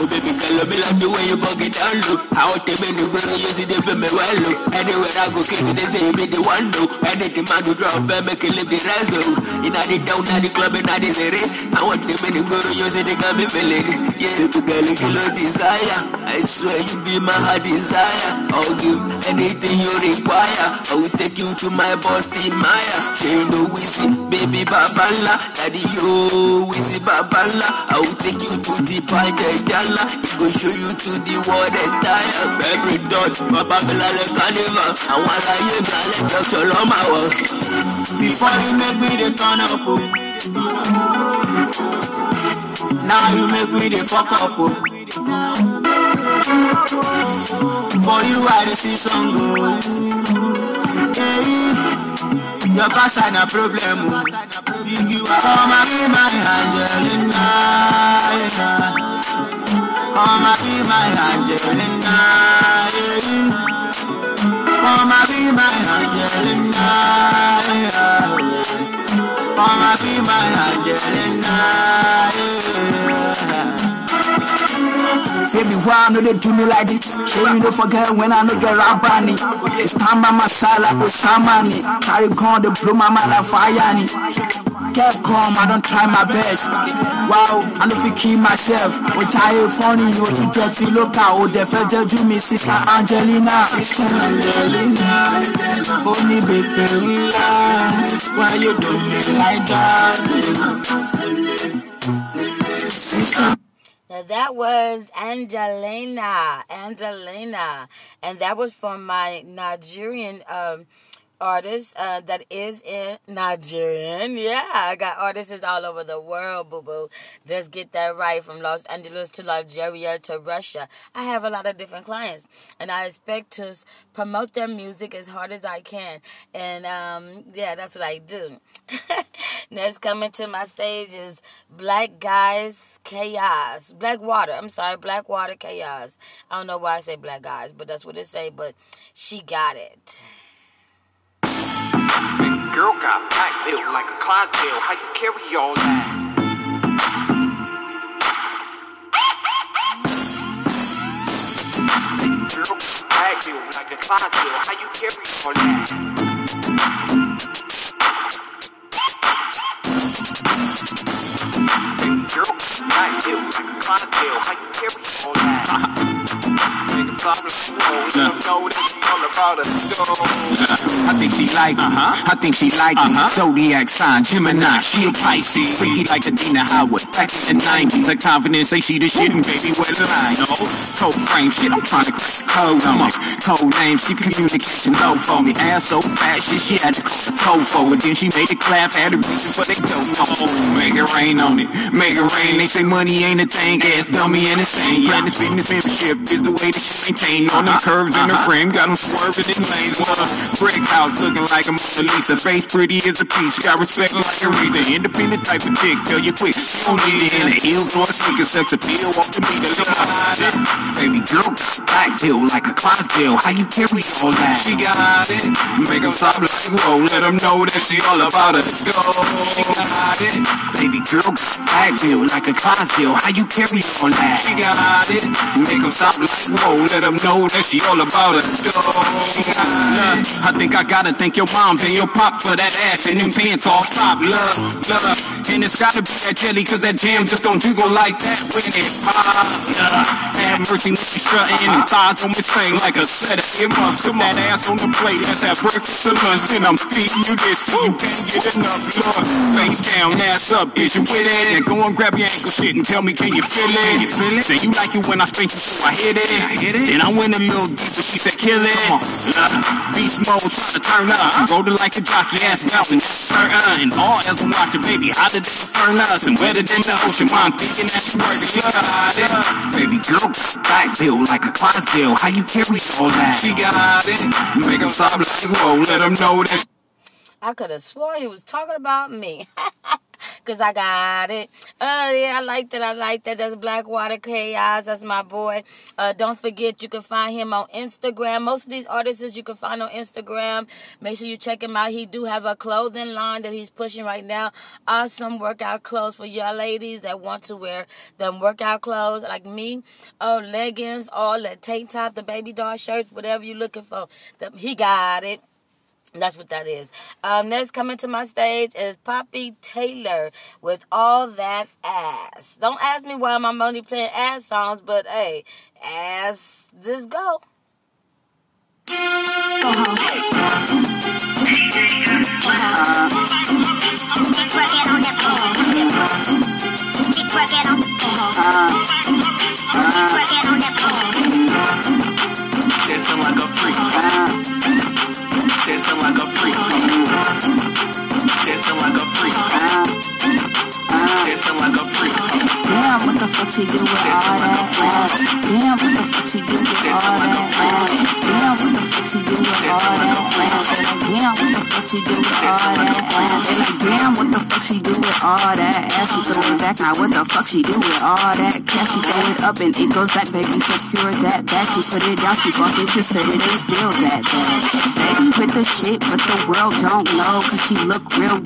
Oh baby girl, love me like the way you bug it down low. How te me no go you see the me well low. Anywhere I go, kids they say me the one though. Anything man do drop, and make it live the rest though. Inna the down, inna the club, inna the city. I want them in the go you see they got me feeling. Yeah, to girl, you know desire. I swear you be my heart desire. I'll give anything you require. I will take you to my boss, Team Maya. She know we see, baby babala. Daddy yo, we see babala. I will take you to the party, gala. It go show you to the world entire. Every dot, my babala le carnival. I want to hear me, I let Dr. Loma walk. Before you make me the turn up, oh. Now you make me the fuck up, oh. For you I dey see some go. Hey, your backside a problem, oh. You are and be my Angelina. Come and be my Angelina. Come and be my Angelina. And be my Angelina. Baby, why no they do me like this? Sure you don't forget when I no get rap bunny. It's time by my side like Osamani. Carry gun, they blow my mind like fire. Get calm, I don't try my best. Wow, I know if kill myself. Which I ain't funny, you too dirty. Look out, oh, the fed do me, sister Angelina. Sister Angelina, only baby, why you do me like that? Sister. Now that was Angelina, Angelina, and that was from my Nigerian um, artist uh, that is in Nigerian. Yeah, I got artists all over the world, boo boo. Let's get that right from Los Angeles to Nigeria to Russia. I have a lot of different clients, and I expect to promote their music as hard as I can. And um, yeah, that's what I do. [LAUGHS] Next coming to my stage is Black Guys Chaos. Black Water. I'm sorry, BlackwaterKaos. I don't know why I say Black Guys, but that's what it say. But she got it. Girl got back built like a Clydesdale. How you carry all that? Girl back built like a Clydesdale. How you carry all that? Girl back built like a Clydesdale. How you carry all that? Nigga problem, let 'em know that you all about us. I think she like me. Uh-huh. I think she like me. Uh-huh. Zodiac sign, Gemini, she a Pisces. Freaky like Adina Howard. Back in the 90s, her confidence say she the shit and baby, what a lie. No, cold frame shit, I'm trying to crack the code on it. Code name, she communication low for me. Ass so fat, shit, she had to call the toe for it. Then she made it clap, had a reason for they dope. Oh, make it rain on it. Make it rain, they say money ain't a thing. Ass dummy and insane. Planet fitness membership is the way that she maintain. On them curves in the uh-huh. frame, got them swerving in lanes. Well, brick house looking like a Mona Lisa. Face pretty as a piece, got respect like a reader. Independent type of chick, tell you quick. She don't need it in the heels or a sneaker. Sex appeal off the meter. Look at it. Baby girl, black bill like a Clydesdale. How you carry all that? She got it. Make them stop like whoa. Let them know that she all about it. Go. She got it. Baby girl, black bill like a Clydesdale. How you carry all that? She got it. Make them stop like whoa. Let them know that she all about it. It. I think I gotta thank your moms and your pop for that ass and them pants off top. Love, love. And it's gotta be that jelly cause that jam just don't jiggle like that when it pop. Love. Have mercy when you strutting and thighs on me thing like a set of earmuffs. Come that ass on the plate. Let's have breakfast or lunch. Then I'm feeding you this till you can't get enough. Face down, ass up. Is you with it? And go and grab your ankle shit and tell me, can you feel it? You feel it? Say you like it when I spank you, so I hit it. I hit it. Then I went a little deeper. She said, kill it. Love. Beast mode, trying to turn up. She rolled it like a jockey, ass bouncing. Turn on. And all else I'm watching, baby. Hotter than the furnace and wetter than the ocean. Mom thinking that she working. She got it. Baby girl, back bill like a Clydesdale. How you carry all that? She got it. Make them stop like whoa. Let them know that. I could have swore he was talking about me. [LAUGHS] Cause I got it. Oh yeah, I like that. I like that. That's BlackwaterKaos. That's my boy. Uh, don't forget you can find him on Instagram. Most of these artists you can find on Instagram. Make sure you check him out. He do have a clothing line that he's pushing right now. Awesome workout clothes for y'all ladies that want to wear them workout clothes like me. Oh, leggings, all the tank top, the baby doll shirts, whatever you're looking for. The, he got it. That's what that is. Um, next coming to my stage is Poppy Taylor with All That Ass. Don't ask me why I'm playing ass songs, but hey, ass, just go. Dancing like a freak. Like a freak. Dancing like a freak. Dancing like a freak. Damn, what the fuck she do with all that ass? Damn, what the fuck she do with all that ass? Damn, what the fuck she do with all that ass? Damn, what the fuck she do with all that ass? Damn, what the fuck she do with all that ass? She throw it back, now what the fuck she do with all that cash? She throw it up and it goes back, baby, secure that back. She put it down, she boss it to say it ain't still that bad. Baby with the shit, but the world don't know, cause she look real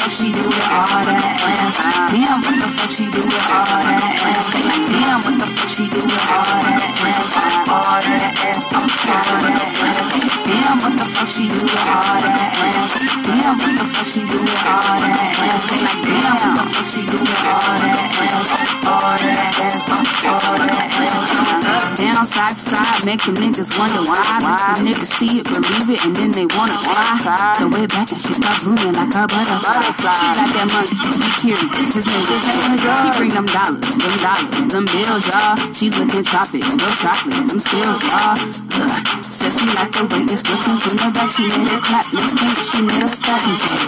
fuck she do with all that ass? Damn, what the fuck she do with all that ass? Damn, what the fuck she do with all that ass? All that ass, all that ass. Damn, what the fuck she do with all that ass? Damn, what the fuck she do with all that ass? Damn, what the fuck she do with all that ass? All that ass, all that ass. Up, down, side to side, them niggas wonder why. The niggas see it, believe it, and then they wanna try. So way back and she start moving like a butterfly. She got that money, he curious, his name is He bring them dollars, them dollars, them bills, y'all. She looking tropic, real chocolate, them skills, y'all. Ugh. Says she like the way it's looking from the back. She made it clap, let's think she made a it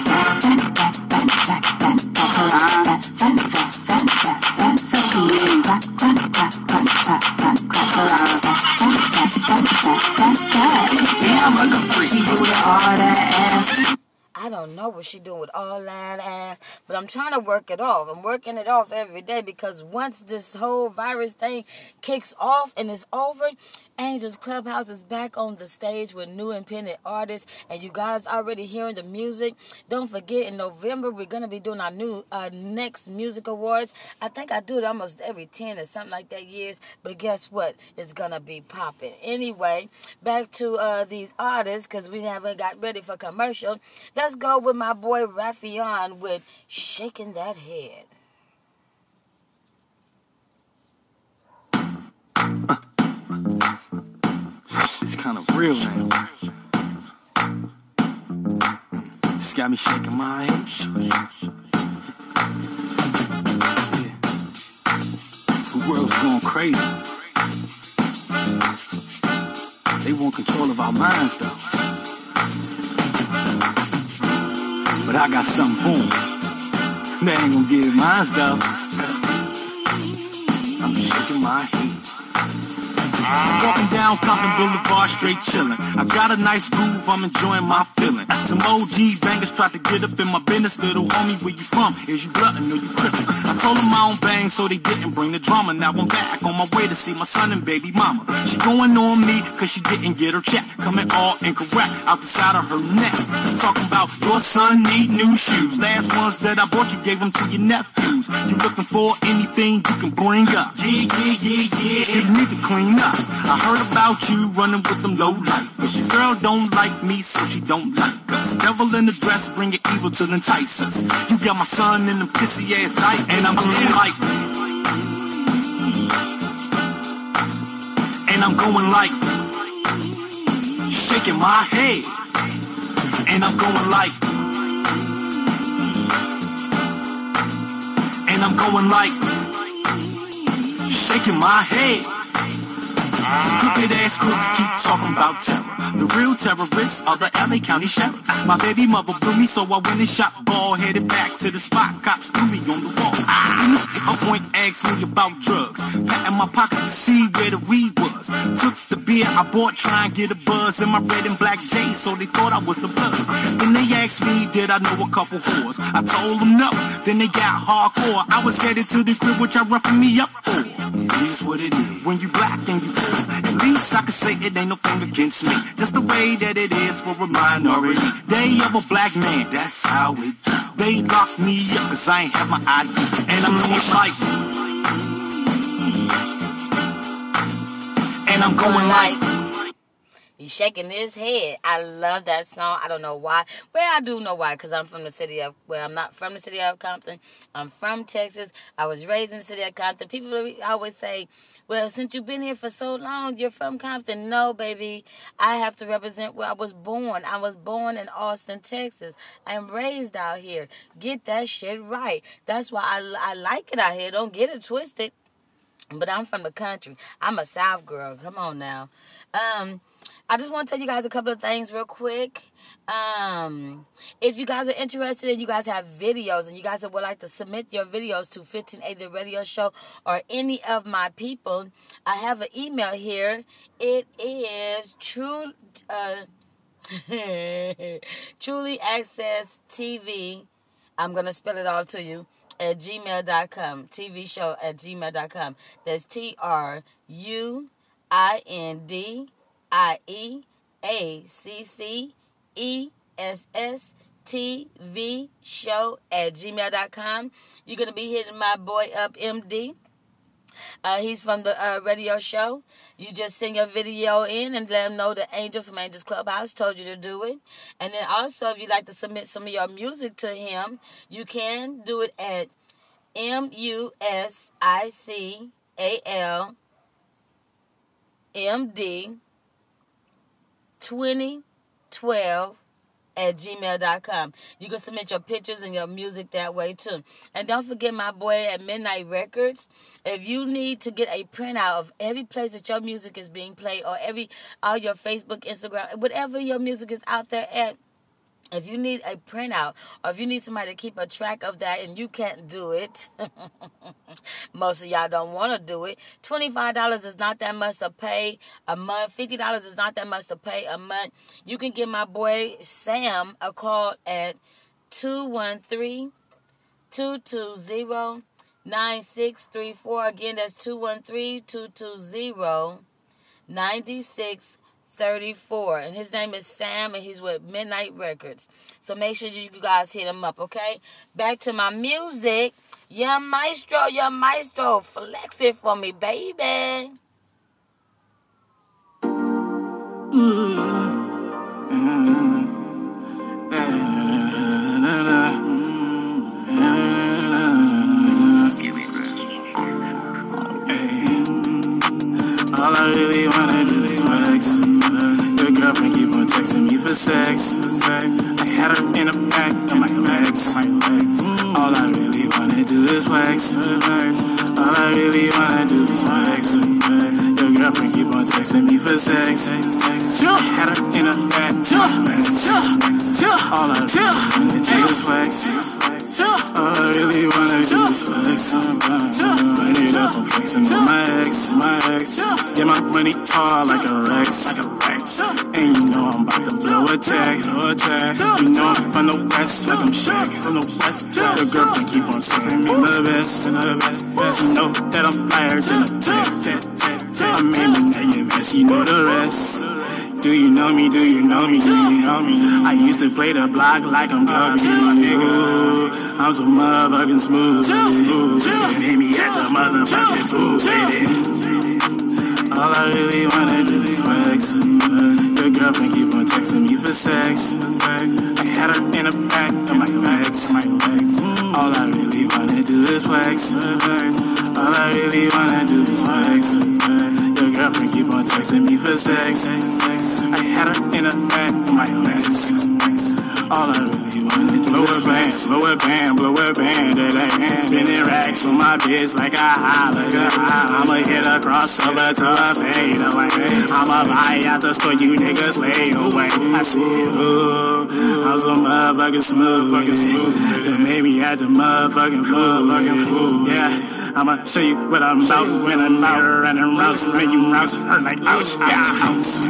back, back, back, back, back, back, back, her on back, back, back, back, back, back, back. She made it clap, clap, clap, clap, clap, clap, clap, her on back, back, back, back, back, back, back. Damn, like a freak. She do it all that ass. I don't know what she doing with all that ass, but I'm trying to work it off. I'm working it off every day because once this whole virus thing kicks off and it's over, Angels Clubhouse is back on the stage with new independent artists, and you guys already hearing the music. Don't forget, in November we're gonna be doing our new uh, next music awards. I think I do it almost every ten or something like that years, but guess what? It's gonna be popping. Anyway, back to uh, these artists because we haven't got ready for commercial. Let's go with my boy Raffion with "Shaking That Head." It's [LAUGHS] kind of real now. It's got me shaking my head. Yeah. The world's going crazy. They want control of our minds, though. But I got something for 'em. They ain't gonna give mine, though. [LAUGHS] I'm shaking my head. Walking down Compton Boulevard, straight chillin'. I got a nice groove, I'm enjoying my feeling. Some OG bangers tried to get up in my business. Little homie, where you from? Is you glutton or you crippin'? I told them I don't bang, so they didn't bring the drama. Now I'm back on my way to see my son and baby mama. She going on me, cause she didn't get her check. Coming all incorrect, out the side of her neck. Talking about your son need new shoes. Last ones that I bought you gave them to your nephews. You looking for anything you can bring up? Yeah, yeah, yeah, yeah. You need to clean up. I heard about you running with them low life. But your girl don't like me, so she don't like us. Devil in the dress, bring your evil to entice us. You got my son in them pissy ass night, and I'm going like. And I'm going like. Shaking my head. And I'm going like. And I'm going like. Shaking my head. Stupid ass crew keep talking about terror. The real terrorists are the LA County sheriffs. My baby mother blew me, so I went and shot ball, headed back to the spot. Cops threw me on the wall. Then this point asked me about drugs. Patting my pocket to see where the weed was. Took the beer I bought, try and get a buzz in my red and black J's, so they thought I was a blood. Then they asked me, did I know a couple whores? I told them no. Then they got hardcore. I was headed to the crib, which I roughing me up for. Is what it is. When you black and you at least I can say it ain't no thing against me. Just the way that it is for a minority. Day of a black man, that's how it. They locked me up cause I ain't have my ID. And I'm going like. And I'm going like. He's shaking his head. I love that song. I don't know why. Well, I do know why, because I'm from the city of, well, I'm not from the city of Compton. I'm from Texas. I was raised in the city of Compton. People always say, well, since you've been here for so long, you're from Compton. No, baby. I have to represent where I was born. I was born in Austin, Texas. I am raised out here. Get that shit right. That's why I, I like it out here. Don't get it twisted. But I'm from the country. I'm a South girl. Come on now. Um, I just want to tell you guys a couple of things real quick. Um, if you guys are interested and you guys have videos and you guys would like to submit your videos to 1580 Radio Show or any of my people, I have an email here. It is true, uh, [LAUGHS] truly access TV. I'm going to spell it all to you at gmail.com. TV show at gmail.com. That's T R U I N D. I E A C C E S S T V show at gmail.com. You're going to be hitting my boy up, MD. Uh, he's from the uh, radio show. You just send your video in and let him know the Angel from Angels Clubhouse told you to do it. And then also, if you'd like to submit some of your music to him, you can do it at M U S I C A L md 2012 at gmail.com. You can submit your pictures and your music that way too. And don't forget my boy at Midnight Records. If you need to get a printout of every place that your music is being played or every all your Facebook, Instagram, whatever your music is out there at, if you need a printout or if you need somebody to keep a track of that and you can't do it, [LAUGHS] most of y'all don't want to do it. $25 is not that much to pay a month. $50 is not that much to pay a month. You can give my boy Sam a call at 213 220 9634. Again, that's 213 220 9634. 34 and his name is Sam and he's with Midnight Records. So make sure you guys hit him up, okay? Back to my music. Young Maestro, Young Maestro, flex it for me, baby. All I really wanna do is flex. Your girlfriend keep on texting me for sex. I had her in the back of my legs. All I really wanna do is flex. All I really wanna do is flex. Your girlfriend keep on texting me for sex. I had her in the back of my legs. All I really wanna do is flex. All I really wanna do is flex. Run it up, I'm flexing on my ex, my ex. Yeah, my money tall like a Rex, like a Rex. And you know I'm about to blow a tag, blow a tag. You know I'm from the west, like I'm Shaq, from the west. Your girlfriend keep on sexing me the best, the best. You know that I'm fired to the jet. I'm aiming at your vest, you know the rest. Do you know me? Do you know me? Do you know me? I used to play the block like I'm Kobe, nigga. I'm so motherfucking smooth. Made me at the motherfucking food, baby. All I really wanna do is flex. Your girlfriend keep on texting me for sex. I had her in the back of my legs. All I really wanna do is flex. All I really wanna do is flex. Your girlfriend keep on texting me for sex. I had her in the back of my legs. All I really wanna do blow is flex. Blow a band, blow a band, that ain't spinning racks on my bitch like a holler. I'ma hit a crossover to a fade away. I'ma buy out the store, you niggas lay away. I said, ooh, I'm so motherfucking smooth, fucking smooth. That made me at the motherfucking fool, fucking fool. Yeah, I'ma show you what I'm about when I'm out running routes, when you routes hurt like ouch, yeah, ouch.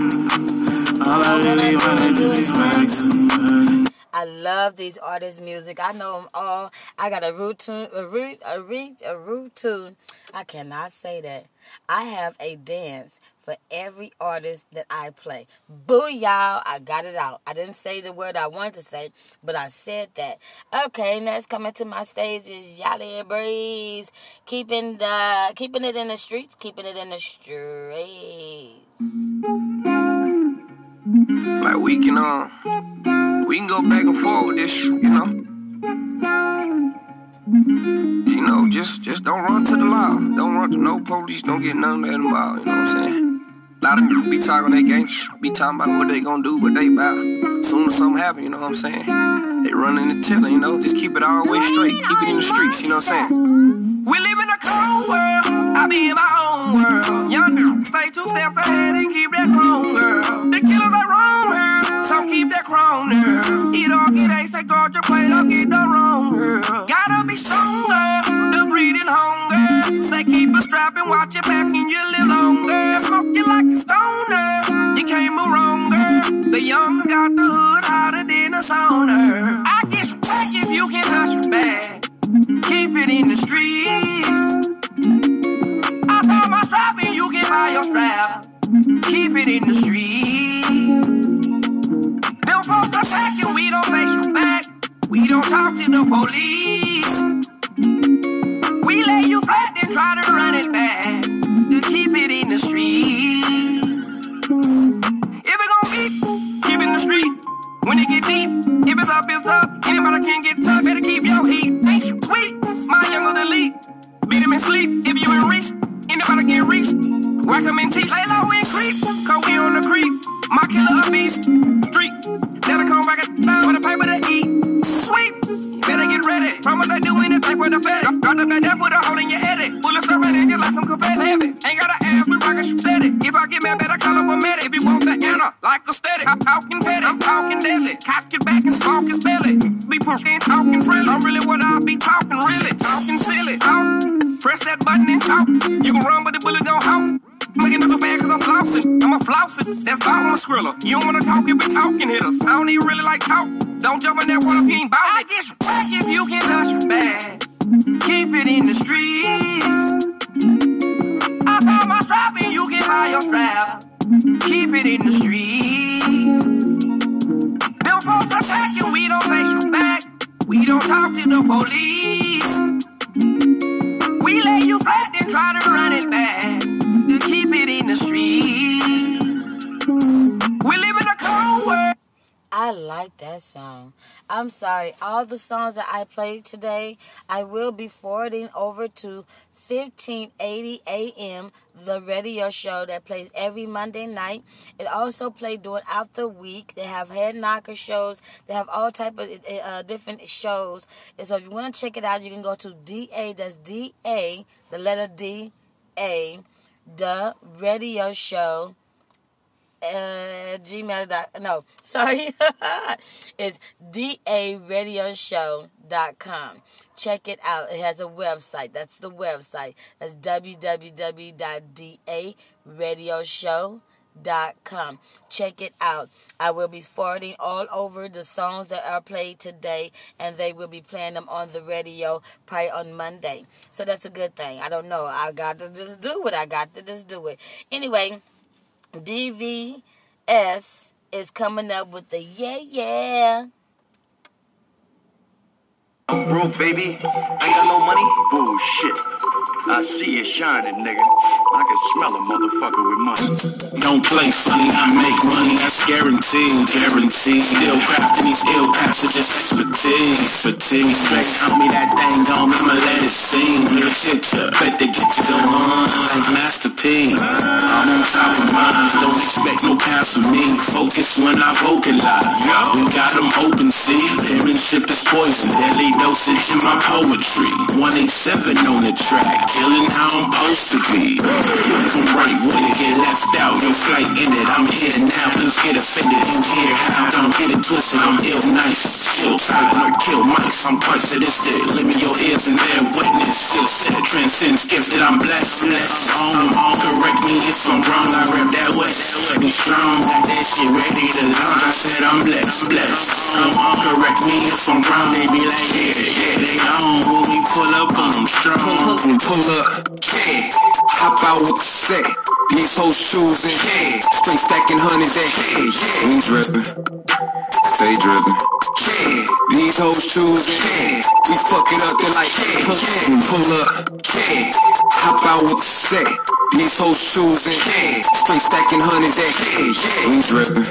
All I really wanna do is flex. I love these artists' music. I know them all. I got a root a root, a reach, a root tune. I cannot say that. I have a dance for every artist that I play. Boo, y'all! I got it out. I didn't say the word I wanted to say, but I said that. Okay, next coming to my stage is Yali Breeze, keeping the keeping it in the streets, keeping it in the streets. Like we can um, we can go back and forth with this, you know. You know, just just don't run to the law. Don't run to no police. Don't get none of that involved. You know what I'm saying? A lot of them be talking they game, be talking about what they gonna do, what they about. Soon as something happen, you know what I'm saying? They running and telling, you know, just keep it all way straight. Keep it in the streets, you know what I'm saying? We live in a cold world. I be in my own world. Young stay two steps ahead and keep that chrome, girl. The killers are wrong, girl. So keep that chrome, girl. Eat all, get ace, say guard your plate, don't get the wrong, girl. Gotta be stronger. The breeding hunger. Say keep a strap and watch your back and you live longer. Smoke you like a stoner. You can't move wrong, girl. The young's got the hood hotter than a sauna. I get back if you can touch your bag. Keep it in the streets. I found my strap and you can buy your strap. Keep it in the streets. Them folks attacking, we don't face your back. We don't talk to the police. We lay you flat and try to run it back. To keep it in the streets. If it gon' be, keep it in the street. When it get deep, if it's up, it's up. Anybody can get tough, better keep your heat. Ain't sweet, my young elite. Beat him in sleep if you in reach. Anybody can reach. Whack 'em in teeth, lay low and creep. Cause we on the creep. My killer a beast. Street. That'll come back down with a paper to eat. Sweet. Better get ready. Promise I do anything for the fatty. Got the that put a hole in your edit. Bullets already, just like some confetti. Ain't gotta ask me, rocket you steady. If I get mad, better call up a medic. If you want the anna, like a steady. I'm talking petty. I'm talking deadly. Cock it back and smoke his belly. Be pushing, talking freely. I'm really what I be talking, really. Talking silly. Talk. Press that button and talk. You can run, but the bullet gon' hawk. Making niggas mad cause I'm flossing. I'm a flossing. That's why I'm a. You don't wanna talk, you be talking hitters. I don't even really like talk. Don't jump in that water if you ain't bout it. I get you if you can touch your bag. Keep it in the streets. I found my strap and you can buy your strap. Keep it in the streets. Them folks attack you, we don't take you back. We don't talk to the police. Like that song. I'm sorry. All the songs that I played today, I will be forwarding over to 1580 AM, the radio show that plays every Monday night. It also plays during out the week. They have head knocker shows. They have all type of uh, different shows. And so if you want to check it out, you can go to DA. That's D A, the letter D A, the radio show uh, gmail dot no [LAUGHS] sorry it's daradioshow.com check it out. It has a website. That's the website. That's www.daradioshow.com dot com. check it out. I will be forwarding all over the songs that are played today and they will be playing them on the radio probably on monday. So that's a good thing. I don't know. I got to just do it i got to just do it. Anyway DVS is coming up with the yeah yeah. I'm broke, baby. Ain't got no money. Bullshit. I see it shining, nigga. I can smell a motherfucker with money. Don't play funny, I make money, that's guaranteed, guaranteed. Still crafting these ill passages, expertise, fatigue. Straight tell me that thing on me, I'ma let it sing. Real picture, bet they get to go on like Master P. I'm on top of minds, don't expect no pass from me. Focus when I vocalize. We got them open, see. Parentship is poison, deadly dosage in my poetry. 187 on the track, killing how I'm supposed to be. Come right with it, get left out. Your flight ended, I'm here now. Please get offended You hear how. Don't get it twisted, I'm ill nice. Still tight when I kill mice. I'm sadistic. Limit your ears and bear witness. Still set, transcends gifted. I'm blessed, blessed. On, on, correct me if I'm wrong. I rap that west. Be strong, got that shit ready to launch. I said I'm blessed, blessed. On, on, correct me if I'm wrong. They be like, yeah, yeah, they on. When we pull up on them strong. Pull, pull up, yeah. Hop out with the set. These hoes choosing, yeah. Straight stacking hundreds at yeah, yeah. We drippin', stay drippin', yeah. These hoes choosing, yeah. We fuck it up, they like, yeah, yeah. Pull up, yeah. Hop out with the set. These hoes choosing, yeah. Straight stacking hundreds at yeah, yeah. We drippin',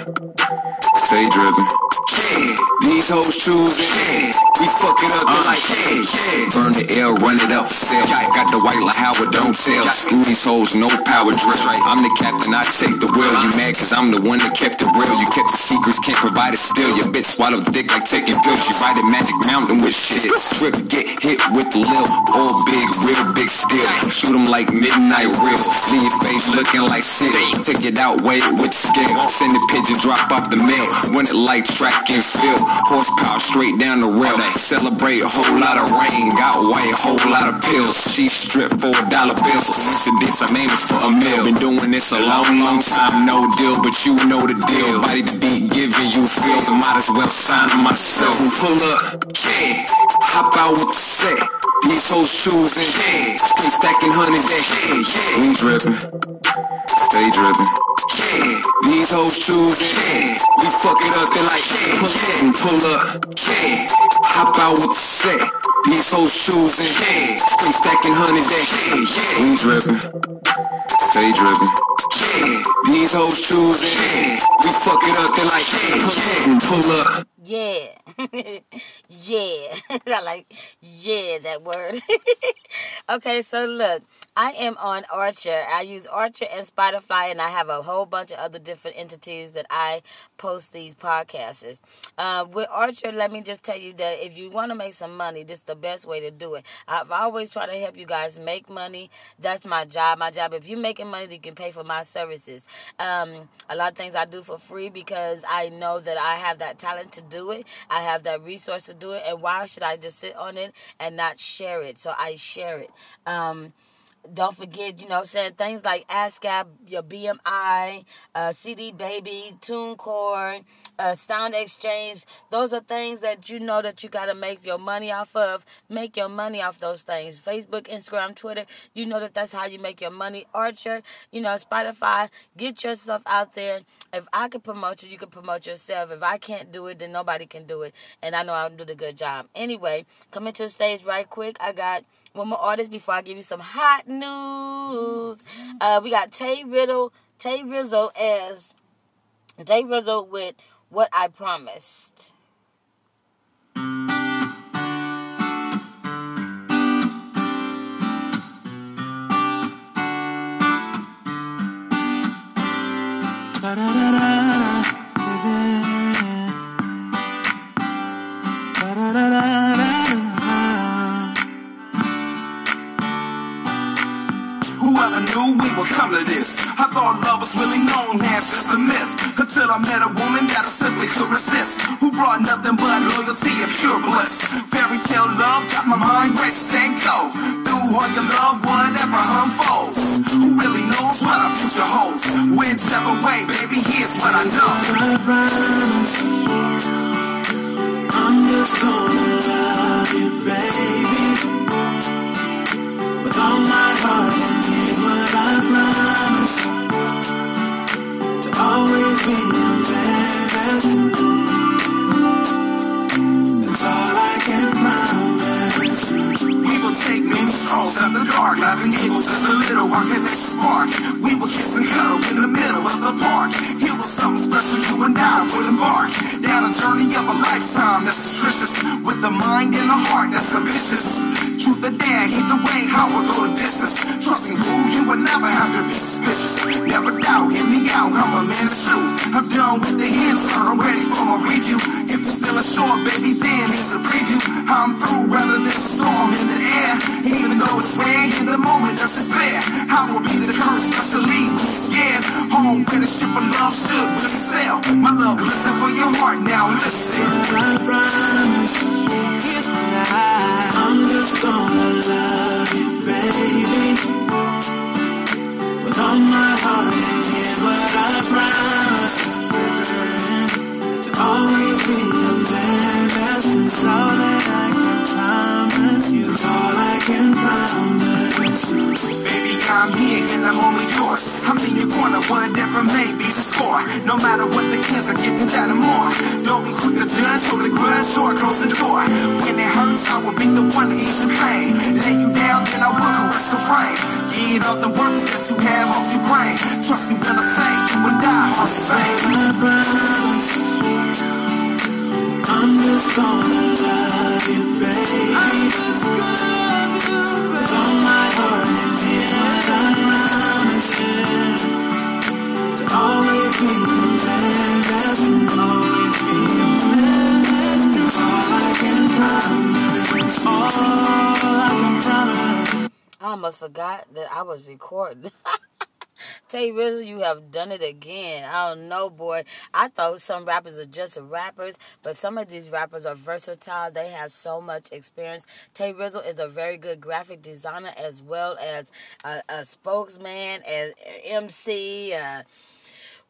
stay drippin', yeah. These hoes choosing, yeah. We fuck it up, they uh, like, yeah, yeah. Burn the air, run it up for sale. Got the white like Howard, don't tell. Screw these hoes, no power drip. I'm the captain, I take the wheel. You mad cause I'm the one that kept it real. You kept the secrets, can't provide it still. Your bitch swallow dick like taking pills. She ride a magic mountain with shit. Trip, get hit with lil. All big, real big steel. Shoot 'em like midnight reels. Leave your face looking like shit. Take it out, wait with scale. Send the pigeon, drop off the mail. Run it like track and field. Horsepower straight down the rail. Celebrate a whole lot of rain. Got white, whole lot of pills. She stripped for a dollar bill. Coincidence, I'm aiming for a meal. Been doing this a long, long time. No deal, but you know the deal. Body the beat, giving you feels. I might as well sign myself. Pull up, yeah. Hop out with the set. These hoes choosing, yeah. Straight stacking hundreds, that yeah, yeah. We drippin', stay drippin'. Yeah, these hoes choosing, yeah. We fuck it up, they like, yeah, yeah. Pull up, yeah. Hop out with the set. These hoes choosing, yeah. Straight stacking hundreds, that yeah, yeah. We drippin', stay drippin'. Yeah, these hoes choosing, yeah. We fuck it up, they like, yeah, yeah. Pull up. Yeah. [LAUGHS] yeah. [LAUGHS] I like, yeah, that word. [LAUGHS] okay, so look, I am on Anchor. I use Anchor and Spotify, and I have a whole bunch of other different entities that I post these podcasts. Uh, with Anchor, let me just tell you that if you want to make some money, this is the best way to do it. I've always tried to help you guys make money. That's my job. My job. If you're making money, you can pay for my services. Um, a lot of things I do for free because I know that I have that talent to do it. I have that resource to do it. And why should I just sit on it and not share it? So I share it. Um, don't forget, you know, saying things like ASCAP, your BMI, uh, CD Baby, TuneCore, uh, Sound Exchange. Those are things that you know that you got to make your money off of. Make your money off those things. Facebook, Instagram, Twitter. You know that that's how you make your money. Anchor, you know, Spotify. Get yourself out there. If I can promote you, you can promote yourself. If I can't do it, then nobody can do it. And I know I'll do the good job. Anyway, coming to the stage right quick. I got one more artist before I give you some hot news. Uh, we got Tay Riddle, Tay Rizzle as Tay Rizzle with What I Promised. Da da da come to this? I thought love was really known as just a myth. Until I met a woman that I simply could resist. Who brought nothing but loyalty and pure bliss. Fairy tale love got my mind racing and go. Through all your love, whatever unfolds. Who really knows what our future holds? Whichever way, baby, here's what I know. I I'm just gonna love you, baby. With all my heart, and here's what I promise. To always be your man, strolls out the dark, laughing evil just a little, our connection spark. We will kiss and cuddle in the middle of the park. Here was something special, you and I would embark. Down a journey of a lifetime that's nutritious. With the mind and the heart that's ambitious. Truth or dare, either way, how we'll go the distance. Trusting who you will never have to be suspicious. Never doubt, hear me out, I'm a man of truth. I'm done with the hints, I'm ready for my review. If you're still ashore, baby, then here's a preview. I'm through rather than a storm in the air. Even it's rare, in the moment there's despair. I will be the courage, especially when you're scared. Home where the ship of love should really sail. My love, listen for your heart now, listen. I promise recording. [LAUGHS] Tay Rizzle, you have done it again. I don't know, boy. I thought some rappers are just rappers, but some of these rappers are versatile. They have so much experience. Tay Rizzle is a very good graphic designer as well as a, a spokesman, as MC. Uh,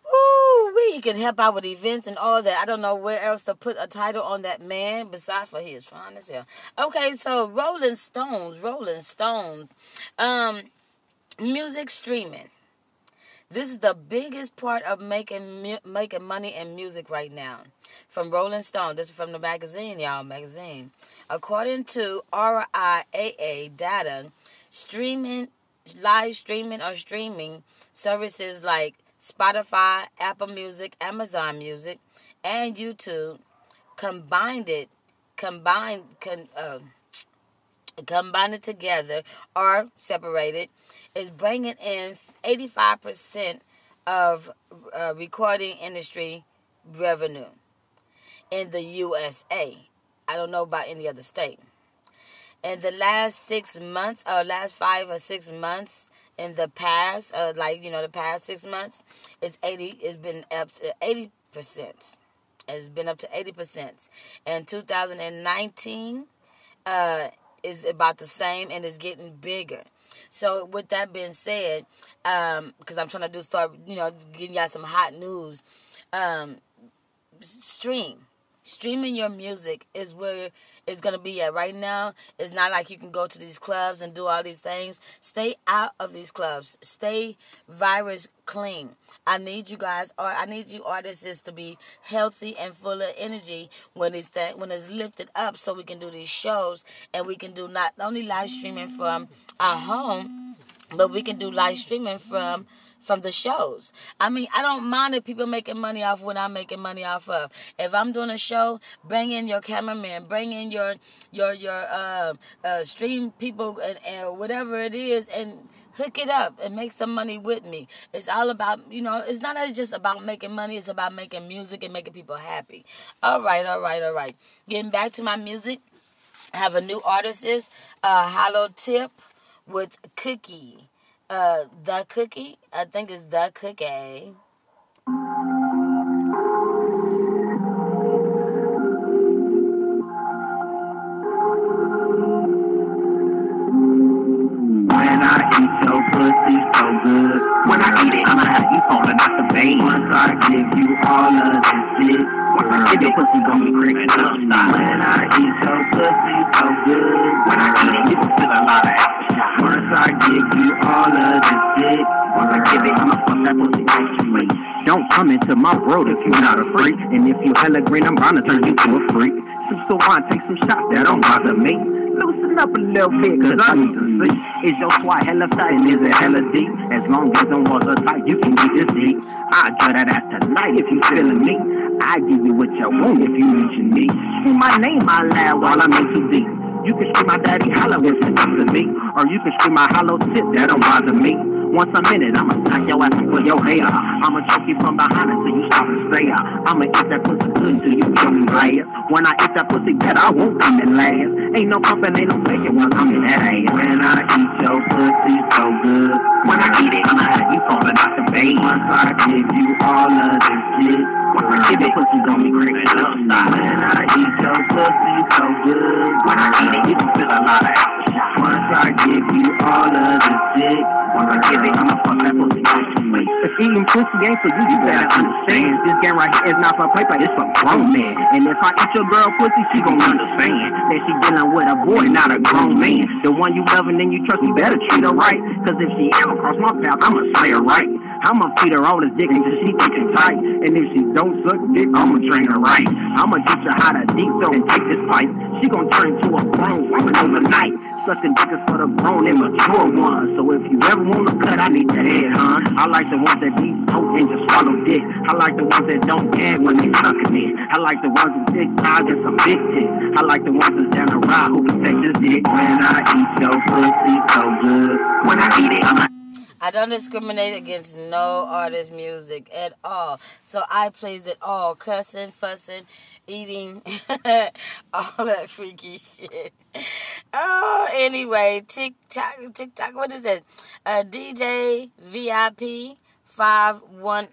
Woo, we he can help out with events and all that. I don't know where else to put a title on that man besides for he is fine as hell. Okay, so Rolling Stones, Rolling Stones, um, music streaming. This is the biggest part of making mu- making money in music right now. From Rolling Stone, this is from the magazine, y'all, magazine. According to RIAA data, streaming, live streaming or streaming services like Spotify, Apple Music, Amazon Music, and YouTube combined it, combined, con, uh, combine it together or separated, is bringing in 85% of uh, recording industry revenue in the USA. I don't know about any other state. In the last six months, or last five or six months, in the past, uh, like you know, the past six months, it's eighty. It's been up to eighty percent. It's been up to eighty percent. In 2019, uh, is about the same and it's getting bigger. So with that being said, um, because I'm trying to do start, you know, getting y'all some hot news. Um, stream, streaming your music is where it's gonna be at right now. It's not like you can go to these clubs and do all these things. Stay out of these clubs. Stay virus clean. I need you guys, or I need you artists to be healthy and full of energy when it's that when it's lifted up, so we can do these shows and we can do not only live streaming from our home, but we can do live streaming from from the shows. I mean, I don't mind if people making money off what I'm making money off of. If I'm doing a show, bring in your cameraman, bring in your your your uh, uh, stream people and, and whatever it is, and hook it up and make some money with me. It's all about, you know, it's not just about making money, it's about making music and making people happy. All right, all right, all right. Getting back to my music, I have a new artist is uh Hollow Tip with Cookie. Uh the cookie. I think it's the cookie. So good. When I eat it, I'ma have you falling out the bed. Once I give you all of this shit. Once I give your pussy gon' be creeping up style. When I eat your pussy so good. When I eat it, you gon' feel a lot of aftershock. Once I give you all of this shit. Once I give it, I'ma fuck that pussy. Don't come into my world if you're not a freak. And if you hella green, I'm to turn you to a freak. So, so wine, take some shots that don't bother me. Loosen up a little bit, cause I need to see. Is your swat hella fat and is it hella deep? As long as them walls are tight, you can get this deep. I draw that ass tonight if you feeling me. I give you what you want if you reach me. Scream my name out loud while I'm in too deep. You can scream my daddy hollow it comes to me. Or you can scream my hollow tip, that don't bother me. Once a minute, I'ma smack your ass and pull your hair. I'ma choke you from behind until you stop and stare. I'ma eat that pussy good until you feel me last. When I eat that pussy good, I won't come in last. Ain't no pumping, ain't no faking once I'm in that ass. When I eat your pussy so good. When I eat it, I'ma have you falling out the bed. Once I give you all of this shit. Once I give it, pussy gon' be up style. When I eat your pussy so good. When I eat it, you can feel a lot of. Once I give you all of this shit. Once I give it, I'ma fuck that pussy me. If eating pussy ain't for you, you better understand. This game right here is not for paper, it's for grown men. And if I eat your girl pussy, she gon' understand that she dealing with a boy, not a grown man. The one you love and then you trust, you better treat her right. Cause if she ever cross my path, I'ma slay her right. I'ma feed her all this dick until she thick and tight. And if she don't suck dick, I'ma train her right. I'ma teach her how to deep throat and take this fight. She gon' turn into a grown woman overnight. Sucking dick is for the grown and mature ones. So if you ever wanna cut, I need the head, huh? I like the ones that deep throat and just swallow dick. I like the ones that don't gag when they sucking it. I like the ones with big thighs and some big tits. I like the ones that's down the ride who can take this dick. When I eat your pussy so good. When I eat it, I don't discriminate against no artist music at all. So I plays it all. Cussing, fussing, eating, [LAUGHS] all that freaky shit. Oh, anyway, TikTok, TikTok, what is it? Uh, DJ VIP 51,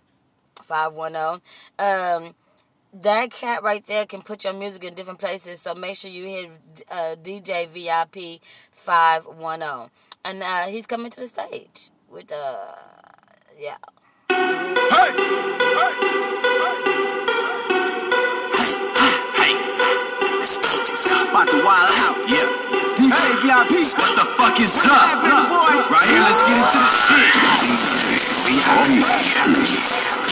510. Um, that cat right there can put your music in different places. So make sure you hit uh, DJ VIP 510. And uh, he's coming to the stage with uh yeah. About to wild out. Yeah. DJ VIP. What the fuck is up? Right here, let's get into the shit. Talk,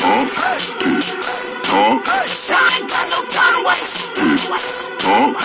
talk, I ain't talk. Shine huh, Conway. huh. talk.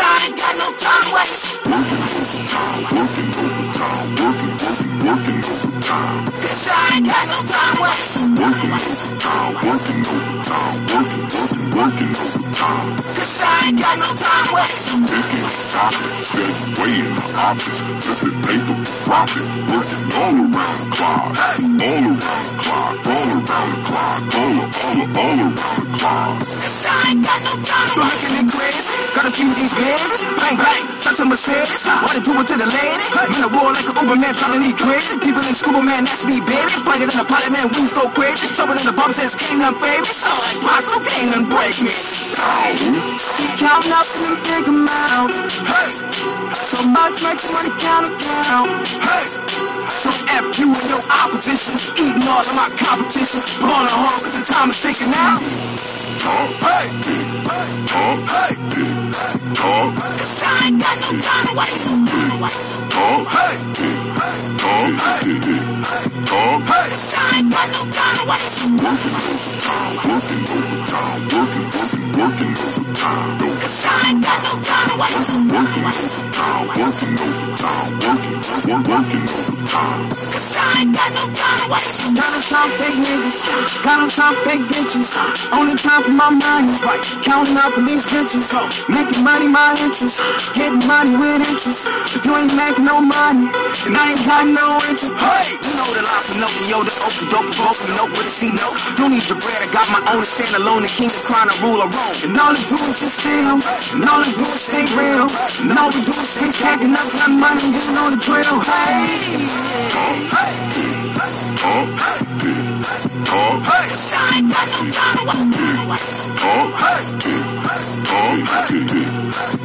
I ain't got no time to waste. Working overtime. Working overtime. Working working working overtime. Cause I ain't got no time to waste. Working overtime. Working overtime. Working working working overtime. Cause I ain't got no time to waste. Thinking, talking, steady weighing the options, flipping paper, profit, working all around the clock, all around the clock, all around the clock, all, all, all around the clock. Cause I ain't got no time to waste. Looking at Chris, got a few of these babies. Bang, bang, shot to Mercedes. Wanna do it to the lady? In the war like an Uber man, trying to need crazy. People in scuba man, that's me, baby. Flying in the pilot man, wings go crazy. Trouble in the bump says, can't none favorite. Sound like Paso, can't none break Keep counting up them big amounts. Hey, so much makes money count account. Hey, so F you and your opposition, eating all of my competition. Born home, cause the time is ticking now. Talk, hey, hey, talk, hey, talk. Cause I ain't got no time to waste. Talk, hey, talk, hey, talk. Cause I ain't got no time to waste. Working overtime, working overtime, working, working, working ain't got no time to waste. Working overtime, working overtime, working, working, working overtime. Cause I ain't got no time to waste. Got no time for niggas. Got no time for bitches. Only time for my money. Counting up in these bitches. Making money my interest. Getting money with interest. If you ain't making no money, then I ain't got no interest. Hey, you know the life line Pinocchio, the open dope, both me know what see no. Don't need your bread, I got my own to stand alone. The king is trying to rule a. And all I do is just steal. And all I do is stay real. And all we do is stay stacking up that money getting on the drill. Hey, Talk, hey, talk, hey, talk, hey. Cause I ain't got no time to waste. Talk, hey, talk, hey,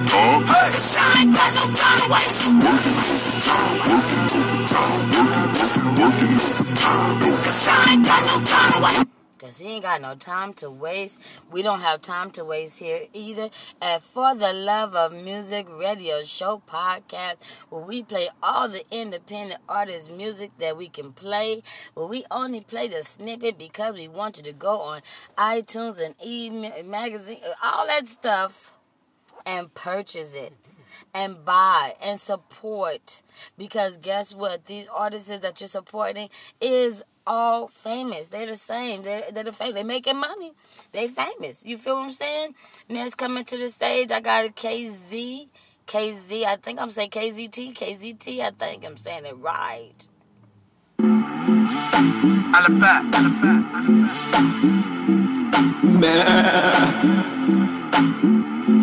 talk, hey. Cause I ain't got no time to waste. Working overtime, working overtime, working, working, working overtime. Cause I ain't got no time to waste. He ain't got no time to waste. We don't have time to waste here either. At For the Love of Music Radio Show podcast, where we play all the independent artist music that we can play, where we only play the snippet because we want you to go on iTunes and email, magazine, all that stuff, and purchase it and buy and support because guess what these artists that you're supporting is all famous. They're the same. They're, they're the famous they're making money. They famous. You feel what i'm saying? Next coming to the stage. I got a kz kz i think i'm saying kzt kzt i think i'm saying it right.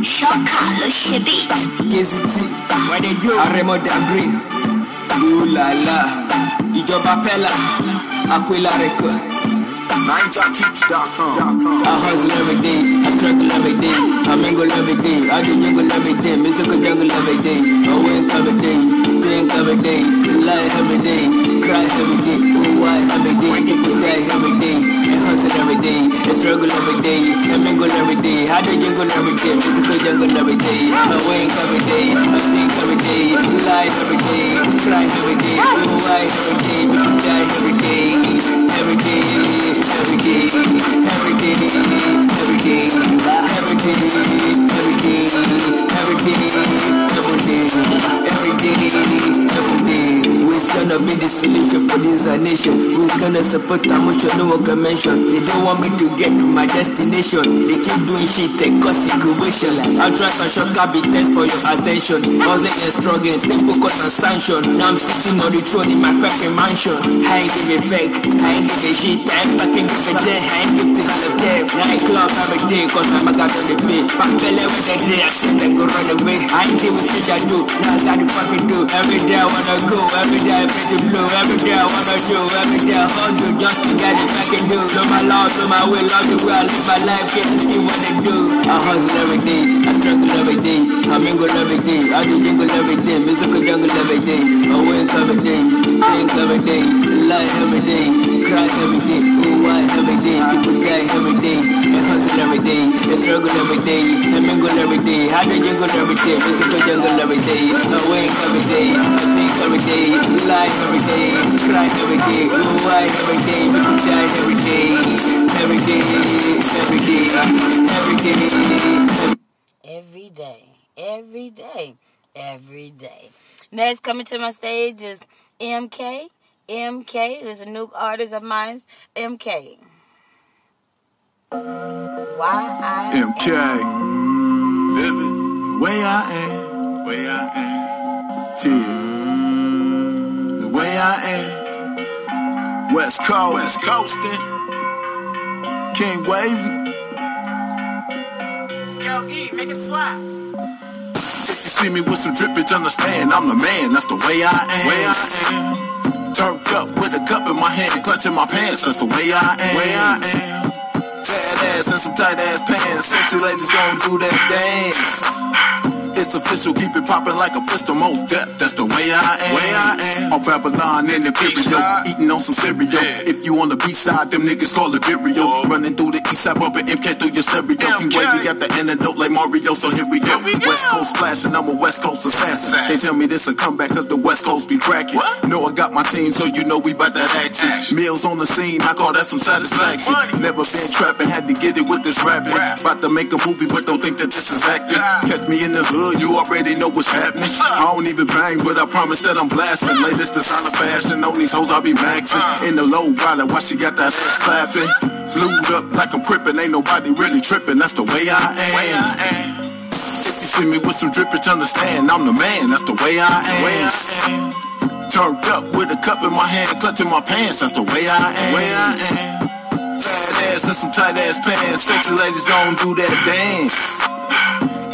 Chocolate Shibby. KZT, what they do? Aremo da green. ló làlà ìjọba pẹ́là àpèlà rẹ̀ kàn. I hustle every day, I struggle every day, I mingle every day, I do jingle every day, music a jungle every day, I wake every day, drink every day, lie every day, cry every day, why every day, cry every day, I hustle every day, I struggle every day, I mingle every day, I do jingle every day, music a jungle every day, I wake every day, I think every day, lie every day, cry every day, why every day, die every day, every day every game, every game, every game, every game, every. We're be the solution for this nation. We're gonna support our motion, no one can mention. They don't want me to get to my destination. They keep doing shit that cause incubation. I'll try some shortcut be thanks for your attention. Buzzing and struggling, stay focused on sanction. Now I'm sitting on the throne in my fucking mansion. I ain't give fake. I ain't give shit, I ain't fucking give. I ain't this all of them. Nightclub every day, cause I'm a god on the beat. Back belly with the day, I sit and go run away. I ain't give a shit I do, now I got to fucking do. Every day I wanna go, every day I pay the blue. Every day I wanna do, every day I hustle just to get it back and do. Know my love, know my way, love the I live my life, get to see what they do. I hustle every day, I struggle every day, I mingle every day, I do jingle every day, musical jungle every day. I wake every day, think every day, lie every day, cry every day, oh why every day, people die every day. I hustle every day, I struggle every day, I mingle every day, I do jingle every day, musical jungle every day. I wake every day, I think every day, lie every day, cry every day, oh why every day, people die every day, every day, every day, every day. every day. Every day every day next coming to my stage is mk mk is a new artist of mine mk Why I MK. Vivid. The way I am. The way I am. T. The way I am. West Coast. West Coastin'. King Wavy. Yo, E, make it slap. If you see me with some drippage, understand I'm the man. That's the way I am. Way I am. Turned up with a cup in my hand, clutching my pants. That's the way I am. Way I am. Fat ass and some tight ass pants. Sexy ladies gon' do that dance. It's official, keep it poppin' like a pistol, most death. That's the way I am. Way I am. Off Babylon in the Imperial, eating on some cereal. If you on the B side, them niggas call it Virio. Running through the east side, bumping MK through your stereo. King we got the antidote like Mario, so here we go. West Coast flashing, I'm a West Coast assassin. They tell me this a comeback cause the West Coast be cracking. Know I got my team, so you know we bout that action. Meals on the scene, I call that some satisfaction. Never been trapping, had to get it with this rapping. About to make a movie, but don't think that this is acting. Catch me in the hood, you already know what's happening. I don't even bang, but I promise that I'm blasting. Latest designer fashion, on these hoes I be maxing. In the low rider, why she got that ass clapping? Blued up like I'm crippin', ain't nobody really tripping. That's the way I am. If you see me with some drippage, understand I'm the man. That's the way I am. Way I am. Turned up with a cup in my hand, clutching my pants. That's the way I am. Way I am. Fat ass and some tight ass pants. Sexy ladies gon' do that dance.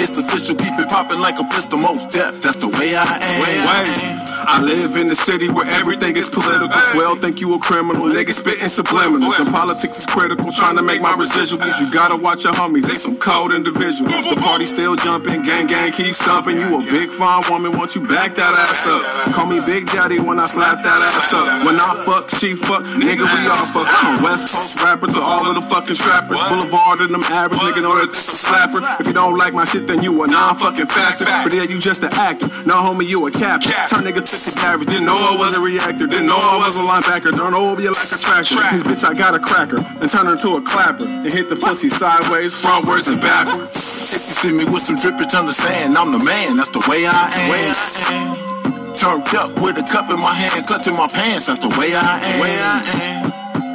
It's official, keep it poppin' like a pistol, most death. That's the way I am. Way I am. I live in a city where everything is political. 12 think you a criminal, niggas spitting subliminals. And politics is critical, trying to make my residuals. You gotta watch your homies, they some cold individuals. The party still jumping, gang gang keep stomping. You a big fine woman, want you back that ass up. Call me Big Daddy when I slap that ass up. When I fuck, she fuck, nigga we all fuck. I'm a West Coast rapper to all of the fucking strappers. Boulevard and them average nigga know that this a slapper. If you don't like my shit, then you a non-fucking factor. But yeah, you just an actor. No homie, you a captain. Turn niggas to the average. Didn't know I was a reactor. Didn't know I was a linebacker. Don't over you like a tractor. This bitch, I got a cracker. And turn her into a clapper. And hit the pussy sideways, frontwards, and backwards. If you see me with some drippage, understand I'm the man. That's the way I am. Way I am. Turned up with a cup in my hand, clutching my pants. That's the way I am. Way I am.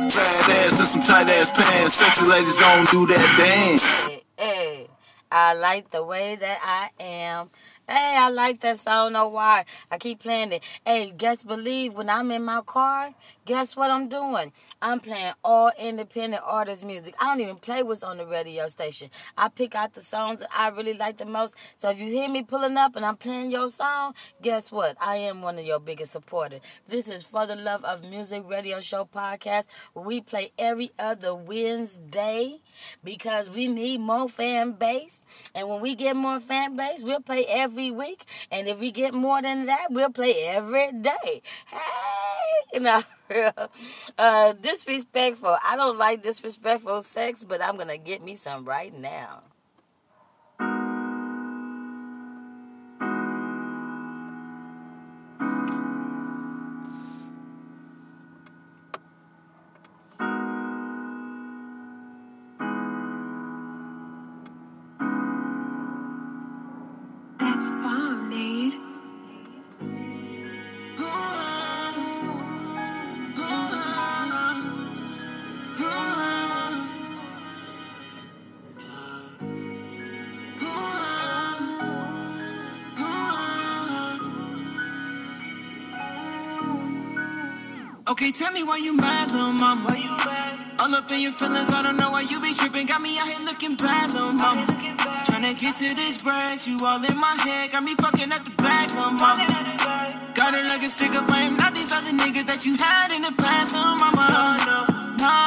Fat ass and some tight ass pants. Sexy ladies gon' do that dance. Hey, I like the way that I am. Hey, I like that song. I don't know why. I keep playing it. Hey, guess believe when I'm in my car, guess what I'm doing? I'm playing all independent artist music. I don't even play what's on the radio station. I pick out the songs that I really like the most. So if you hear me pulling up and I'm playing your song, guess what? I am one of your biggest supporters. This is For the Love of Music Radio Show podcast we play every other Wednesday because we need more fan base. And when we get more fan base, we'll play every week. And if we get more than that, we'll play every day. Hey, [LAUGHS] you know, uh, disrespectful. I don't like disrespectful sex, but I'm gonna get me some right now. Okay, tell me why you mad, little mama. Why you mad? All up in your feelings, I don't know why you be tripping. Got me out here looking bad, little mama. Tryna get to this bread, you all in my head. Got me fucking at the back, little mama. Got it like a sticker frame, not these other niggas that you had in the past, little mama. No, no.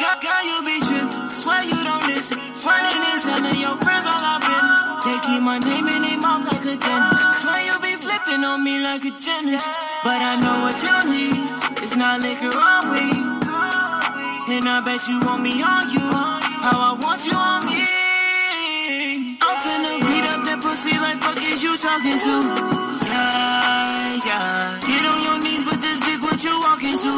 God, God, you be tripping. Swear you don't listen. Running and telling your friends all our business. They keep my name in their mouth like a dentist. Swear you be flipping on me like a gymnast. But I know what you need. It's not liquor or weed. And I bet you want me on you. How I want you on me. I'm finna beat up that pussy like fuck is you talking to? Yeah, yeah. Get on your knees with this dick, what you walking to?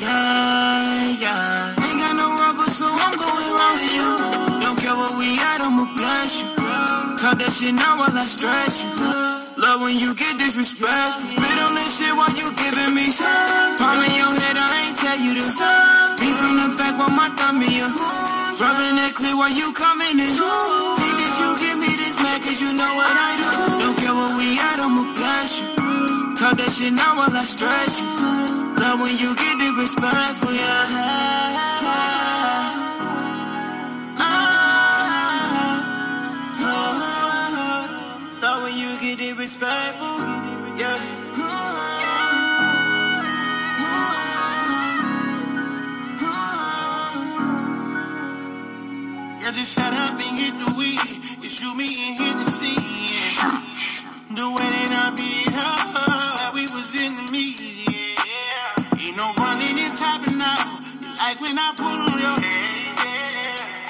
Yeah, yeah. Ain't got no rubber, so I'm going wrong with you. Don't care where we at, I'ma bless you. Talk that shit now while I stress you. Love when you get disrespectful. Spit on this shit while you giving me some. Palm in your head, I ain't tell you to stop. Be from the back while my thumb in your Rubbing that clear while you coming in. Think that you give me this man, cause you know what I do. Don't care where we at, I'ma bless you. Talk that shit now while I stress you. Love when you get disrespectful, yeah. Disrespectful, yeah. Yeah, just shut up and hit the weed. It's you, me, and hit the scene. The way that I beat her, we was in the. Yeah. Ain't no running and topping out. Like when I pull on your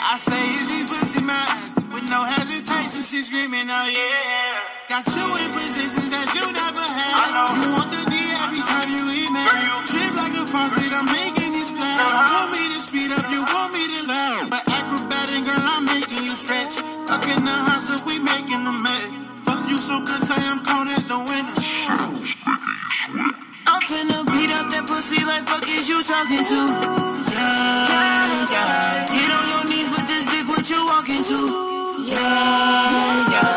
I say, is these pussy mines? With no hesitation, she screaming out, yeah. Got you in positions that you never had. You want the D every time you email. Trip like a faucet, I'm making it splash. You want me to speed up, you want me to laugh. But acrobatic, girl, I'm making you stretch. Up in the house, if we making a mess. Fuck you so good, say I'm cold as the winter. I'm finna beat up that pussy like fuck is you talking to? Yeah, yeah. Get on your knees with this dick, what you walking to? Yeah, yeah.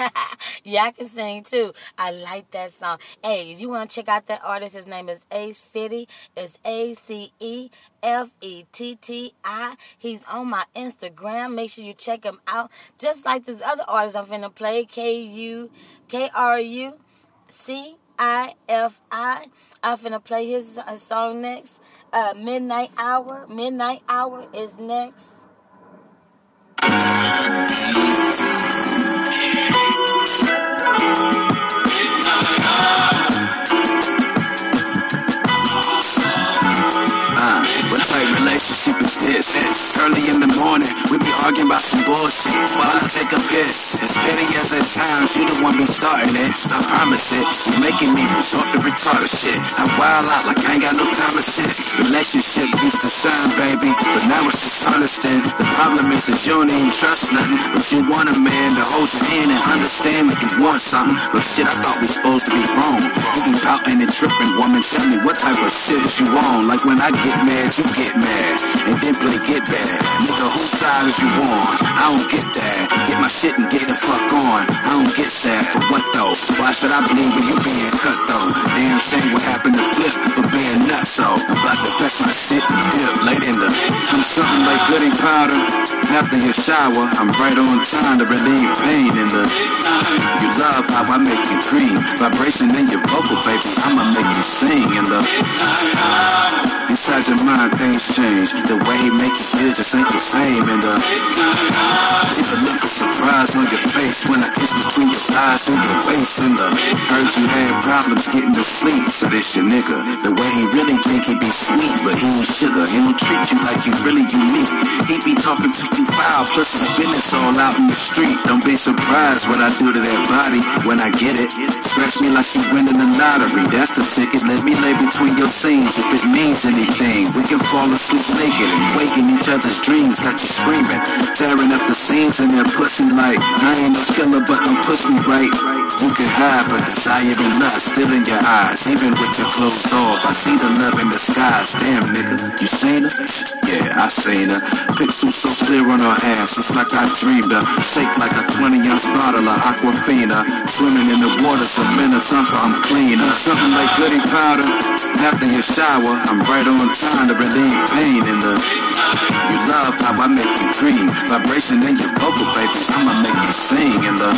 [LAUGHS] I can sing too. I like that song. Hey, if you want to check out that artist, his name is Ace Fetti. It's A C E F E T T I. He's on my Instagram. Make sure you check him out. Just like this other artist I'm finna play, K U K R U C I F I. I'm finna play his uh, song next. Uh, Midnight Hour. Midnight Hour is next. Uh, relationship is this? Early in the morning, we be arguing about some bullshit while I take a piss. As petty as it sounds, you the one be starting it. I promise it. You making me resort to retarded shit. I wild out like I ain't got no time to sit. Relationship used to shine, baby, but now it's just understand. The problem is that you don't even trust nothing, but you want a man to hold your hand and understand that you want something. But shit, I thought we supposed to be wrong. You be pouting and tripping, woman. Tell me what type of shit is you on? Like when I get mad, you get mad, and then play get bad. Nigga, whose side is you on? I don't get that. Get my shit and get the fuck on. I don't get sad for what though? Why should I believe in you being cut though? Damn shame what happened to Flip for being nuts so. About to best my shit and dip late in the. I'm something like goody powder. After your shower, I'm right on time to relieve pain in the. You love how I make you dream. Vibration in your vocal, baby. I'ma make you sing in the. Inside your mind, things change. The way he make you feel just ain't the same the. See the look of surprise on your face when I kiss between your thighs and your waist in the. Uh, heard you had problems getting to sleep, so this your nigga. The way he really think he be sweet, but he ain't sugar. He don't treat you like you really unique. He be talking to you foul, plus his business all out in the street. Don't be surprised what I do to that body when I get it. Scratch me like she winning the lottery. That's the ticket. Let me lay between your scenes if it means anything. We can fall asleep naked and waking each other's dreams. Got you screaming, tearing up the scenes in their pussy like I ain't no killer, but push me right. You can hide, but desire and lust still in your eyes. Even with your clothes off, I see the love in the skies. Damn nigga, you seen her? Yeah, I seen her. Pixels so clear on her ass, it's like I dreamed her. Shake like a 20 ounce bottle of Aquafina. Swimming in the waters of Minnetonka, I'm clean. I'm something like goody powder. After your shower, I'm right on time to relieve pain in You love how I make you dream. Vibration in your vocal, baby. I'ma make you sing in the.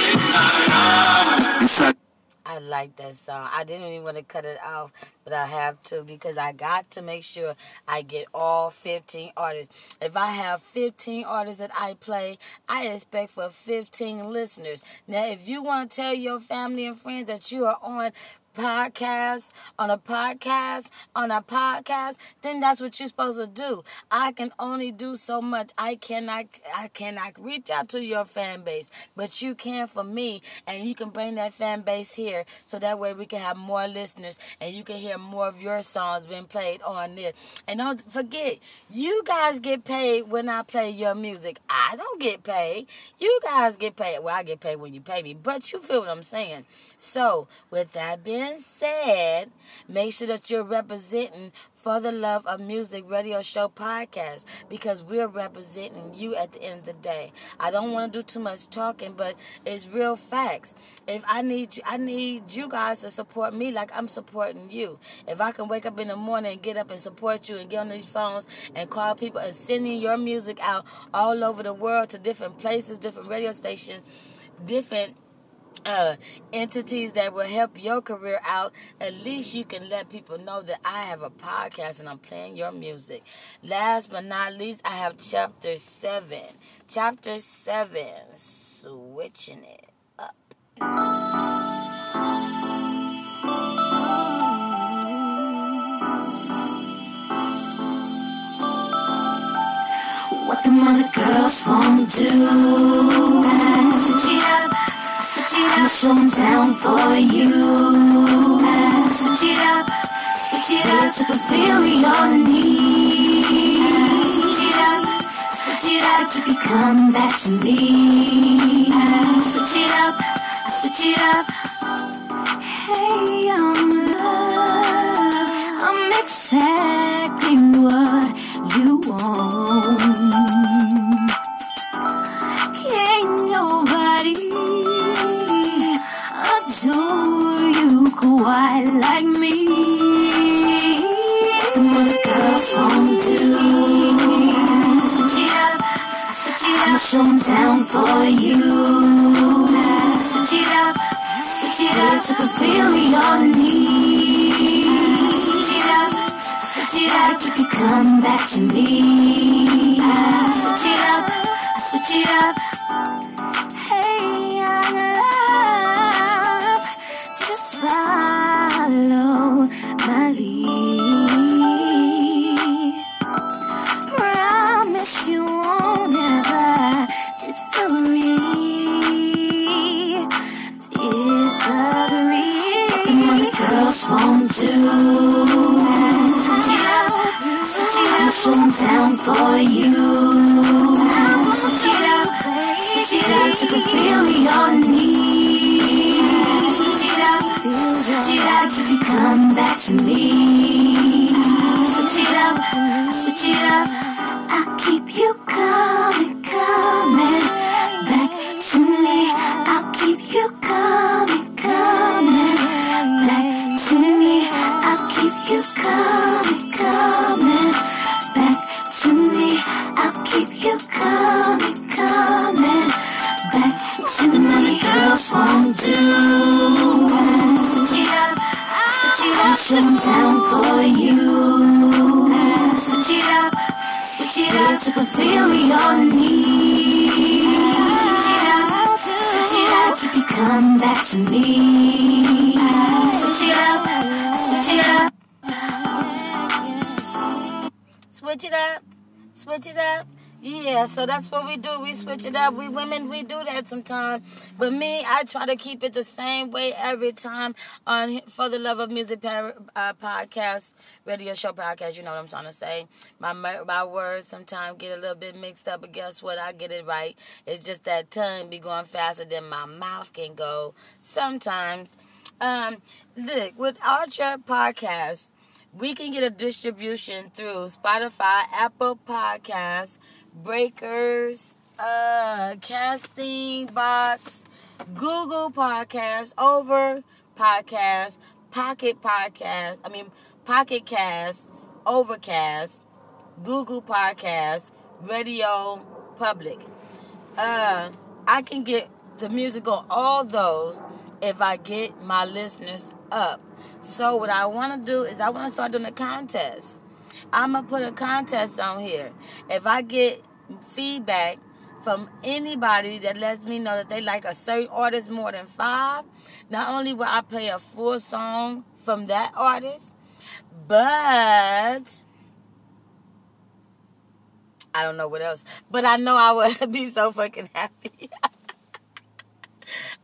I like that song. I didn't even want to cut it off, but I have to because I got to make sure I get all 15 artists. If I have 15 artists that I play, I expect for 15 listeners. Now, if you want to tell your family and friends that you are on podcast, on a podcast, on a podcast, then that's what you're supposed to do. I can only do so much. I cannot I cannot reach out to your fan base, but you can for me and you can bring that fan base here so that way we can have more listeners and you can hear more of your songs being played on this. And don't forget, you guys get paid when I play your music. I don't get paid. You guys get paid. Well, I get paid when you pay me, but you feel what I'm saying. So, with that being said, make sure that you're representing for the Love of Music radio show podcast because we're representing you at the end of the day. I don't want to do too much talking, but it's real facts. If I need you, I need you guys to support me like I'm supporting you. If I can wake up in the morning and get up and support you and get on these phones and call people and sending your music out all over the world to different places, different radio stations, different uh, entities that will help your career out, at least you can let people know that I have a podcast and I'm playing your music. Last but not least, I have chapter 7. Chapter 7, switching it up. What the mother girls won't do. Switch it up. I'ma show 'em down for you. Switch it up, switch it up. To fulfill your needs. Switch it up, switch it up. Keep you come back to me. Switch it up, switch it up. Hey, I'm love. I'm exactly what you want. Adore you quite like me. What girls won't do. Switch it up, switch it up. I'ma show down for you. Switch it up, switch it up to fulfill your needs. Switch it up, switch it up, you come back to me. Switch it up, switch it up. Hey, young 'em down for you. Switch it up, switch it up to fulfill your needs. Switch it up, switch it up, you come back to me. Switch it up, switch it up. I'll keep you coming, Yeah, so that's what we do. We switch it up. We women, we do that sometimes. But me, I try to keep it the same way every time on For the Love of Music uh, podcast, radio show podcast. You know what I'm trying to say. My my words sometimes get a little bit mixed up, but guess what? I get it right. It's just that tongue be going faster than my mouth can go sometimes. Um, look, with Anchor Podcast, we can get a distribution through Spotify, Apple Podcasts, Breakers, uh, Casting Box, Google Podcasts, Over Podcast, Pocket Podcast, I mean Pocket Cast, Overcast, Google Podcast, Radio Public. Uh, I can get the music on all those if I get my listeners up. So what I want to do is I want to start doing a contest. I'm gonna put a contest on here. If I get feedback from anybody that lets me know that they like a certain artist more than five, not only will I play a full song from that artist, but I don't know what else. But I know I would [LAUGHS] be so fucking happy. [LAUGHS]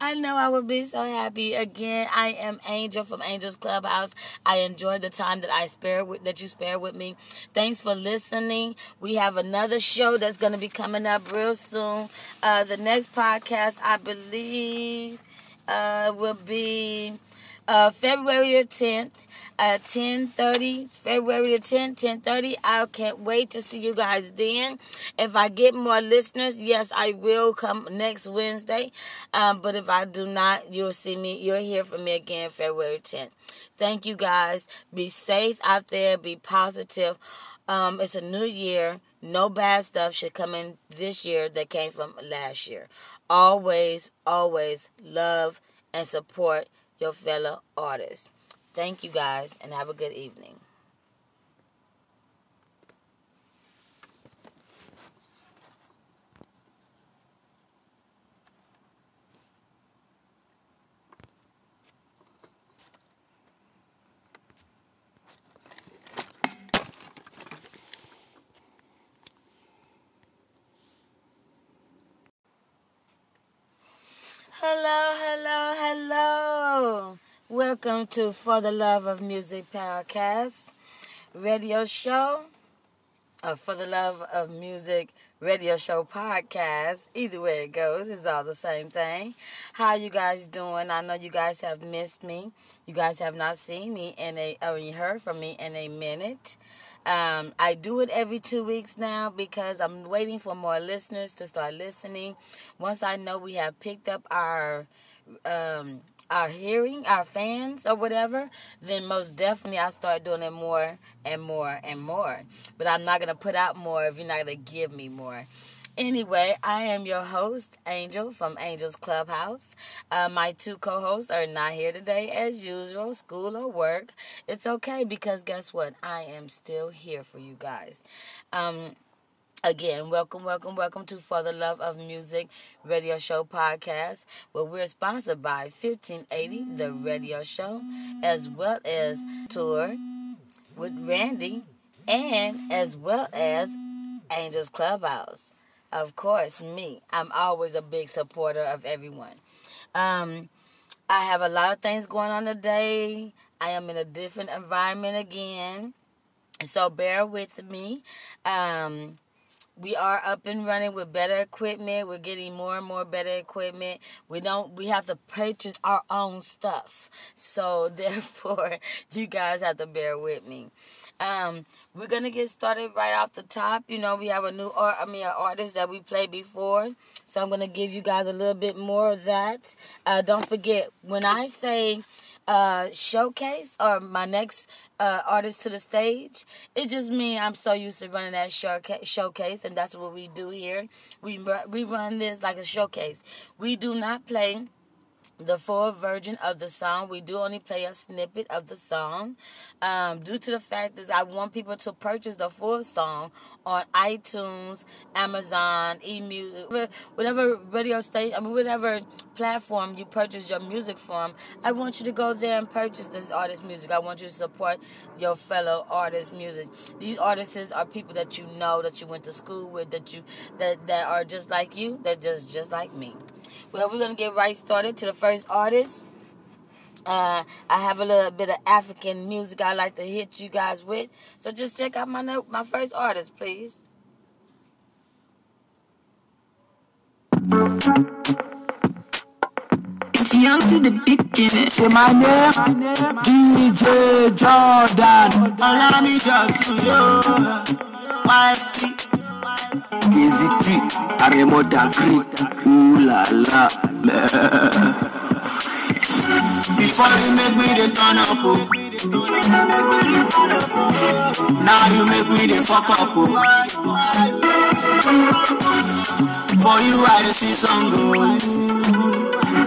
I know I would be so happy. Again, I am Angel from Angel's Clubhouse. I enjoy the time that I spare with that you spare with me. Thanks for listening. We have another show that's going to be coming up real soon. Uh, the next podcast, I believe, uh, will be uh, February 10th at 10.30 february the 10th 10.30 i can't wait to see you guys then. If i get more listeners yes i will come next wednesday. Um, but if i do not you'll see me you'll hear from me again february 10th thank you guys. Be safe out there. Be positive. Um, it's a new year. No bad stuff should come in this year that came from last year. Always always love and support your fellow artists Thank you guys and have a good evening. Hello, hello, hello. Welcome to For the Love of Music podcast radio show, or For the Love of Music radio show podcast. Either way it goes, it's all the same thing. How you guys doing? I know you guys have missed me. You guys have not seen me in a, or heard from me in a minute. Um, I do it every two weeks now because I'm waiting for more listeners to start listening. Once I know we have picked up our um, our hearing, our fans or whatever, then most definitely I'll start doing it more and more and more. But I'm not gonna put out more if you're not gonna give me more. Anyway, I am your host, Angel from Angel's Clubhouse. Uh, my two co hosts are not here today as usual, school or work. It's okay because guess what? I am still here for you guys. Um, Again, welcome, welcome, welcome to For the Love of Music Radio Show podcast, where we're sponsored by 1580 The Radio Show, as well as Tour with Randy, and as well as Angels Clubhouse. Of course, me. I'm always a big supporter of everyone. Um, I have a lot of things going on today. I am in a different environment again, so bear with me. Um, we are up and running with better equipment. We're getting more and more better equipment. We don't we have to purchase our own stuff. So [LAUGHS] therefore you guys have to bear with me. Um, we're gonna get started right off the top. You know, we have a new art I mean an artist that we played before. So I'm gonna give you guys a little bit more of that. Uh, don't forget when I say uh, showcase or my next uh, artist to the stage. It just means I'm so used to running that showcase, and that's what we do here. We we run this like a showcase. We do not play the full version of the song. We do only play a snippet of the song. Um, due to the fact that I want people to purchase the full song on iTunes, Amazon, eMusic, whatever radio station, I mean, whatever platform you purchase your music from, I want you to go there and purchase this artist's music. I want you to support your fellow artist's music. These artists are people that you know, that you went to school with, that you that that are just like you, they're just just like me. Well, we're gonna get right started to the first artist. Uh, I have a little bit of African music I like to hit you guys with. So just check out my my first artist, please. It's young to the beginning. Say my name, DJ Jordan. Allow me talk to you. T, Aremo Dagri, ooh la la. Before you make me the turn up, oh. Now you make me the fuck up, oh. For you I dey see some go. Oh.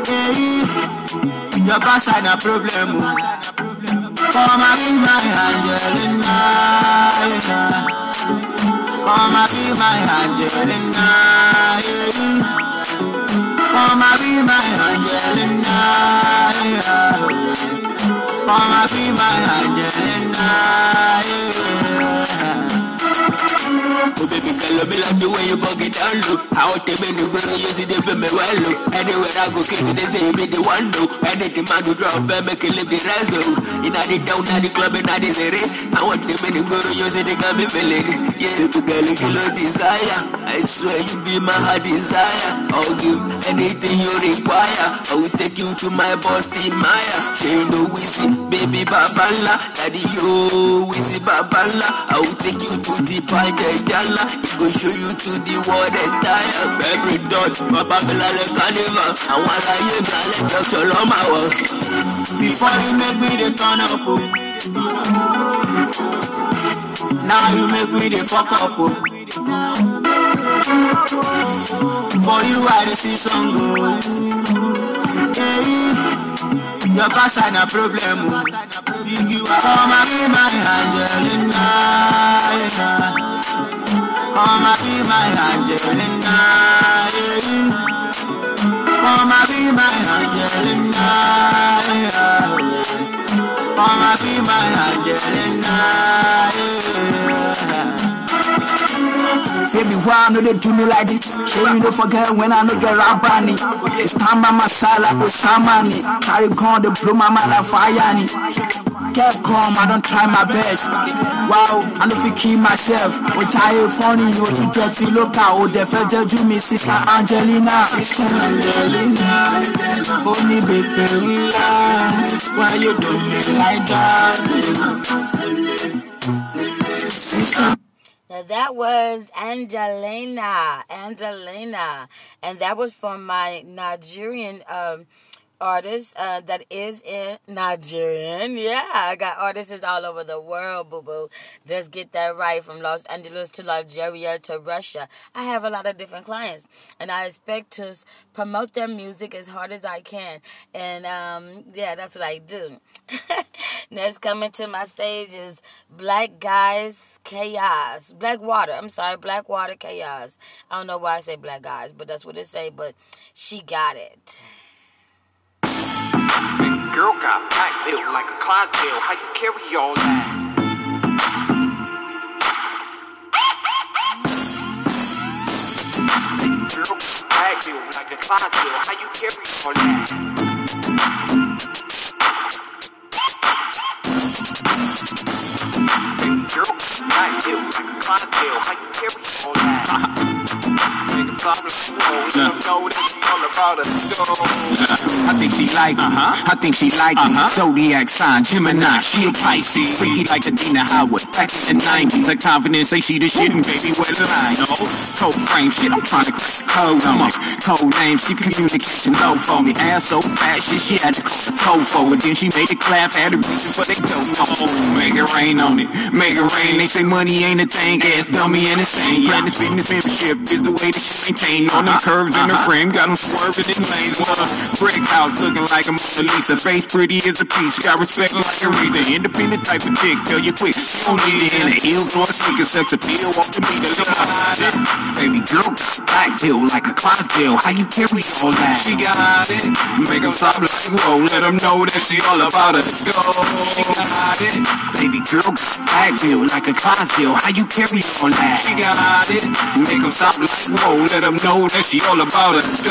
Hey, your backside a problem, oh. Come and be my Angelina. Come and be my Angelina. Come and be my Angelina. Come and be my Angelina. Oh baby girl, love me like the way you bug it down low. How te me no gonna use it if me well low. Anywhere I go, it, they say me the one though. Anything man do drop, I make it live the rest though. In the down, in the club, in the city. I want them in the gonna use it, they got me feeling. Yeah, baby girl, you know desire. I swear you be my heart desire. I'll give anything you require. I will take you to my boss, Team Maya. Know we see, baby babala. Daddy yo, we babala. I will take you to the party, eh, gala. It go show you to the world entire. Every dot, Papa Bilale Carnival. I wanna hear me, I let Dr. Loma walk. Before you make me the turn up, oh. Now you make me the fuck up, oh. For you I dey see song, oh. Yeah, your backside na problem, oh. You are and be my Angelina, yeah. Come and be my Angelina, yeah. Come and be my Angelina, yeah. Come and be my Angelina, yeah. Baby, why no they do me like this? Sure you don't forget when I no get rap bunny. It's time by my side like Osamani. Carry gun, they blow my mind like fire. Get calm, I don't try my best. Wow, I know if kill myself. Which I ain't funny, you to get look out. Oh, the fed you me, sister Angelina. Sister Angelina, oh, only baby, why you do me like that? Now that was Angelina, Angelina, and that was from my Nigerian um, artist uh, that is in Nigerian. Yeah, I got artists all over the world, boo boo. Let's get that right from Los Angeles to Nigeria to Russia. I have a lot of different clients, and I expect to promote their music as hard as I can. And um, yeah, that's what I do. [LAUGHS] Next coming to my stage is Black Guys Chaos. Black Water. I'm sorry, BlackwaterKaos. I don't know why I say Black Guys, but that's what it say. But she got it. Girl got back built like a Clydesdale. How you carry all that? Girl back built like a Clydesdale. How you carry all that? Girl got back built like a Clydesdale. How you carry all that? I think she like me. Uh-huh. I think she like me. Uh-huh. Zodiac sign, Gemini, she a Pisces. Freaky like Adina Howard. Back in the 90s, her confidence say she the shit and baby, what a lie. No, cold frame shit, I'm trying to crack the code on it. Code name, she communication low for me. Ass so fat, shit, she had to call the toe for it. Then she made it clap, had a reason for they. Oh, make it rain on it. Make it rain. They say money ain't a thing, ass dummy and insane. Planet fitness membership is the way that she maintain. On them curves in her uh-huh. frame, got them swerving in lanes. Well, brick house looking like a Mona Lisa. Face pretty as a piece, got respect like a reader. Independent type of chick, tell you quick. She don't need you in the heels or a sneaker, sex appeal off the meter. Look at it. Baby girl, back bill like a Clydesdale. How you carry all that? She got it. Make them stop like whoa. Let them know that she all about it. Go. She got it. Baby girl, back bill like a Clydesdale. How you carry all that? She got it. Make them stop like whoa. Let them know that she all about. She.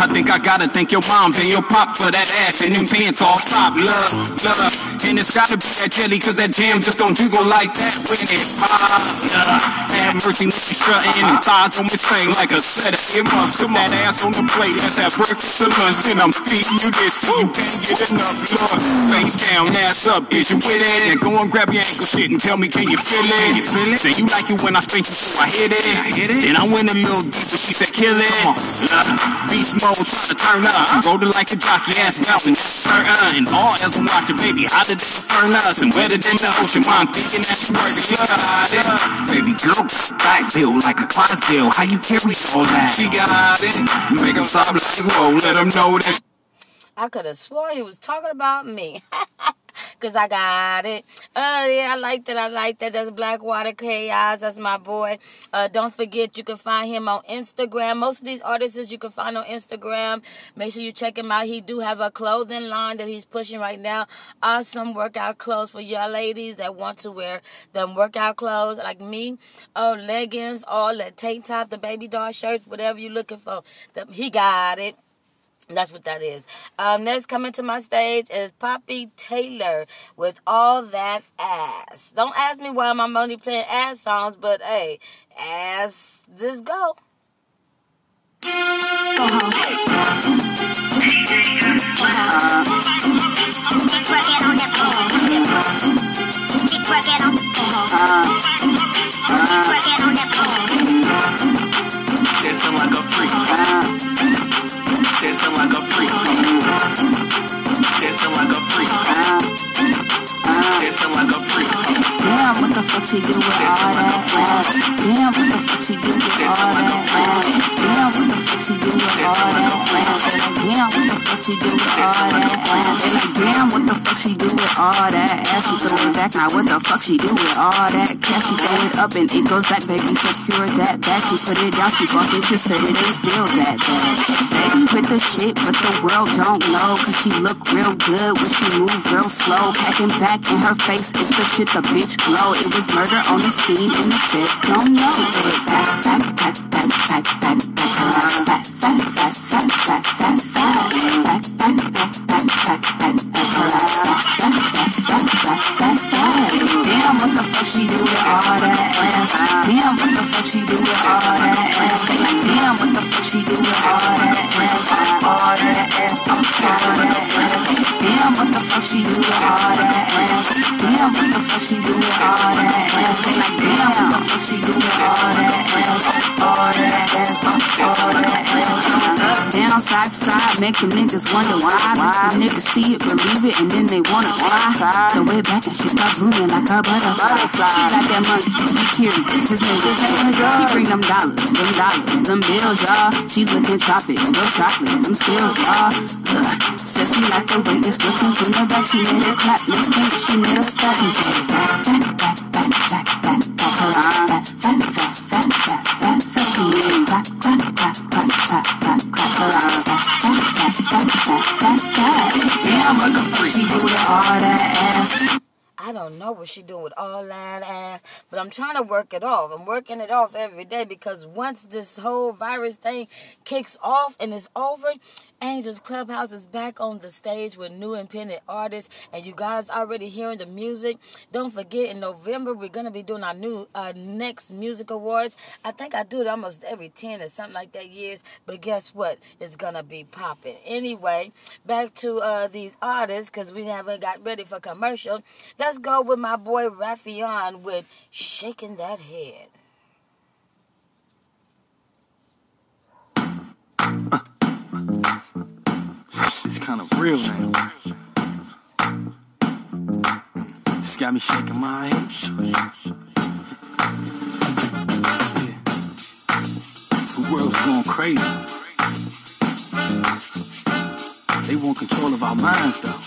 I think I gotta thank your moms and your pop for that ass and them pants off top. Love, love. And it's gotta be that jelly cause that jam just don't jiggle like that when it pops. Have mercy you strutting and thighs on this thing like a set of earmuffs. Come on, that ass on the plate. Let's have breakfast or lunch. Then I'm feeding you this till you can't get enough. Lord, face down, ass up. Is you with it? And go and grab your ankle shit and tell me, can you feel it? You feel it? Say you like it when I spank you, so I hit it. I hit it. Then I went a little deeper. She said, kill it. Beast mode, trying to turn up. She rolled it like a jockey, ass bouncing. Turn on. And all I'm watching, baby, hotter than the furnace and wetter than the ocean. I'm thinking that. She got it. Baby girl, back bill like a Clydesdale. How you carry all that? She got it. Make them stop like whoa. Let them know that. I could have swore he was talking about me. [LAUGHS] cause I got it. Oh yeah, I like that. I like that. That's BlackwaterKaos. That's my boy. Uh, don't forget you can find him on Instagram. Most of these artists you can find on Instagram. Make sure you check him out. He do have a clothing line that he's pushing right now. Awesome workout clothes for y'all ladies that want to wear them workout clothes like me. Oh, leggings, all the tank top, the baby doll shirts, whatever you're looking for. The- He got it. That's what that is. Um, next coming to my stage is Poppy Taylor with All That Ass. Don't ask me why I'm playing ass songs, but hey, ass, just go. Dancing like a freak. Dancing like a freak. Dancing like a freak. Dancing like a freak. Damn, what the fuck she do with all that ass? Damn, what the fuck she do with all that ass? Damn, what the fuck she do with all that ass? Damn, what the fuck she do with all that ass? Damn, what the fuck she do with all that ass? She throw it back, now what the fuck she do with all that cash? She throw it up and it goes back, baby, secure that back. She put it down, she boss it to say it ain't still that bad. Baby with the shit, but the world don't know, cause she look real good when she move real slow. Packing back in her face, it's the shit the bitch glow. It was murder on the scene in the feds don't know. She threw it back, back, back, back, back, back, back, back, fat, fat, fat, fat, fat, fat, fat, back, back, back, back, back, back, Damn, what the fuck she do with all that ass? Damn, what the fuck she do with all that ass? Damn, what the fuck she do with all that ass? All that ass, all that ass. Damn, what the fuck she do with all that ass? Damn, what the fuck she do with all that ass? Damn, what the fuck she do with all that ass? All that ass, all that ass. Up, down, side to side, make them niggas wonder why. Them niggas see it, believe it, and then they wanna try. Throw it back and she start blooming like a butterfly. She got that money, he curious, his name is He bring them dollars, them dollars, them bills, y'all. She looking tropic, real chocolate, them skills, y'all. Ugh. Says she like the way it's looking from the back. She made it clap, next thing she made a stop. She it back, back, back, back, back, back, back, her arm. Fat, fat, fat, fat, fat, fat, fat. She made it clap, clap, clap, clap, clap, clap, clap, her arm. Fat, fat, fat, fat, fat, fat, fat. Damn, what the fuck she do with all that ass? I don't know what she doing with all that ass, but I'm trying to work it off. I'm working it off every day because once this whole virus thing kicks off and it's over, Angels Clubhouse is back on the stage with new independent artists, and you guys already hearing the music. Don't forget, in November we're gonna be doing our new uh, next music awards. I think I do it almost every ten or something like that years, but guess what? It's gonna be popping. Anyway, back to uh, these artists because we haven't got ready for commercial. Let's go with my boy Raffion with "Shaking That Head." [LAUGHS] Kind of real now. It's got me shaking my head. The world's going crazy. They want control of our minds, though.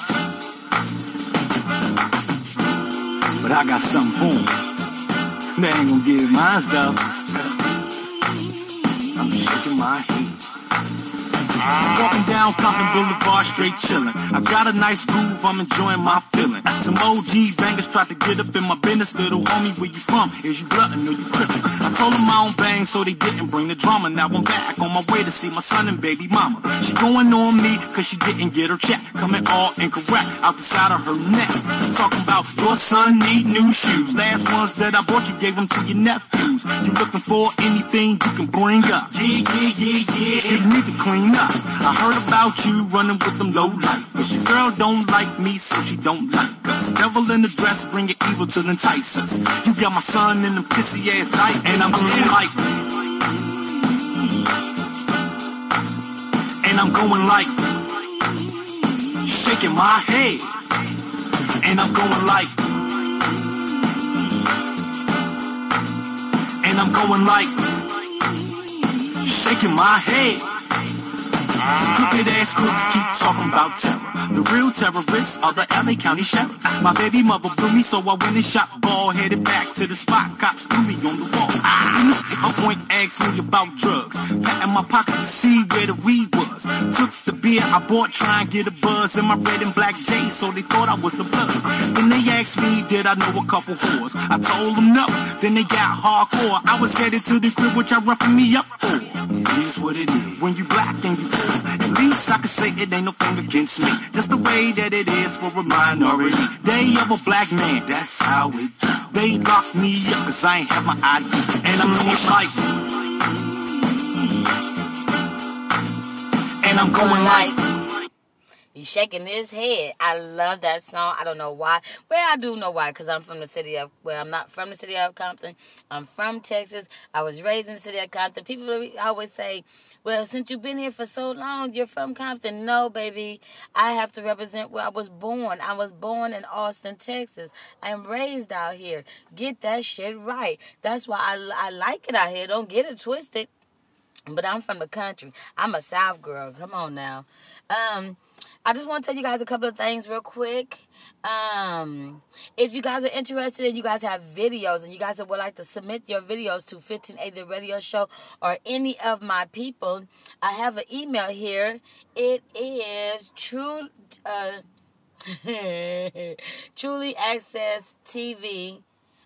But I got something for 'em. They ain't gonna get mine, though. [LAUGHS] I'm shaking my head. Walking down Compton Boulevard, straight chillin'. I got a nice groove, I'm enjoying my feeling. Some OG bangers tried to get up in my business. Little homie, where you from? Is you glutton or you crippin'? I told them I don't bang, so they didn't bring the drama. Now I'm back on my way to see my son and baby mama. She going on me, cause she didn't get her check. Coming all incorrect, out the side of her neck. Talking about your son need new shoes. Last ones that I bought you gave them to your nephews. You looking for anything you can bring up? Yeah, yeah, yeah, yeah. You need to clean up. I heard about you running with them low life. But your girl don't like me, so she don't like us. Devil in the dress, bring your evil to entice us. You got my son in them pissy ass night, and I'm going like. And I'm going like. Shaking my head. And I'm going like. And I'm going like. Shaking my head. Crooked ass crook keep talking about terror. The real terrorists are the LA County sheriffs. My baby mother blew me, so I went and shot ball, headed back to the spot. Cops threw me on the wall. In the skipper point asked me about drugs. Patting my pocket to see where the weed was. Took the beer I bought, try and get a buzz in my red and black J's, so they thought I was a blood. Then they asked me, did I know a couple whores? I told them no. Then they got hardcore. I was headed to the crib, which I roughing me up for. Is what it is. When you black and you poor, at least I can say it ain't no thing against me. Just the way that it is for a minority. Day of a black man, that's how it. They locked me up cause I ain't have my ID. And I'm going like. And I'm going like. He's shaking his head. I love that song. I don't know why. Well, I do know why, because I'm from the city of, well, I'm not from the city of Compton. I'm from Texas. I was raised in the city of Compton. People always say, well, since you've been here for so long, you're from Compton. No, baby. I have to represent where I was born. I was born in Austin, Texas. I am raised out here. Get that shit right. That's why I, I like it out here. Don't get it twisted. But I'm from the country. I'm a South girl. Come on now. Um, I just want to tell you guys a couple of things real quick. Um, if you guys are interested and you guys have videos and you guys would like to submit your videos to 1580 Radio Show or any of my people, I have an email here. It is true, uh, [LAUGHS] truly access TV.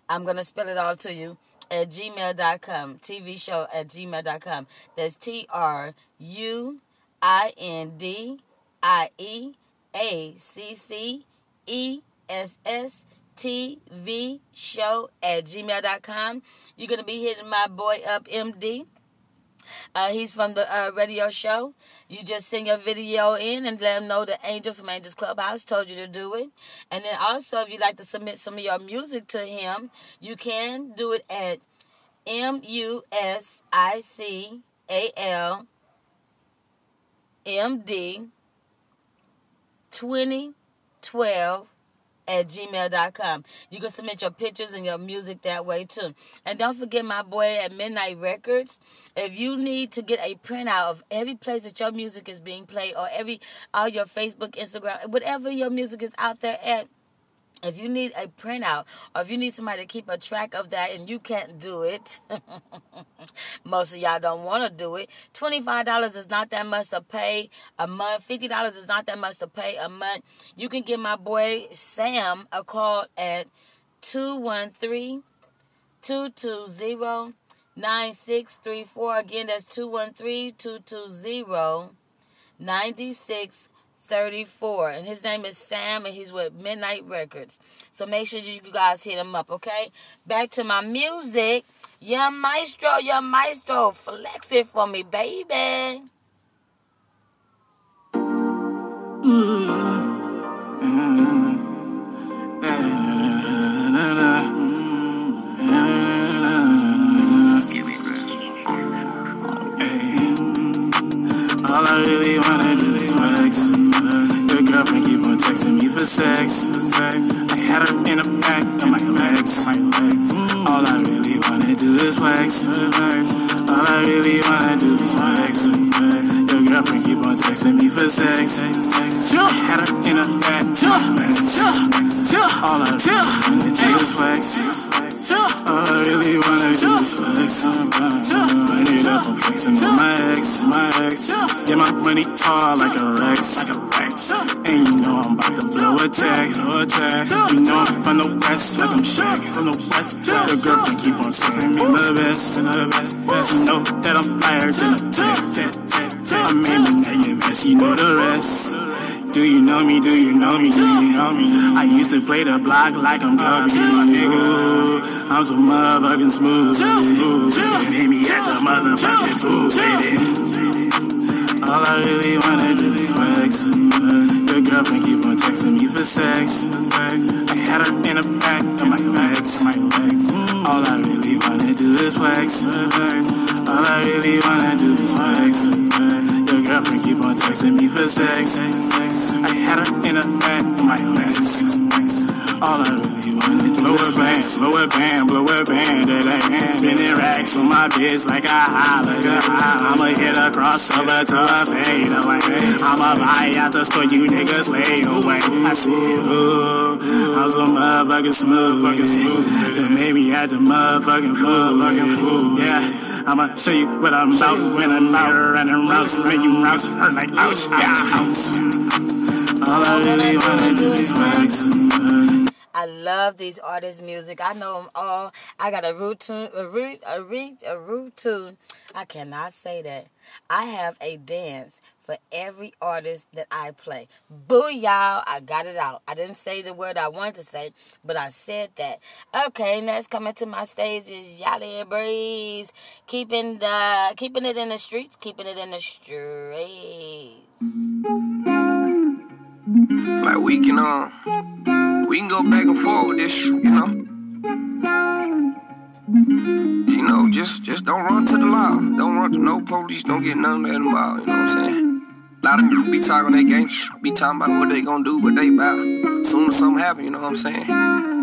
I'm going to spell it all to you at gmail.com. TV show at gmail.com. That's T R U I N D I E A C C E S S T V show at gmail.com. You're going to be hitting my boy up, MD. Uh, he's from the uh, radio show. You just send your video in and let him know the Angel from Angels Clubhouse told you to do it. And then also, if you'd like to submit some of your music to him, you can do it at M U S I C A L M D 2012 at gmail.com. You can submit your pictures and your music that way too. And don't forget my boy at Midnight Records. If you need to get a printout of every place that your music is being played or every all your Facebook, Instagram, whatever your music is out there at, if you need a printout or if you need somebody to keep a track of that and you can't do it, [LAUGHS] most of y'all don't want to do it. $25 is not that much to pay a month. $50 is not that much to pay a month. You can give my boy Sam a call at 213 220 9634. Again, that's 213 220 9634. 34 and his name is Sam and he's with Midnight Records. So make sure you guys hit him up, okay? Back to my music. Young Maestro, Young Maestro, flex it for me, baby. All I really wanna do is flex. On texting me for sex. I had her in the back of my legs. All I really wanna do is flex. All I really wanna do is flex. Your girlfriend keep on texting me for sex. I had her in my legs. All I really wanna do is flex. I really wanna do flex. Run it up, I'm flexing on my ex, my ex. Get my money tall like a Rex, like a Rex. And you know I'm about to blow a tag, blow a tag. You know I'm from the west, like I'm Shaq, from the west. Your girlfriend keep on sexing me the best, the best. You know that I'm flyer than a jet, jet, jet. I'm in the invest, you know the rest. Do you know me? Do you know me? Do you know me? I used to play the block like I'm Kobe, nigga. I'm so motherfucking smooth. Hit me at the motherfucking food, baby. All I really wanna do is flex. Your girlfriend keep on texting me for sex. I had her in the back of my legs. All I really wanna do is flex. All I really wanna do is flex. Your girlfriend keep on texting me for sex. I had her in the back my legs. All I really wanna do Blow a band, blow a band, blow a band today. Spinning racks on my bitch like a holiday. I'ma hit a crossover to a fade away. I'ma buy out the store, you niggas lay away. I see, ooh, I'm so motherfucking smooth, fucking smooth. That made me at the motherfucking fool, fool. Yeah, I'ma show you what I'm about when I'm out running routes, making routes hurt like ouch, yeah, ouch. All I really wanna do is flex. I love these artists' music. I know them all. I got a root tune, a root, a root, a root tune. I cannot say that. I have a dance for every artist that I play. Boo y'all, I got it out. I didn't say the word I wanted to say, but I said that. Okay, next coming to my stage is Yali Breeze. Keeping the keeping it in the streets, keeping it in the streets. Like we can uh we can go back and forth with this, you know. You know, just just don't run to the law. Don't run to no police. Don't get none of that involved. You know what I'm saying? Lot of them be talking their game, be talking about what they gonna do, what they about. Soon as something happen, you know what I'm saying?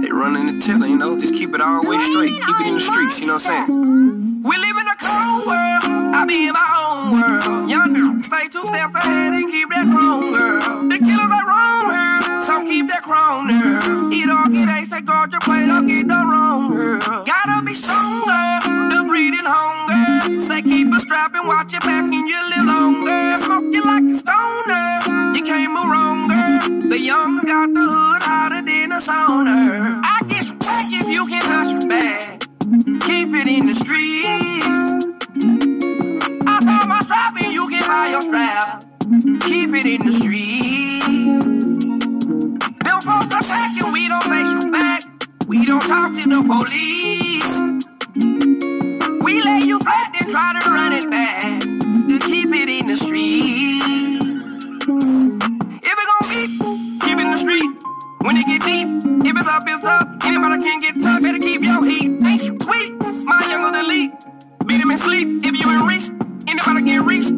They running and telling, you know, just keep it all way straight. Keep it in the streets, you know what I'm saying? We live in a cold world. I be in my own world. Young stay two steps ahead and keep that chrome, girl. The killers are wrong, girl. So keep that chrome, girl. Eat all, get a, say guard your plate, don't get the wrong, girl. Gotta be stronger. The breeding hunger. Say keep a strap and watch your back and you live longer. Smoke you like a stoner. You can't move wrong. The young's got the hood hotter than a sauna. I get back if you can touch your back. Keep it in the streets. I found my strap and you can buy your strap. Keep it in the streets. Them folks attacking, we don't face you back. We don't talk to the police. We lay you flat and try to run it back. To keep it in the streets. If it gon' be, keep it in the street. When it get deep, if it's up, it's up. Anybody can get tough, better keep your heat. Ain't sweet, my younger delete. Beat him in sleep, if you in reach. Anybody can reach.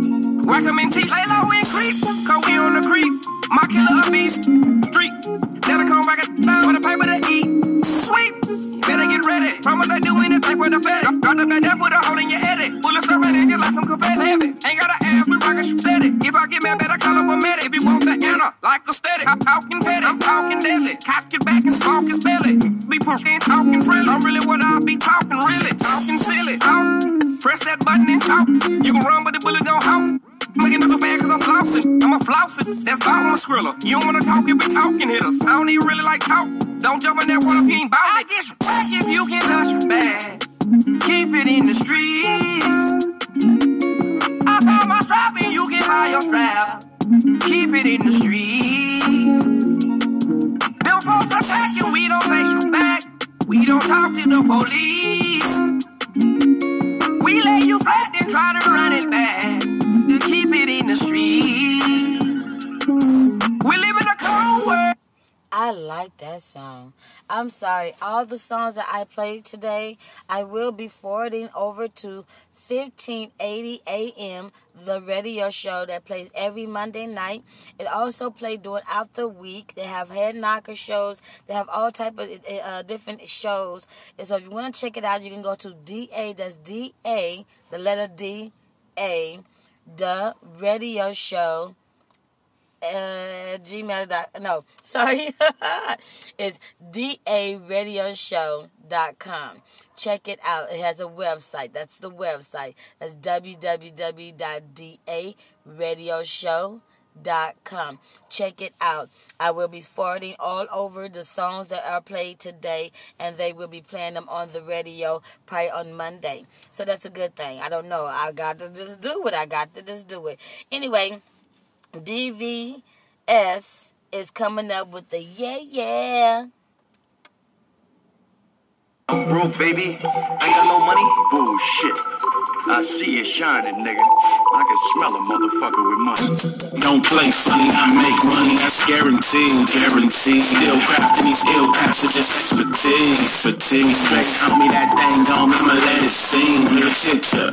Whack him and teach. Lay low and creep, cause we on the creep. My killer a beast. Street. That'll come back down with a paper to eat. Sweet. Better get ready. Promise they do anything for the fatty. Got the bed, put a hole in your head. Bullets are ready, just like some confetti. Ain't gotta ask me, rocket you steady. If I get mad, better call up a medic. If you want the anna, like a steady. I'm talking petty. I'm talking deadly. Cock it back and smoke his belly. Be pushing, talking friendly. I'm really what I be talking, really. Talking silly. Talk. Press that button and talk. You can run, but the bullet gon' hawk. Making nigga bad cause I'm flossing. I'm a flossing. That's about my skriller. You don't wanna talk, you be talking hitters. I don't even really like talk. Don't jump in that water if you ain't bout it. I back if you can touch your bag. I'm sorry. All the songs that I played today, I will be forwarding over to 1580 AM, the radio show that plays every Monday night. It also plays during out the week. They have head knocker shows. They have all type of uh, different shows. And so if you want to check it out, you can go to DA. That's D A, the letter D A, the radio show uh, gmail dot no [LAUGHS] sorry it's daradioshow.com check it out. It has a website. That's the website. That's www.daradioshow.com check it out. I will be forwarding all over the songs that are played today and they will be playing them on the radio probably on monday. So that's a good thing. I don't know. I got to just do it i got to just do it. Anyway DVS is coming up with the yeah yeah. I'm broke, baby. I Ain't got no money. Bullshit. I see it shining, nigga. I can smell a motherfucker with money. Don't play funny, I make money, that's guaranteed, guaranteed. Still crafting these ill passages, expertise, expertise. Straight tell me that thing on me, I'ma let it sing. Real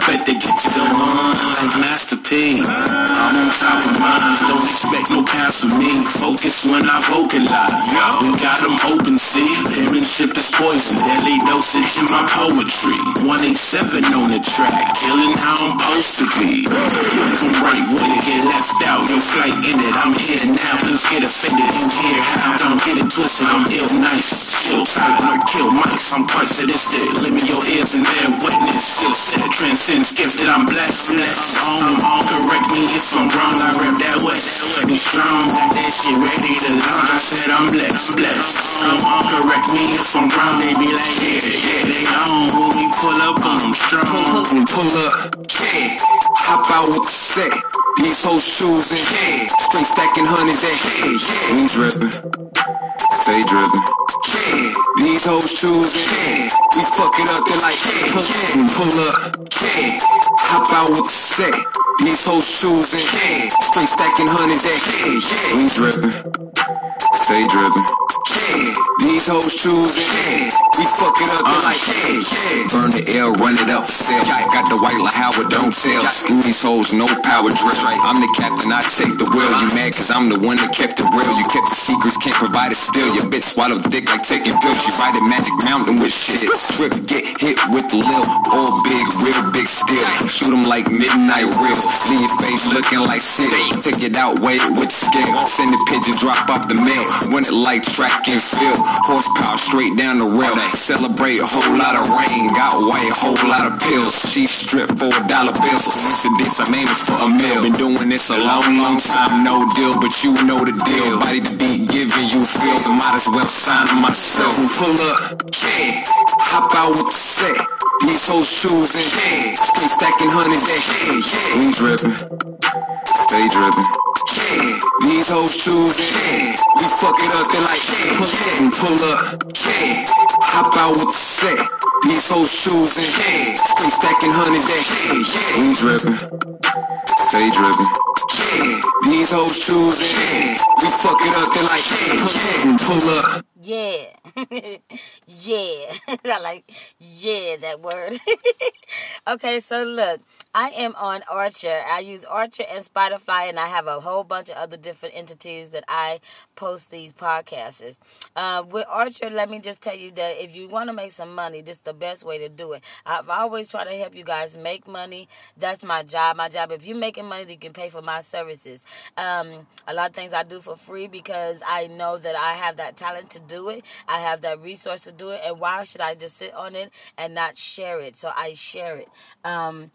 bet they get you go on like Master P. I'm on top of minds, don't expect no pass from me. Focus when I vocalize. We got them open, see. Parentship is poison, deadly dosage in my poetry. 187 on the track, killing how I'm supposed to be. Come right with it, get left out. Your flight ended, I'm here now. Please get offended, you hear how? Don't get it twisted, I'm ill nice. Kill silent or kill mics, I'm quite sadistic. Limit your ears and bear witness. Still said, transcends gifted, I'm blessed. Blessed. On, on, correct me if I'm wrong. I rap that west. Be strong, got that shit ready to launch. I said I'm blessed, blessed. On, on, correct me if I'm wrong. They be like, yeah, yeah, they on. When we pull up on them strong. And pull up, yeah. Hop out with the set. These hoes choosing, yeah. Straight stacking hundreds head, yeah. We drippin', stay drippin'. These hoes choosing, yeah. We fuck it up, they like, yeah, yeah. Pull up. Hop out with the set. These hoes choosing, yeah. Straight stacking hundreds head, yeah. We drippin', stay drippin', yeah. These hoes choosing, yeah. We fuck it up, they like, yeah, yeah. Burn the air, run it up for sale. Got the white like Howard, don't tell. Screw these hoes, no power drip. I'm the captain, I take the wheel. You mad cause I'm the one that kept it real. You kept the secrets, can't provide it still. Your bitch swallowed dick like taking pills. She ride a magic mountain with shit. Trip, get hit with the lil. All big, real big steel. Shoot 'em like midnight reels. Leave your face looking like shit. Take it out, wait with skill. Send the pigeon, drop off the mail. Run it like track and field. Horsepower straight down the rail. Celebrate a whole lot of rain. Got white, whole lot of pills. She stripped for a dollar bill. Coincidence, I'm aiming for a meal. Been doing this a long, long time, no deal, but you know the deal. Body the beat, giving you feels. I might as well sign myself. And pull up, yeah. Hop out with the set. These hoes choosing, yeah. Straight stacking hundreds at head, yeah. We drippin', stay drippin', yeah. These hoes choosing, yeah. We fuck it up, they like, yeah, yeah. And pull up, yeah. Hop out with the set. These hoes choosing, yeah. Straight stacking hundreds at head, yeah. We drippin', stay drippin', yeah. These hoes choosing, yeah. We fuck it up, they like, yeah, yeah. And pull up. Yeah. [LAUGHS] yeah. [LAUGHS] I like yeah that word. [LAUGHS] okay, so look, I am on Anchor. I use Anchor and Spotify and I have a whole bunch of other different entities that I post these podcasts. Uh, with Anchor, let me just tell you that if you want to make some money, this is the best way to do it. I've always tried to help you guys make money. That's my job. My job. If you're making money, you can pay for my services. Um, a lot of things I do for free because I know that I have that talent to do it. I have that resource to do it. And why should I just sit on it and not share it? So I share it. Um,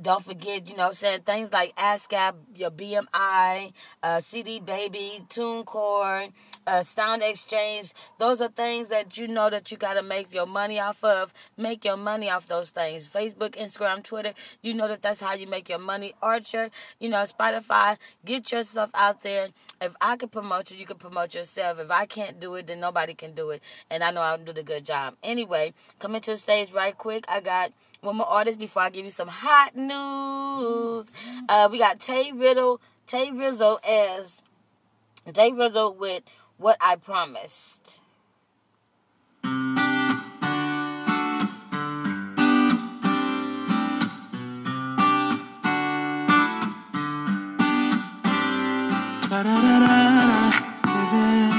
don't forget, you know, saying things like ASCAP, your BMI, uh, CD Baby, TuneCore, uh, Sound Exchange. Those are things that you know that you got to make your money off of. Make your money off those things. Facebook, Instagram, Twitter. You know that that's how you make your money. Anchor, you know, Spotify. Get your stuff out there. If I can promote you, you can promote yourself. If I can't do it, then nobody can do it. And I know I'll do the good job. Anyway, coming to the stage right quick. I got one more artist before I give you some hot news. Uh, we got Tay Riddle, Tay Rizzle as Tay Rizzle with What I Promised. Whoever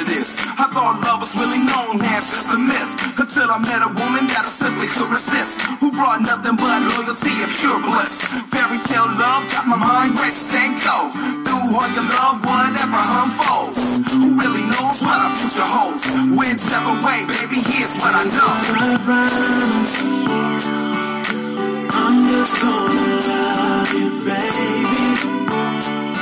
this? I thought love was really known as just a myth. Until I met a woman that I simply could resist. Who brought nothing but loyalty and pure bliss. Fairy tale love got my mind racing and go. Through all your love, whatever unfolds. Who really knows what our future holds? Whichever way, baby, here's what I know. I'm just gonna love you, baby.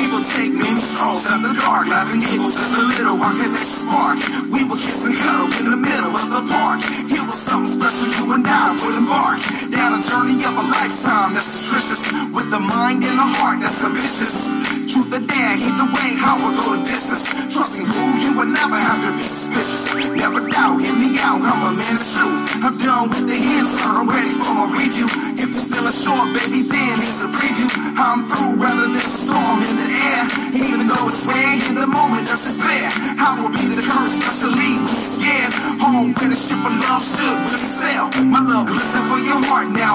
In calls out the dark, laughing giggle just a little, our connection spark. We were kissing, and cuddle in the middle of the park. It was something special, you and I would embark. Down a journey of a lifetime that's nutritious, with the mind and the heart that's ambitious. Truth or dare, either way, how we'll go the distance. Trusting who you would never have to be suspicious. Never doubt, hit me out, I'm a man of truth. I'm done with the hints, I'm ready for my review. If you're still a short, baby, then it's a preview. I'm through rather than a storm in the air moment of despair. I will be the curse that to leave you scared. Home where the ship of love should just sail. My love, listen for your heart now.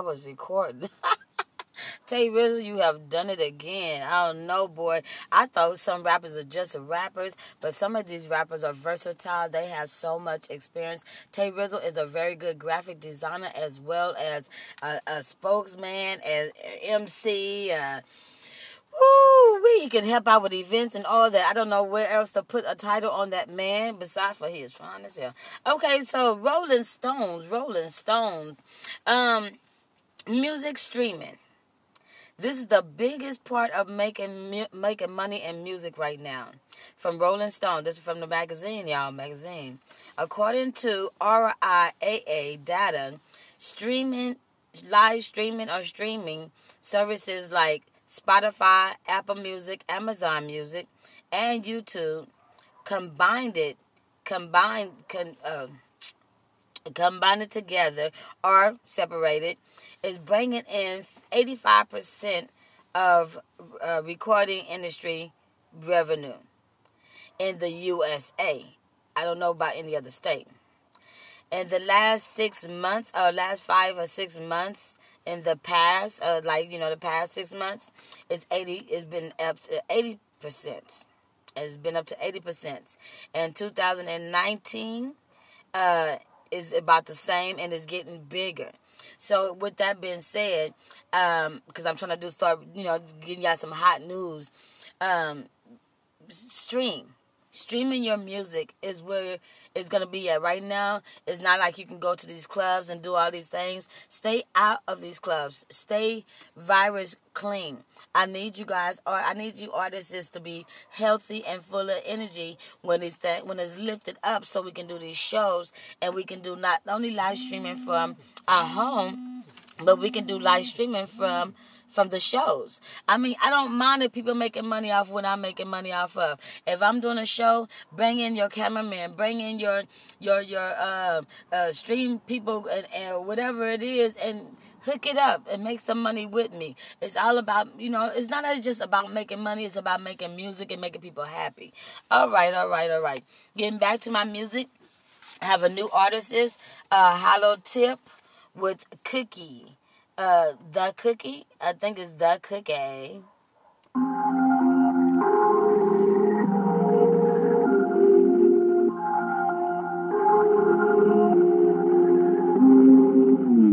I was recording. [LAUGHS] Tay Rizzle, you have done it again. I don't know, boy. I thought some rappers are just rappers, but some of these rappers are versatile. They have so much experience. Tay Rizzle is a very good graphic designer as well as a, a spokesman, as MC. Uh, Woo, we can help out with events and all that. I don't know where else to put a title on that man besides for his fine as hell. Okay, so Rolling Stones, Rolling Stones, um, music streaming. This is the biggest part of making mu- making money in music right now. From Rolling Stone, this is from the magazine, y'all, magazine. According to RIAA data, streaming, live streaming or streaming services like Spotify, Apple Music, Amazon Music, and YouTube combined it, combined, con, uh, combined it together or separated, is bringing in 85% of uh, recording industry revenue in the USA. I don't know about any other state. In the last six months, or last five or six months, in the past, uh, like you know, the past six months, it's eighty. It's been up to eighty percent. It's been up to eighty percent. In 2019, uh, is about the same and it's getting bigger. So with that being said, um, because I'm trying to do start, you know, getting y'all some hot news. Um, stream, streaming your music is where it's gonna be at right now. It's not like you can go to these clubs and do all these things. Stay out of these clubs. Stay virus clean. I need you guys, or I need you artists to be healthy and full of energy when it's that when it's lifted up, so we can do these shows and we can do not only live streaming from our home, but we can do live streaming from from the shows. I mean, I don't mind if people making money off what I'm making money off of. If I'm doing a show, bring in your cameraman, bring in your your your uh, uh, stream people and, and whatever it is, and hook it up and make some money with me. It's all about, you know, it's not just about making money, it's about making music and making people happy. All right, all right, all right. Getting back to my music, I have a new artist is uh Hollow Tip with Cookie. Uh the cookie. I think it's the cookie.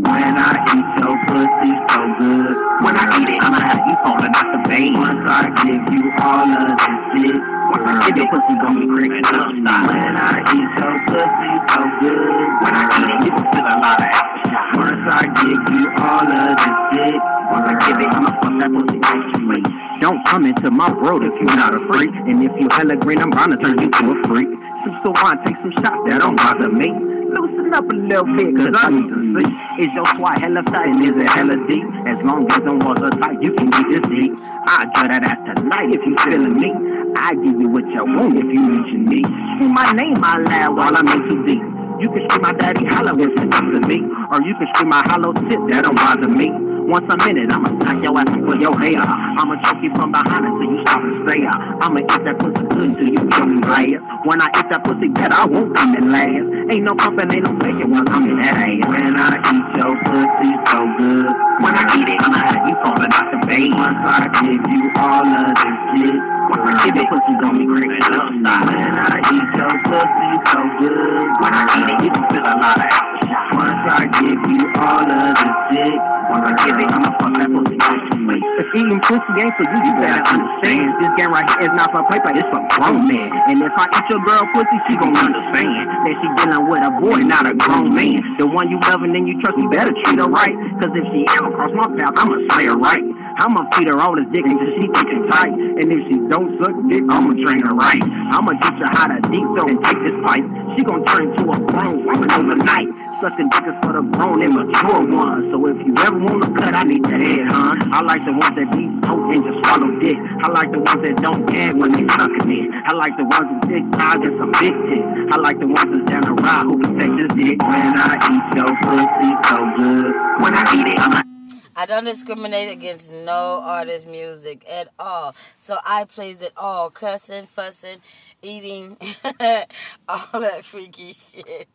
When I eat your pussy so good. When I eat it, I'ma have you falling out the vein. Once I give you all of this shit. Give your pussy gon' be creeping up. When I eat your pussy so good. When I eat it, you gon' feel a lot of aftershock. Once I give you all of this shit. Once I give it, I'ma fuck that pussy right. Don't come into my world if you're not a freak. And if you hella green, I'm bound to turn you to a freak. So, so wine, take some shots that don't bother me. Loosen up a little bit, cause I need to see. Is your swat hella fat and is it hella deep? As long as them walls are tight, you can get this deep. I'll that ass tonight if you feeling me. I give you what you want if you mention me. Scream my name out loud while I'm in too deep. You can scream my daddy hollow when sitting to me. Or you can scream my hollow tip, that don't bother me. Once a minute, I'ma smack your ass and pull your hair. I'ma choke you from behind until you stop and stare. I'ma eat that pussy good till you feel me last. When I eat that pussy better, I won't come in last. Ain't no pumping, ain't no faking once I'm in that ass. When I eat your pussy so good. When I eat it, I'ma have you falling out the bed. Once I give you all of this shit. Once I give it, pussy gon' be up. When I eat your pussy so good. When I eat it, you gon' feel a lot of action. Once I give you all of this shit. Once I give it, I'ma fuck that pussy good to me. If eating pussy ain't for you, you better understand. This game right here is not for paper, it's for grown men. And if I eat your girl pussy, she gon' understand that she dealing with a boy, not a grown man. The one you loving and then you trust, you better treat her right. Cause if she ever cross my path, I'ma slay her right. I'ma feed her all this dick until she thick and tight. And if she don't suck dick, I'ma train her right. I'ma teach her how to deep throw and take this fight. She gon' turn into a grown woman overnight. Sucking dick is for the grown and mature ones. So if you ever wanna cut, I need the head, huh? I like the ones that deep throat and just swallow dick. I like the ones that don't gag when they sucking it. I like the ones with big thighs and some big tits. I like the ones that's down the ride who can take this dick. When I eat your pussy so good. When I eat it, I'ma I don't discriminate against no artist music at all. So I plays it all. Cussing, fussing, eating, [LAUGHS] all that freaky shit.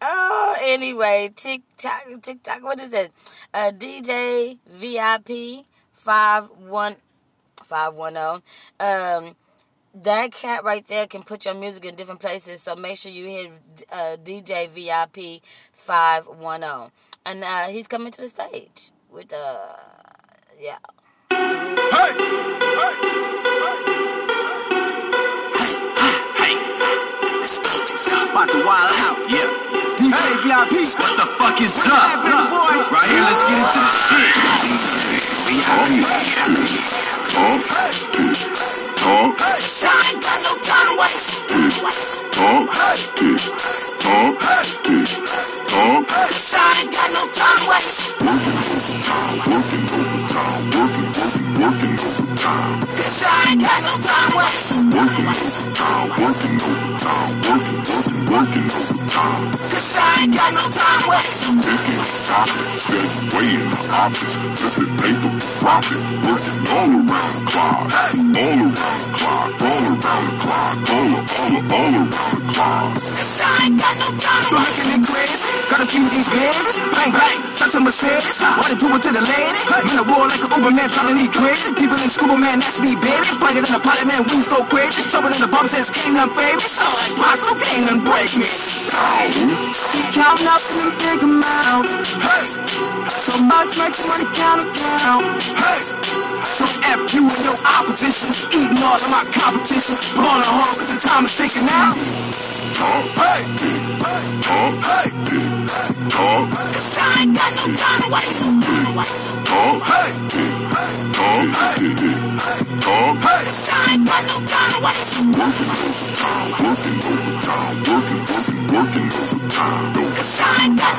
Oh, anyway, TikTok, TikTok, what is it? Uh, DJ VIP 51, 510. Um, that cat right there can put your music in different places. So make sure you hit uh, DJ VIP 510. And uh, he's coming to the stage with uh yeah. About to the wild out. Yeah. DJ VIP. What the fuck is up? Right here, let's get into the shit. Talk, talk, ain't got no time talk, talk, talk. I ain't got no time to waste. Working overtime, working, working, working overtime. Waste. Taking topics, steady weighing options. Flipping paper, profit, working all around the clock. All around the clock, all around the clock, all, all, all around the clock. Cause I ain't got no time. Looking at Chris, got a few of these babies. Bang, bang, shot to Mercedes. Wanna do it to the lady? Man, I roll like an Uber man, trying to need crazy. People in scuba man, that's me, baby. Flying in the pilot man, wings go crazy. Trouble in the bump says, none fade me. Sound like Paso, can't none break me. Counting up in big amounts. Hey, so much makes money count account. Hey, so F you and your opposition. Eating all of my competition. Ballin' hard, cause the time is ticking now. Talk, Hey, talk, hey, cause I ain't got no time to waste. talk, Hey,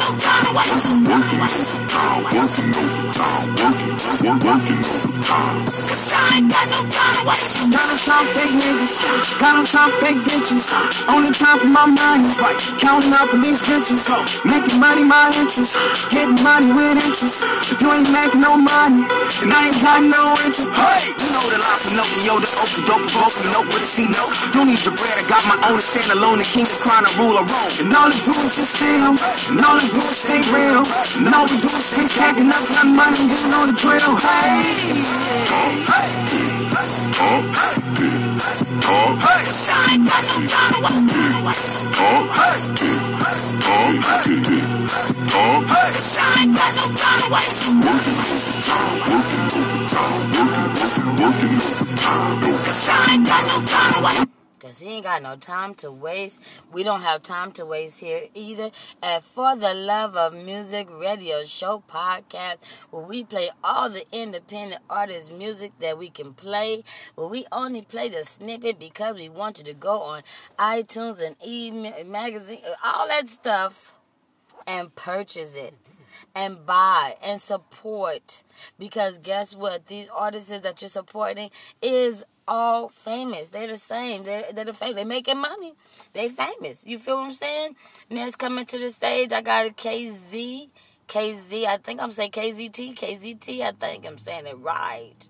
no time. Working working working, working, no time. Cause I ain't got no time to waste. Got time for fake niggas. Got time for fake bitches. Only time for my money. Counting up these bitches. Making money my interest. Getting money with interest. If you ain't making no money, then I ain't got no interest. Hey, you know the line Pinocchio, the open dope, you know with a C note. Don't need your bread, I got my own to stand alone. The king is trying to rule a Rome. And all I do is just steal. And all I do is stay real. And all we do is stay stacking up, got money, and getting on the drill. Hey, hey, Talk, talk, hey, I ain't got no time to waste. talk, talk, talk. Cause. Cause he ain't got no time to waste. We don't have time to waste here either. And for the love of music radio show podcast, where we play all the independent artists' music that we can play, where we only play the snippet because we want you to go on iTunes and e magazine, all that stuff, and purchase it and buy and support because guess what these artists that you're supporting is all famous they're the same they're, they're the famous they're making money they famous you feel what i'm saying next coming to the stage i got a kz KZ. I think I'm saying KZT. KZT. I think I'm saying it right.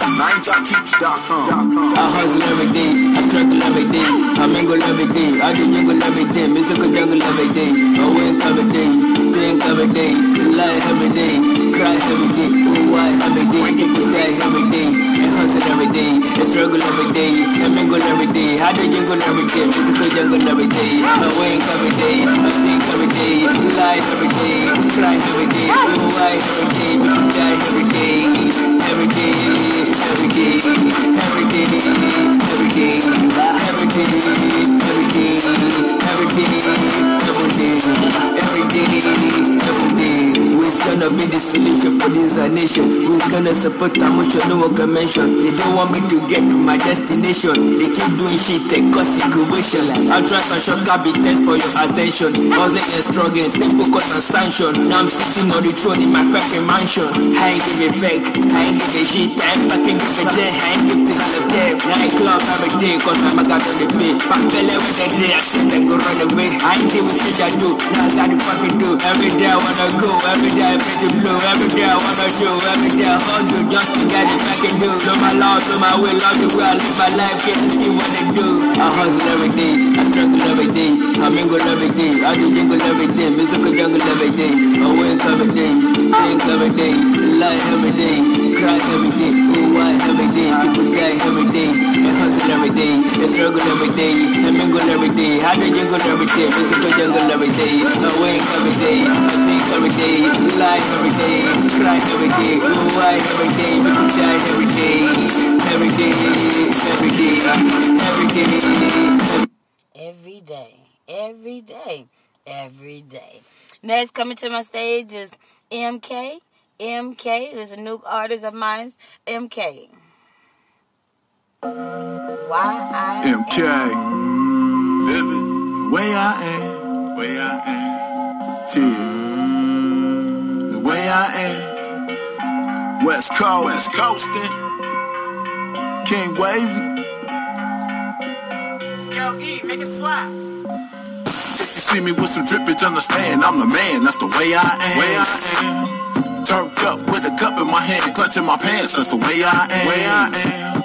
I hustle every day, I struggle every day, I mingle every day, I do jingle every day, musical jungle every day, I wake every day, drink every day, lie every day, cry every day, oh why every day, die every day, I hustle every day, I struggle every day, I mingle every day, I do jingle every day, musical jungle every day, I wake every day, I think every day, lie every day, cry every day, oh why every day, die every day, every day, we're gonna be the solution for this nation. We're gonna support emotional convention. They don't want me to get to my destination. They keep doing shit they cause situation. I'll try some shortcut be thanks for your attention. Buzzing and struggling, stay focused on sanction. Now I'm sitting on the throne in my fucking mansion. I ain't give a fuck, I ain't give a shit. I'm give a I ain't give this all them. Nightclub every day, cause I'm a god on the beat. Back belly with the day, I sit and go run away. I ain't deal with things I do, now I got to fucking do. Every day I wanna go, every day I pay the blue, every day I wanna do, every day I hustle just to get it back and do. So my love, so my will, love the way I live my life, get to see what they do. I hustle every day, I struggle every day, I mingle every day, I do jingle every day, musical jungle every day, I wake every day, think every day, lie every day, cry every day, oh why every day, people die every day, I hustle every day, I struggle every day, I mingle every day, I do jingle every day, musical jungle every day, I wake every day, I think every day, lie every day, cry every day, oh why every day, people die every day, every day, every day, every day. Every day, every day, every day. Next, coming to my stage is MK. MK is a new artist of mine. MK. Why MK. Vivid. The way I am. The way I am. T. The way I am. West Coast. West Coastin'. King Wavy. Yo, E, make it slap. If you see me with some drippage, understand I'm the man. That's the way I am. Way I am. Turned up with a cup in my hand, clutching my pants. That's the way I am. Way I am.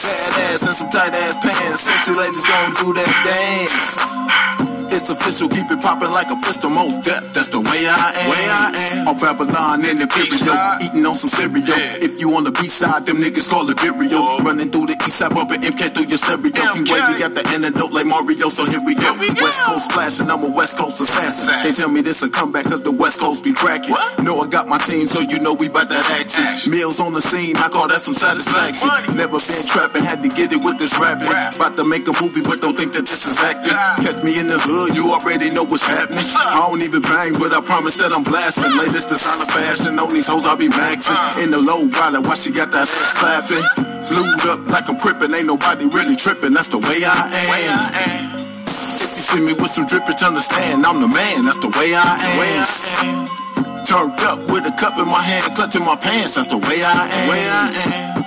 Fat ass and some tight ass pants. Sexy ladies gon' do that dance. It's official, keep it poppin' like a pistol, most death. That's the way I am. Way I am. Off Babylon in the video, eating on some cereal. If you on the beach side, them niggas call it video. Running through the east side, bumping MK through your stereo. King Wavy got the antidote like Mario, so here we go. West Coast flashing, I'm a West Coast assassin. They tell me this a comeback cause the West Coast be cracking. Know I got my team, so you know we bout that action. Meals on the scene, I call that some satisfaction. Never been trapping, had to get it with this rapping. About to make a movie, but don't think that this is acting. Catch me in the hood, you already know what's happening. I don't even bang, but I promise that I'm blasting. Latest designer fashion, on these hoes I be maxing. In the low rider, why she got that ass clapping? Blued up like I'm crippin', ain't nobody really tripping. That's the way I am. If you see me with some drippage, understand I'm the man. That's the way I am. Way I am. Turned up with a cup in my hand, clutching my pants. That's the way I am. Way I am.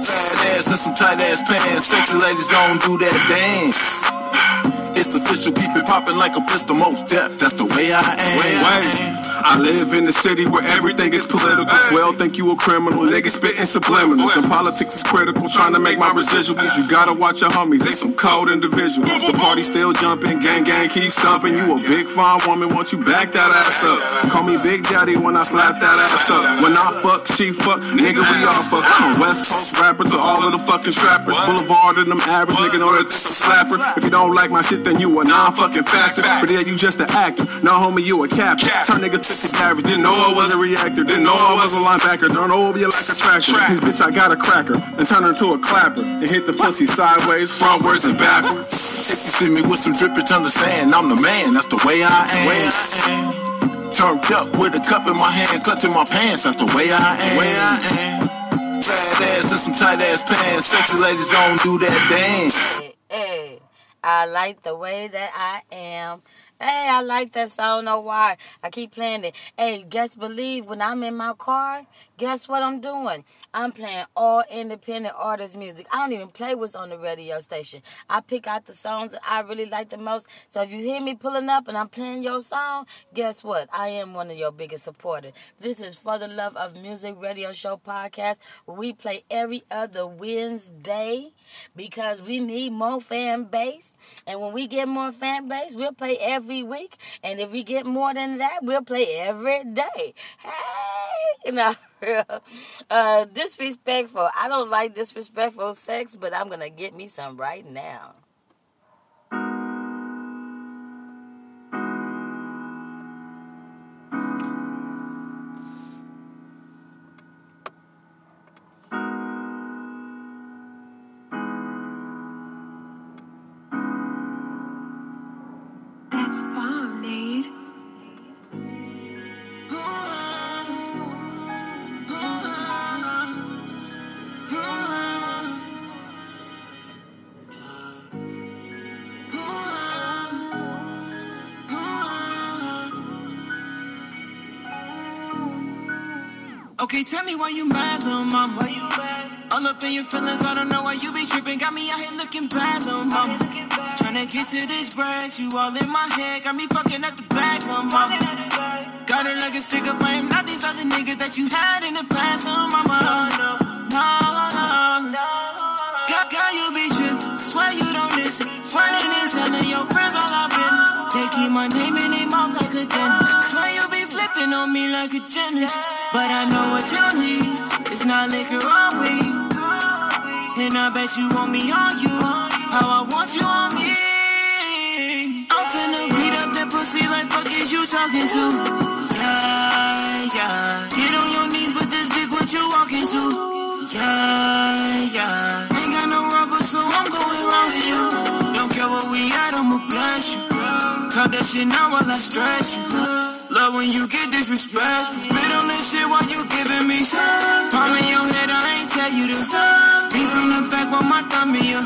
Fat ass and some tight ass pants. Sexy ladies gon' do that dance. It's official, keep it poppin' like a pistol, most death. That's the way I am. Way I am. I live in a city where everything is political. 12 think you a criminal, niggas spitting subliminals. And politics is critical, trying to make my residuals. You gotta watch your homies, they some cold individuals. The party still jumping, gang gang keep stomping. You a big fine woman, want you back that ass up. Call me Big Daddy when I slap that ass up. When I fuck, she fuck, nigga we all fuck. I'm a West Coast rapper to all of the fucking strappers. Boulevard and them average nigga know that this a slapper. If you don't like my shit, then you a non-fucking factor. But yeah, you just an actor. No homie, you a captain. Turn niggas to the average. Didn't know I was a reactor. Didn't know I was a linebacker. Don't over you like a tractor. This bitch, I got a cracker. And turn her into a clapper. And hit the pussy sideways, frontwards, and backwards. If you see me with some drippage, understand I'm the man. That's the way I am. Way I am. Turned up with a cup in my hand, clutching my pants. That's the way I am. Way I am. Fat ass and some tight ass pants. Sexy ladies gon' do that dance. Hey, I like the way that I am. Hey, I like that song. I don't know why. I keep playing it. Hey, guess believe when I'm in my car, guess what I'm doing? I'm playing all independent artist music. I don't even play what's on the radio station. I pick out the songs that I really like the most. So if you hear me pulling up and I'm playing your song, guess what? I am one of your biggest supporters. This is For the Love of Music Radio Show podcast. We play every other Wednesday because we need more fan base. And when we get more fan base, we'll play every week. And if we get more than that, we'll play every day. Hey, [LAUGHS] you know, uh, disrespectful. I don't like disrespectful sex, but I'm gonna get me some right now. All up in your feelings, I don't know why you be tripping. Got me out here looking bad, little mama. Tryna get to this bread, you all in my head. Got me fucking at the back, little mama. Got it like a sticker frame, not these other niggas that you had in the past, little mama. No, no. God, God, you be tripping. Swear you don't listen. Running and telling your friends all business. They keep my name in their mouth like a dentist. Swear you be flipping on me like a gymnast. But I know what you need. It's not liquor or weed. And I bet you want me on you. How I want you on me. I'm finna beat up that pussy like fuck is you talking to? Yeah, yeah. Get on your knees, but this dick what you walking to? Yeah, Talk that shit now while I stretch you. Love when you get disrespectful. Spit on this shit while you giving me Palm in your head, I ain't tell you to stop. Be from the back while my thumb in your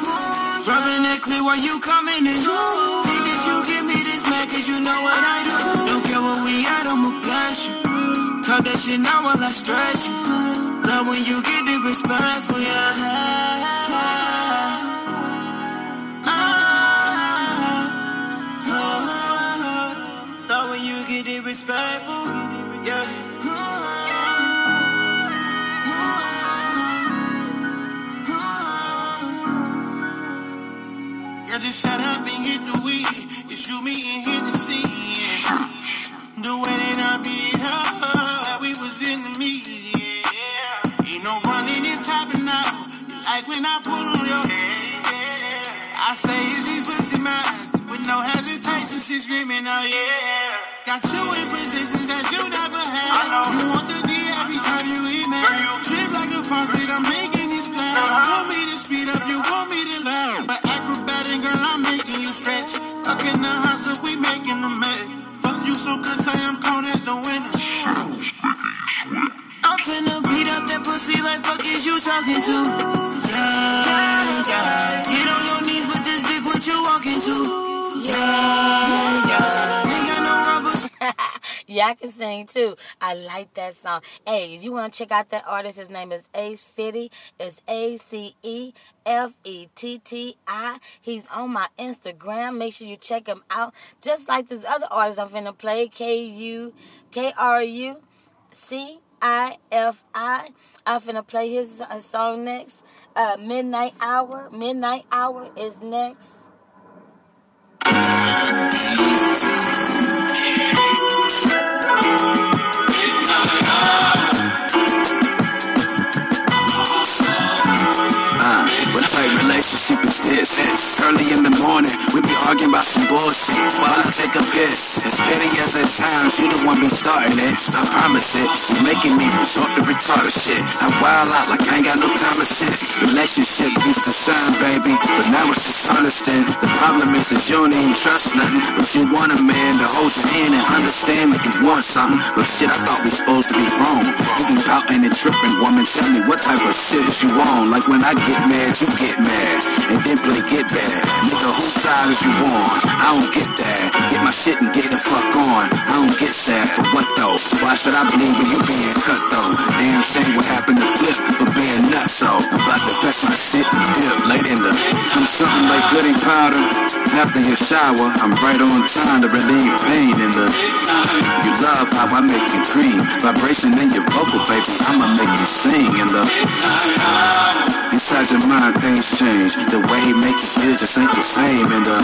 Rubbing that clear while you coming in. Think that you give me this man, cause you know what I do. Don't care where we at, I'ma bless you. Talk that shit now while I stretch you. Love when you get disrespectful, yeah. Disrespectful, yeah. Yeah, just shut up and hit the weed. It's you, me, and Hennessy. Yeah. The way that I beat her, like we was in the. Yeah. Ain't no running and topping out. Like when I pull on your. I say, is no hesitation, she screaming out, yeah. Got you in positions that you never had. You want the D every time you email. Trip like a faucet, I'm making it splash. Uh-huh. You want me to speed up, you want me to laugh. But acrobatic, girl, I'm making you stretch. Up in the house, so we making a mess. Fuck you so good, say I'm cold as the winter. I'm finna beat up that pussy like fuck is you talking to? Yeah, yeah. Get on your knees, but this dick what you walking to? [LAUGHS] Yeah, I can sing too. I like that song. Hey, if you want to check out that artist, his name is Ace Fetti. It's A C E F E T T I. He's on my Instagram. Make sure you check him out. Just like this other artist I'm finna play, K U K R U C I F I. I'm finna play his song next. Uh, Midnight Hour. Midnight Hour is next. Uh, type relationship is this? Early in the morning, we be arguing about some bullshit. While I take a piss, as petty as at times, you the one be starting it. I promise it, you making me resort to retarded shit. I wild out like I ain't got no time to sit. Relationship used to shine, baby, but now misunderstand. The problem is that you don't even trust nothing. But you want a man to hold your hand and understand that you want something. But shit, I thought we supposed to be wrong. You be pouting and tripping, woman. Tell me what type of shit is you on? Like when I get mad, you get mad. And then play get bad. Nigga, whose side is you on? I don't get that. Get my shit and get the fuck on. I don't get sad for what though? Why should I believe in you being cut though? Damn shame what happened to Flip for being nuts so. About to fetch my shit and dip late in the. I'm something like goody powder. After your shower, I'm right on time to relieve pain in the. You love how I make you dream. Vibration in your vocal, baby. I'ma make you sing in the. Inside your mind, things change. The way he make you feel just ain't the same in the.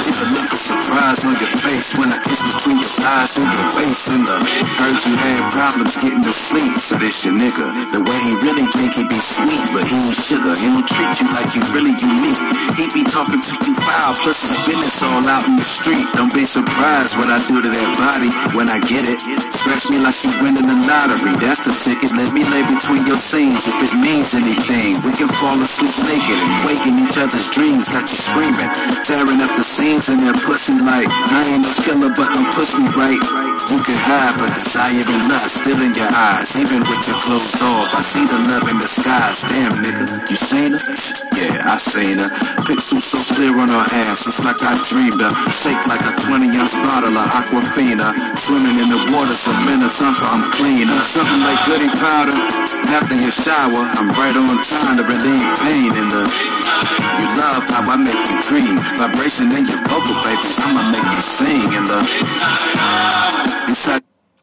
See the look of surprise on your face when I kiss between your thighs and your waist in the. Uh, heard you had problems getting to sleep, so this your nigga. The way he really think he be sweet, but he ain't sugar. He don't treat you like you really unique. He be talking to you foul, plus his business all out in the street. Don't be surprised what I do to that body when I get it. Scratch me like she winning the lottery. That's the ticket. Let me lay between your scenes if it means anything. We can fall asleep naked and wake in each other's dreams. Got you screaming, tearing up the scenes in their pussy like I ain't no killer, but don't push me right. You can hide, but desire and lust still in your eyes, even with your clothes off. I see the love in the skies. Damn, nigga, you seen her? Yeah, I seen her. Pixels so clear on her ass, it's like I dreamed her. Shake like a 20 ounce bottle of Aquafina. Swimming in the water, so Minnetonka, I'm cleaner. Something like goody powder. After your shower, I'm right on time to relieve pain in the. You love how I make you dream. Vibration in your vocal. I'ma make you sing in the.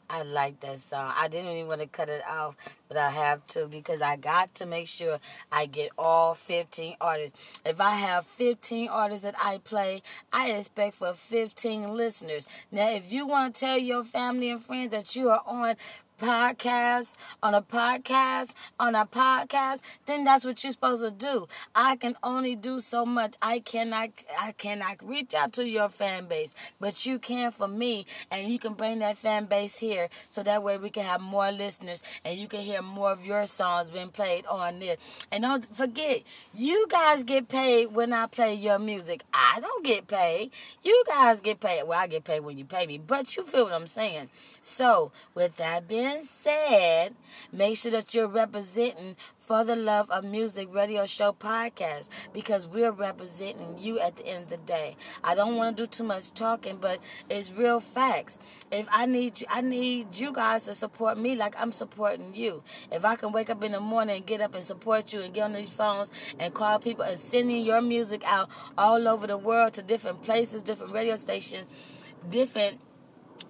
I like that song. I didn't even want to cut it off, but I have to because I got to make sure I get all 15 artists. If I have 15 artists that I play, I expect for 15 listeners. Now, if you want to tell your family and friends that you are on podcast on a podcast on a podcast then that's what you're supposed to do. I can only do so much. I cannot i cannot reach out to your fan base but you can for me and you can bring that fan base here so that way we can have more listeners and you can hear more of your songs being played on this and don't forget you guys get paid when i play your music. I don't get paid. You guys get paid. Well i get paid when you pay me but you feel what i'm saying. So with that being said, make sure that you're representing for the Love of Music radio show podcast because we're representing you at the end of the day. I don't want to do too much talking, but it's real facts. If I need I need you guys to support me like I'm supporting you. If I can wake up in the morning and get up and support you and get on these phones and call people and sending your music out all over the world to different places, different radio stations, different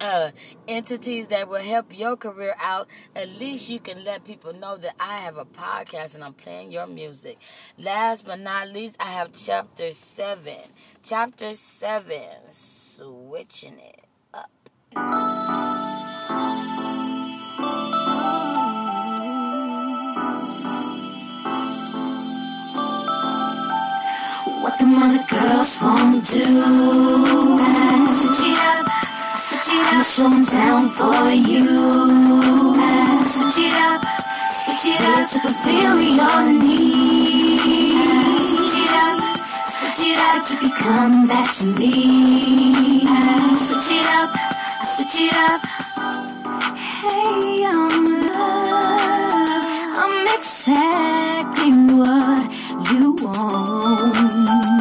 uh, entities that will help your career out, at least you can let people know that I have a podcast and I'm playing your music. Last but not least, I have chapter 7. Chapter 7, switching it up. What the mother girls won't do. Switch it up, switch it up. I'ma down for you. Switch it up, switch it up to fulfill your needs. Switch it up, switch it up, keep you come back to me. Switch it up, switch it up. Hey, I'm love. I'm exactly what you want.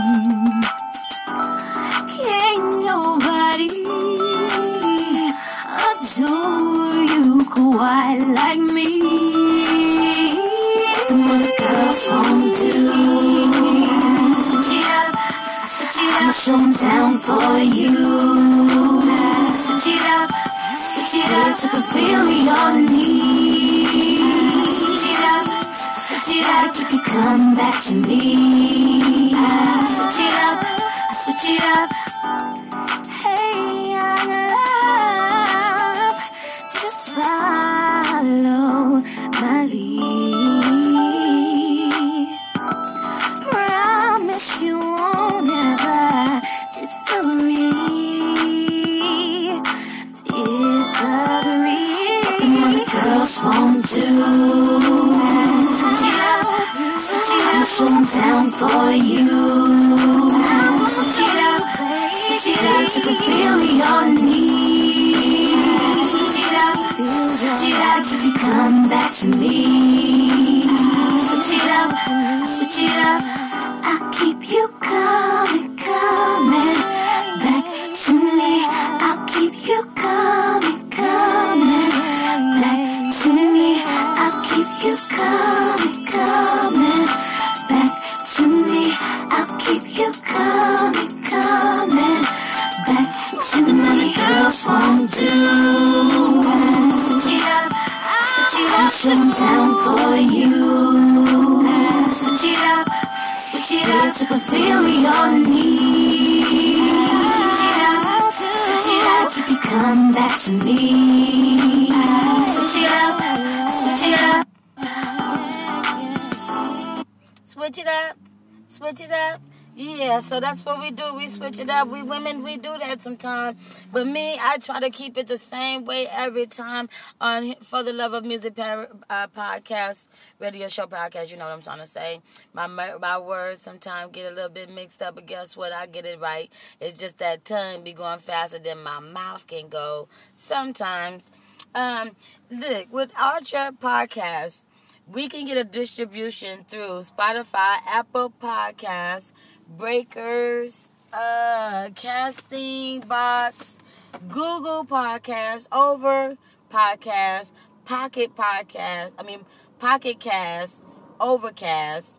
Quite like me. What girls won't do. Switch it up, switch it up. I'ma down for you. Switch it up, switch it up to fulfill your needs. Switch it up, switch it up, you come back to me. Switch it up, switch it up. Down for you. Switch it up, switch it up to fulfill your needs. Switch it up, switch it up you come back to me. Switch it up, switch it up. I'll keep you coming, coming Switch it up. Yeah, so that's what we do. We switch it up. We women, we do that sometimes. But me, I try to keep it the same way every time on For the Love of Music uh, podcast, radio show podcast. You know what I'm trying to say. My my words sometimes get a little bit mixed up, but guess what? I get it right. It's just that tongue be going faster than my mouth can go sometimes. Um, look, with Anchor Podcast, we can get a distribution through Spotify, Apple Podcasts, Breakers, uh, Casting Box, Google Podcasts, Over Podcasts, Pocket Podcasts, I mean Pocket Cast, Overcast,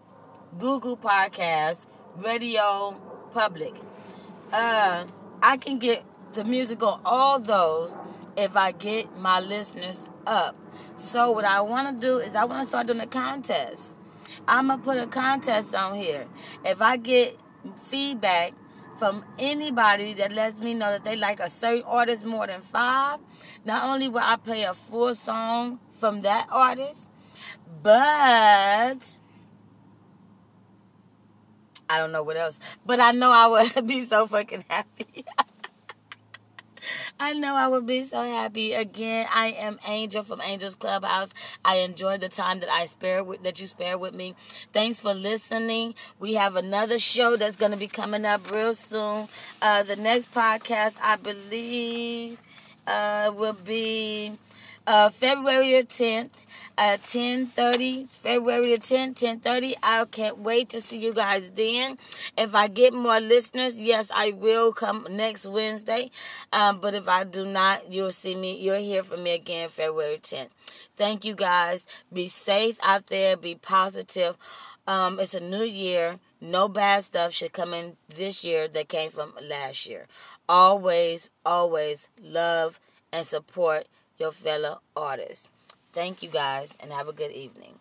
Google Podcasts, Radio Public. Uh, I can get the music on all those if I get my listeners up. So what I want to do is I want to start doing a contest. I'm gonna put a contest on here. If I get feedback from anybody that lets me know that they like a certain artist more than five, not only will I play a full song from that artist, but I don't know what else. But I know I would [LAUGHS] be so fucking happy. [LAUGHS] I know I would be so happy. Again, I am Angel from Angel's Clubhouse. I enjoyed the time that I spare with that you spare with me. Thanks for listening. We have another show that's going to be coming up real soon. Uh, the next podcast, I believe, uh, will be uh, February 10th at 10.30 february the 10th 10.30 i can't wait to see you guys then. If i get more listeners yes i will come next wednesday. Um, but if i do not you'll see me you'll hear from me again february 10th thank you guys. Be safe out there. Be positive. Um, it's a new year. No bad stuff should come in this year that came from last year. Always always love and support your fellow artists Thank you guys and have a good evening.